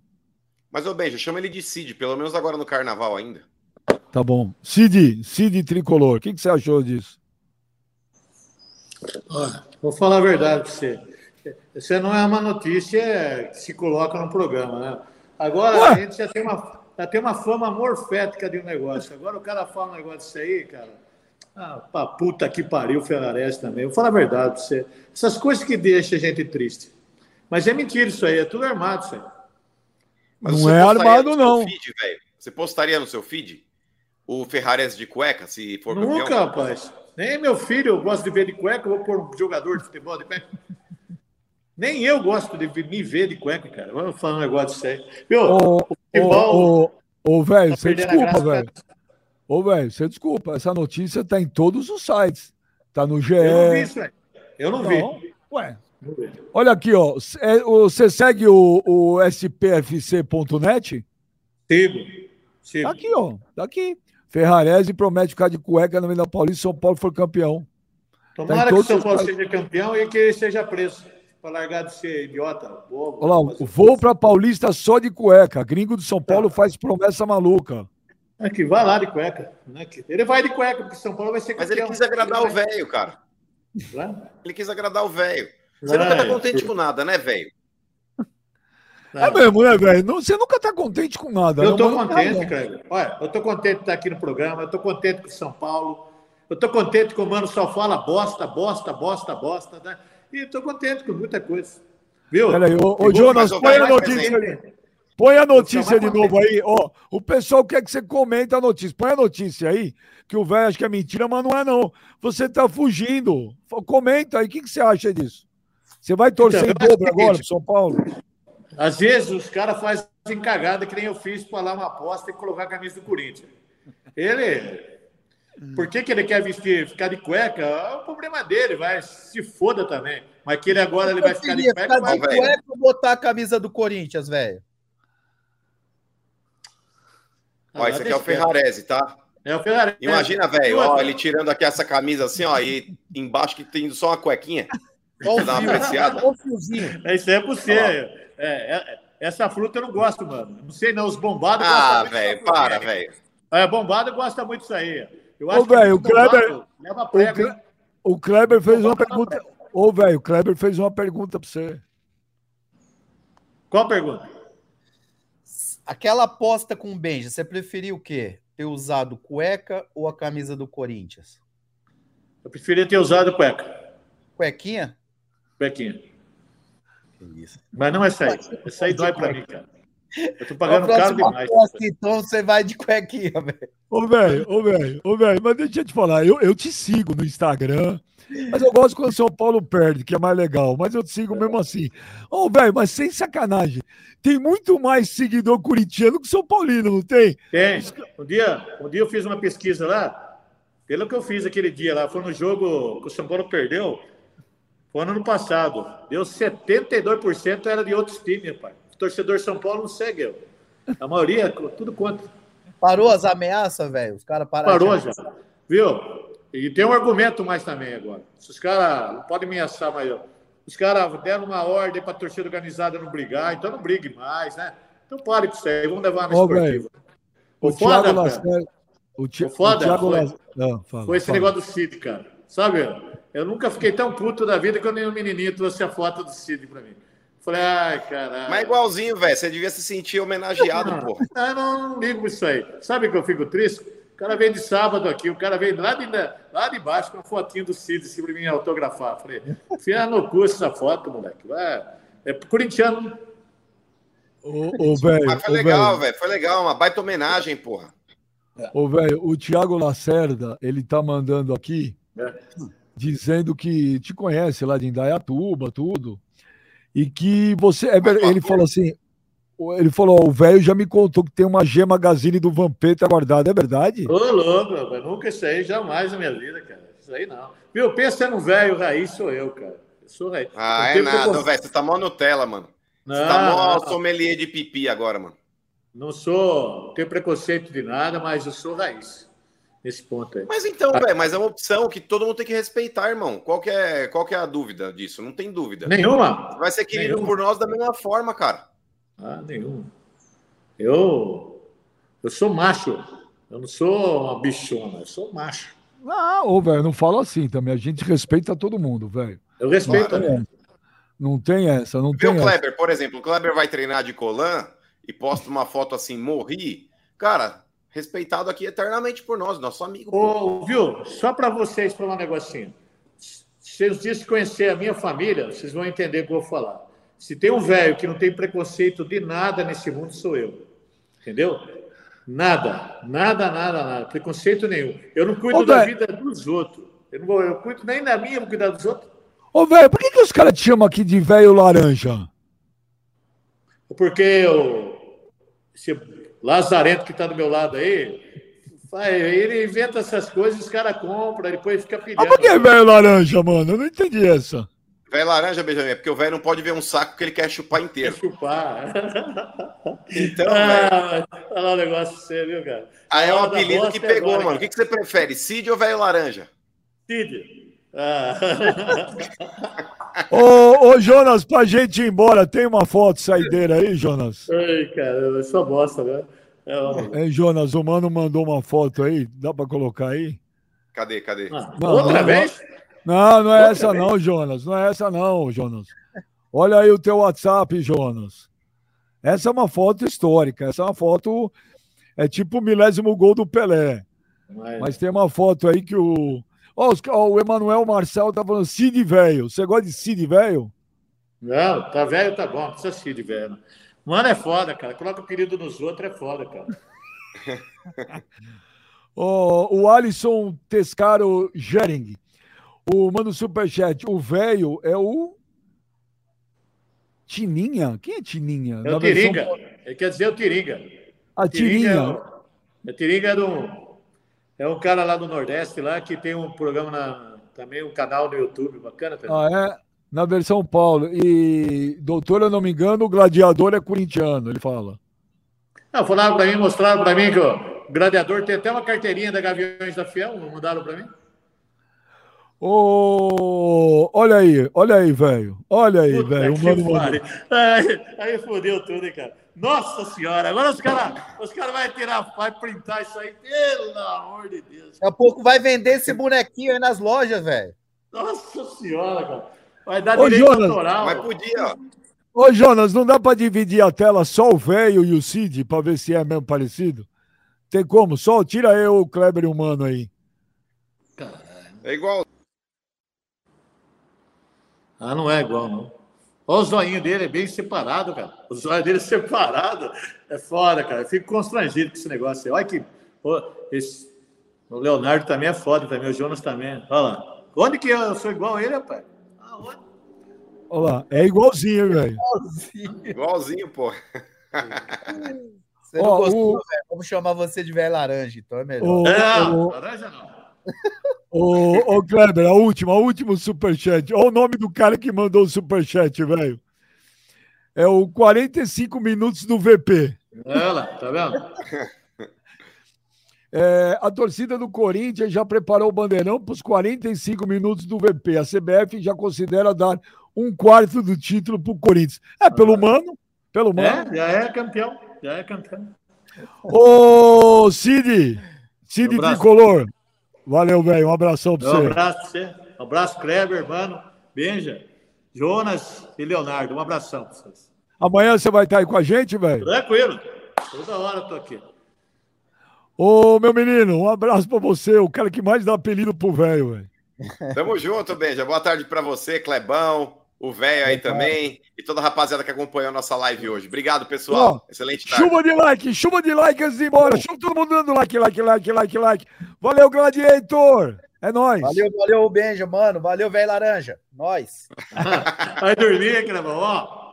Mas, ô Benja, chama ele de Cid, pelo menos agora no carnaval ainda. Tá bom. Cid, Cid Tricolor, o que, que você achou disso? Olha, vou falar a verdade para você. Isso não é uma notícia que se coloca no programa, né? Agora Ué? a gente já tem uma, já tem uma fama morfética de um negócio. Agora o cara fala um negócio disso aí, cara. Ah, pra puta que pariu o Ferrares também. Vou falar a verdade pra você. Essas coisas que deixam a gente triste. Mas é mentira isso aí, é tudo armado isso aí. Mas não é armado, não. Feed, você postaria no seu feed o Ferrares de cueca, se for Nunca, campeão? rapaz. Nem meu filho eu gosto de ver de cueca, eu vou pôr um jogador de futebol de cueca. Nem eu gosto de me ver de cueca, cara. Vamos falar um negócio. Meu, ô, o futebol. Ô, velho, tá você desculpa, velho. Ô, velho, você desculpa. Essa notícia tá em todos os sites. Tá no GE. Eu não vi isso, velho. Eu não, não vi. Ué. Olha aqui, ó. É, você segue o, o spfc.net? Sigo. Sigo. Tá aqui, ó. Tá aqui. Ferrarese promete ficar de cueca no meio da Paulista. São Paulo for campeão. Tomara tá que o São Paulo seja campeão e que ele seja preso para largar de ser idiota, bobo. Olha lá, o voo para Paulista só de cueca. Gringo do São Paulo tá. faz promessa maluca. É que vai lá de cueca. Né? Ele vai de cueca, porque São Paulo vai ser campeão. Mas ele quis agradar ele o velho, cara. Ele quis agradar o velho. Você nunca tá contente com nada, né, velho? É mesmo, né, velho? Você nunca tá contente com nada. Eu né? tô contente, cara. Olha, eu tô contente de estar aqui no programa, eu tô contente com São Paulo, eu tô contente que o Mano só fala bosta, bosta, bosta, bosta, né? E estou contente com muita coisa. Viu? Peraí, ô, ô Jonas, põe a notícia. Põe a notícia de novo aí. Ó, o pessoal quer que você comente a notícia. Põe a notícia aí, que o velho acha que é mentira, mas não é não. Você está fugindo. Comenta aí, o que, que você acha disso? Você vai torcer então, em dobro agora pro São Paulo? Às vezes os caras fazem cagada, que nem eu fiz para lá uma aposta e colocar a camisa do Corinthians. Ele por que, que ele quer vestir, ficar de cueca? É o problema dele, vai se foda também. Mas que ele agora ele vai ficar de cueca. Ficar de cueca ou botar a camisa do Corinthians, velho? Ó, ah, esse aqui é o Ferrarese, tá? É o Ferrarese. Imagina, velho, ó, ele tirando aqui essa camisa assim, ó, e embaixo que tem só uma cuequinha. Dar uma apreciada. É, isso é por você. É, é, essa fruta eu não gosto, mano. Não sei não, os bombados. Ah, velho, para, velho. É, bombado gosta muito disso aí. Eu acho Ô, véio, o Kleber, leva prego, o, o Kleber fez uma pergunta. Ô, velho, o Kleber fez uma pergunta para você. Qual pergunta? Aquela aposta com o Benja, você preferiu o quê? Ter usado cueca ou a camisa do Corinthians? Eu preferia ter usado cueca. Cuequinha? Cuequinha. Isso. Mas não é aí. Essa aí dói para mim, cara. Eu tô pagando caro demais. Então você vai de cuequinha, velho. Ô, velho, ô, velho, ô, velho, mas deixa eu te falar, eu, eu te sigo no Instagram, mas eu gosto quando o São Paulo perde, que é mais legal, mas eu te sigo mesmo assim. Ô, velho, mas sem sacanagem, tem muito mais seguidor corintiano que São Paulino, não tem? Tem. Um dia, um dia eu fiz uma pesquisa lá, pelo que eu fiz aquele dia lá, foi no jogo que o São Paulo perdeu, no ano passado, deu 72% era de outros times, pai torcedor São Paulo não segue eu. A maioria, tudo contra. Parou as ameaças, velho? Os caras pararam. Parou já. Viu? E tem um argumento mais também agora. Se os caras não podem ameaçar mais. Os caras deram uma ordem para a torcida organizada não brigar, então não brigue mais, né? Então pare com isso aí, vamos levar na esportiva. O, o foda, Thiago o, ti... o foda o Thiago foi, não, fala, foi esse fala. negócio do Cid, cara. Sabe? Eu nunca fiquei tão puto da vida quando um menininho trouxe a foto do Cid para mim. Falei, ai, caralho. Mas igualzinho, velho. Você devia se sentir homenageado, não, pô. Não, não, não ligo isso aí. Sabe que eu fico triste? O cara vem de sábado aqui, o cara vem lá de, lá de baixo com uma fotinho do Cid assim pra mim autografar. Falei, enfia no cu essa foto, moleque. Vai. É corintiano. Ô, ô, velho. Mas foi legal, velho. Foi legal, uma baita homenagem, porra. Ô, velho, o Thiago Lacerda, ele tá mandando aqui, é. Dizendo que te conhece lá de Indaiatuba, tudo. E que você. É, ele falou assim. Ele falou: o velho já me contou que tem uma G Magazine do Vampeta guardada. É verdade? Ô, louco, eu nunca isso aí, jamais na minha vida, cara. Isso aí não. Viu, pensa no velho raiz, sou eu, cara. Eu sou raiz. Ah, é nada, velho. Você tá mó Nutella, mano. Não, você tá mó sommelier de pipi agora, mano. Não sou. Não tenho preconceito de nada, mas eu sou raiz nesse ponto aí. Mas então, ah. velho, mas é uma opção que todo mundo tem que respeitar, irmão. Qual que é, qual que é a dúvida disso? Não tem dúvida. Nenhuma. Vai ser querido nenhuma. por nós da mesma forma, cara. Ah, nenhuma. Eu, eu sou macho. Eu não sou uma bichona, eu sou macho. Não, velho, não fala assim também. A gente respeita todo mundo, velho. Eu respeito também. Não tem essa, não Viu tem o essa. Kleber, por exemplo, o Kleber vai treinar de Colan e posta uma foto assim, morri. Cara, respeitado aqui eternamente por nós, nosso amigo. pô. Ô, viu? Só para vocês falar um negocinho. Se vocês conhecer a minha família, vocês vão entender o que eu vou falar. Se tem um velho que não tem preconceito de nada nesse mundo, sou eu. Entendeu? Nada, nada, nada, nada. Preconceito nenhum. Eu não cuido Ô, da velho. vida dos outros. Eu não eu cuido nem da minha, vou cuidar dos outros. Ô, velho, por que, que os caras te chamam aqui de velho laranja? Porque o, esse Lazarento que está do meu lado aí, vai, ele inventa essas coisas, os caras compram, depois fica pedindo. Ah, por que velho laranja, mano? Eu não entendi essa. Velho laranja, Benjamin, é porque o velho não pode ver um saco que ele quer chupar Quer inteiro. chupar. Então, velho. ah, mas olha lá o negócio pra você, viu, cara? Aí é um apelido que pegou, agora, mano. O que, que você prefere, Cid ou velho laranja? Cid. Ah. Ô, ô, Jonas, pra gente ir embora, tem uma foto saideira aí, Jonas? Ai, cara, eu sou bosta, né? É, ó. Hein, Jonas, o mano mandou uma foto aí, dá pra colocar aí? Cadê, cadê? Ah, Não, outra não, vez? Não, não é Outra essa vez? não, Jonas. Não é essa não, Jonas. Olha aí o teu WhatsApp, Jonas. Essa é uma foto histórica. Essa é uma foto. É tipo o milésimo gol do Pelé. Mas, Mas tem uma foto aí que o. Ó, os- ó, o Emanuel Marcel tá falando Cid velho. Você gosta de Cid velho? Não, tá velho, tá bom, não precisa Cid, velho. Mano, é foda, cara. Coloca o querido nos outros, é foda, cara. Ó, o Alisson Tescaro Gering. O mano Superchat. O velho é o. Tininha? Quem é Tininha? É Na o versão- Tiringa. Ele quer dizer o Tiringa. A Tiringa é, Tirinha. o- é Tiringa é, do, é um cara lá do Nordeste lá que tem um programa na, também um canal no YouTube bacana também. Ah, é? Na versão Paulo. E, doutor, eu não me engano, o gladiador é corintiano, ele fala. Não, falaram para mim, mostraram para mim que o Gladiador tem até uma carteirinha da Gaviões da Fiel, mandaram para mim? Ô, olha aí, olha aí, velho. Olha aí, velho. Aí, aí fodeu tudo, hein, cara. Nossa senhora, agora os caras os cara vão tirar, vai printar isso aí, pelo amor de Deus. Daqui a pouco vai vender esse bonequinho aí nas lojas, velho. Nossa senhora, cara. Vai dar Ô, direito Jonas, autoral. Mas podia, ó. Ô, Jonas, não dá pra dividir a tela só o velho e o Cid pra ver se é mesmo parecido? Tem como? Só tira eu, o Kleber e o mano aí. É igual. Ah, não é igual, não. Olha o zoinho dele, é bem separado, cara. O zóio dele é separado. É foda, cara. Eu fico constrangido com esse negócio. aí. Olha que. Esse... O Leonardo também é foda, também. O Jonas também. Olha lá. Onde que eu sou igual a ele, rapaz? Aonde? Olha lá, é igualzinho, velho. Igualzinho, pô. Você não Ó, gostou, o- velho? Vamos chamar você de velho laranja, então é melhor. Não, ô, laranja não. Ô, ô, Kleber, a última, a última superchat. Olha o nome do cara que mandou o superchat, velho. É o 45 minutos do VP. Olha lá, tá vendo? É, a torcida do Corinthians já preparou o bandeirão para os 45 minutos do VP. A CBF já considera dar um quarto do título para o Corinthians. É pelo mano, pelo mano. É, já é campeão. Já é campeão. Ô, Cid, Cid. Tricolor. Valeu, velho. Um abração para Um você. abraço pra você. Um abraço, Kleber, mano. Benja, Jonas e Leonardo. Um abração pra vocês. Amanhã você vai estar aí com a gente, velho? Tranquilo. Toda hora eu tô aqui. Ô, meu menino, um abraço para você, o cara que mais dá apelido pro velho, velho. Tamo junto, Benja. Boa tarde pra você, Clebão, o velho aí também e toda a rapaziada que acompanhou a nossa live hoje. Obrigado, pessoal. Excelente tarde. Chuva de like, chuva de like antes de ir embora. Chuva todo mundo dando like, like, like, like, like. Valeu, Gladiator. É nóis. Valeu, valeu, Benja, mano. Valeu, velho laranja. Nós. Vai dormir, Clebão. Ó,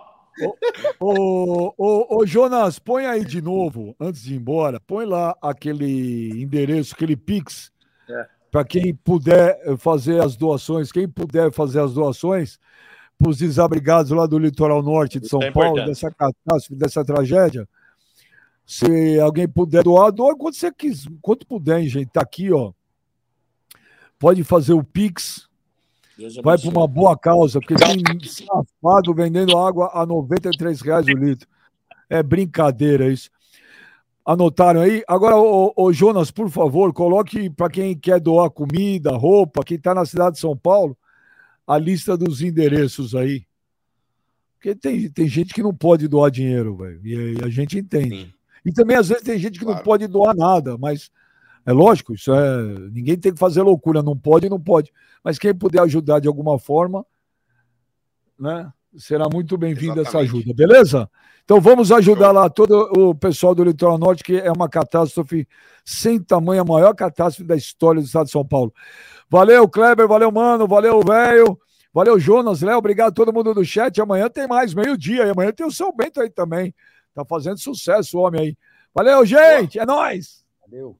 Ô, ô, ô, Jonas, põe aí de novo, antes de ir embora, põe lá aquele endereço, aquele Pix, É. para quem puder fazer as doações, quem puder fazer as doações para os desabrigados lá do litoral norte de São é Paulo, dessa catástrofe, dessa tragédia. Se alguém puder doar, doa quanto você quiser, quanto puder, hein, gente. Tá aqui, ó. Pode fazer o Pix, vai para uma boa causa, porque tem safado vendendo água a 93 reais o litro. É brincadeira isso. Anotaram aí? Agora, ô, ô, Jonas, por favor, coloque para quem quer doar comida, roupa, quem está na cidade de São Paulo, a lista dos endereços aí. Porque tem, tem gente que não pode doar dinheiro, velho. E, e, a gente entende. Sim. E também, às vezes, tem gente que claro. não pode doar nada, mas é lógico, isso é. Ninguém tem que fazer loucura, não pode, não pode. Mas quem puder ajudar de alguma forma, né? Será muito bem-vinda essa ajuda, beleza? Então vamos ajudar lá todo o pessoal do Litoral Norte, que é uma catástrofe sem tamanho, a maior catástrofe da história do estado de São Paulo. Valeu, Kleber, valeu, mano, valeu, velho. Valeu, Jonas, Léo, obrigado a todo mundo do chat. Amanhã tem mais, meio-dia. E amanhã tem o seu Bento aí também. Tá fazendo sucesso o homem aí. Valeu, gente. É nóis. Valeu.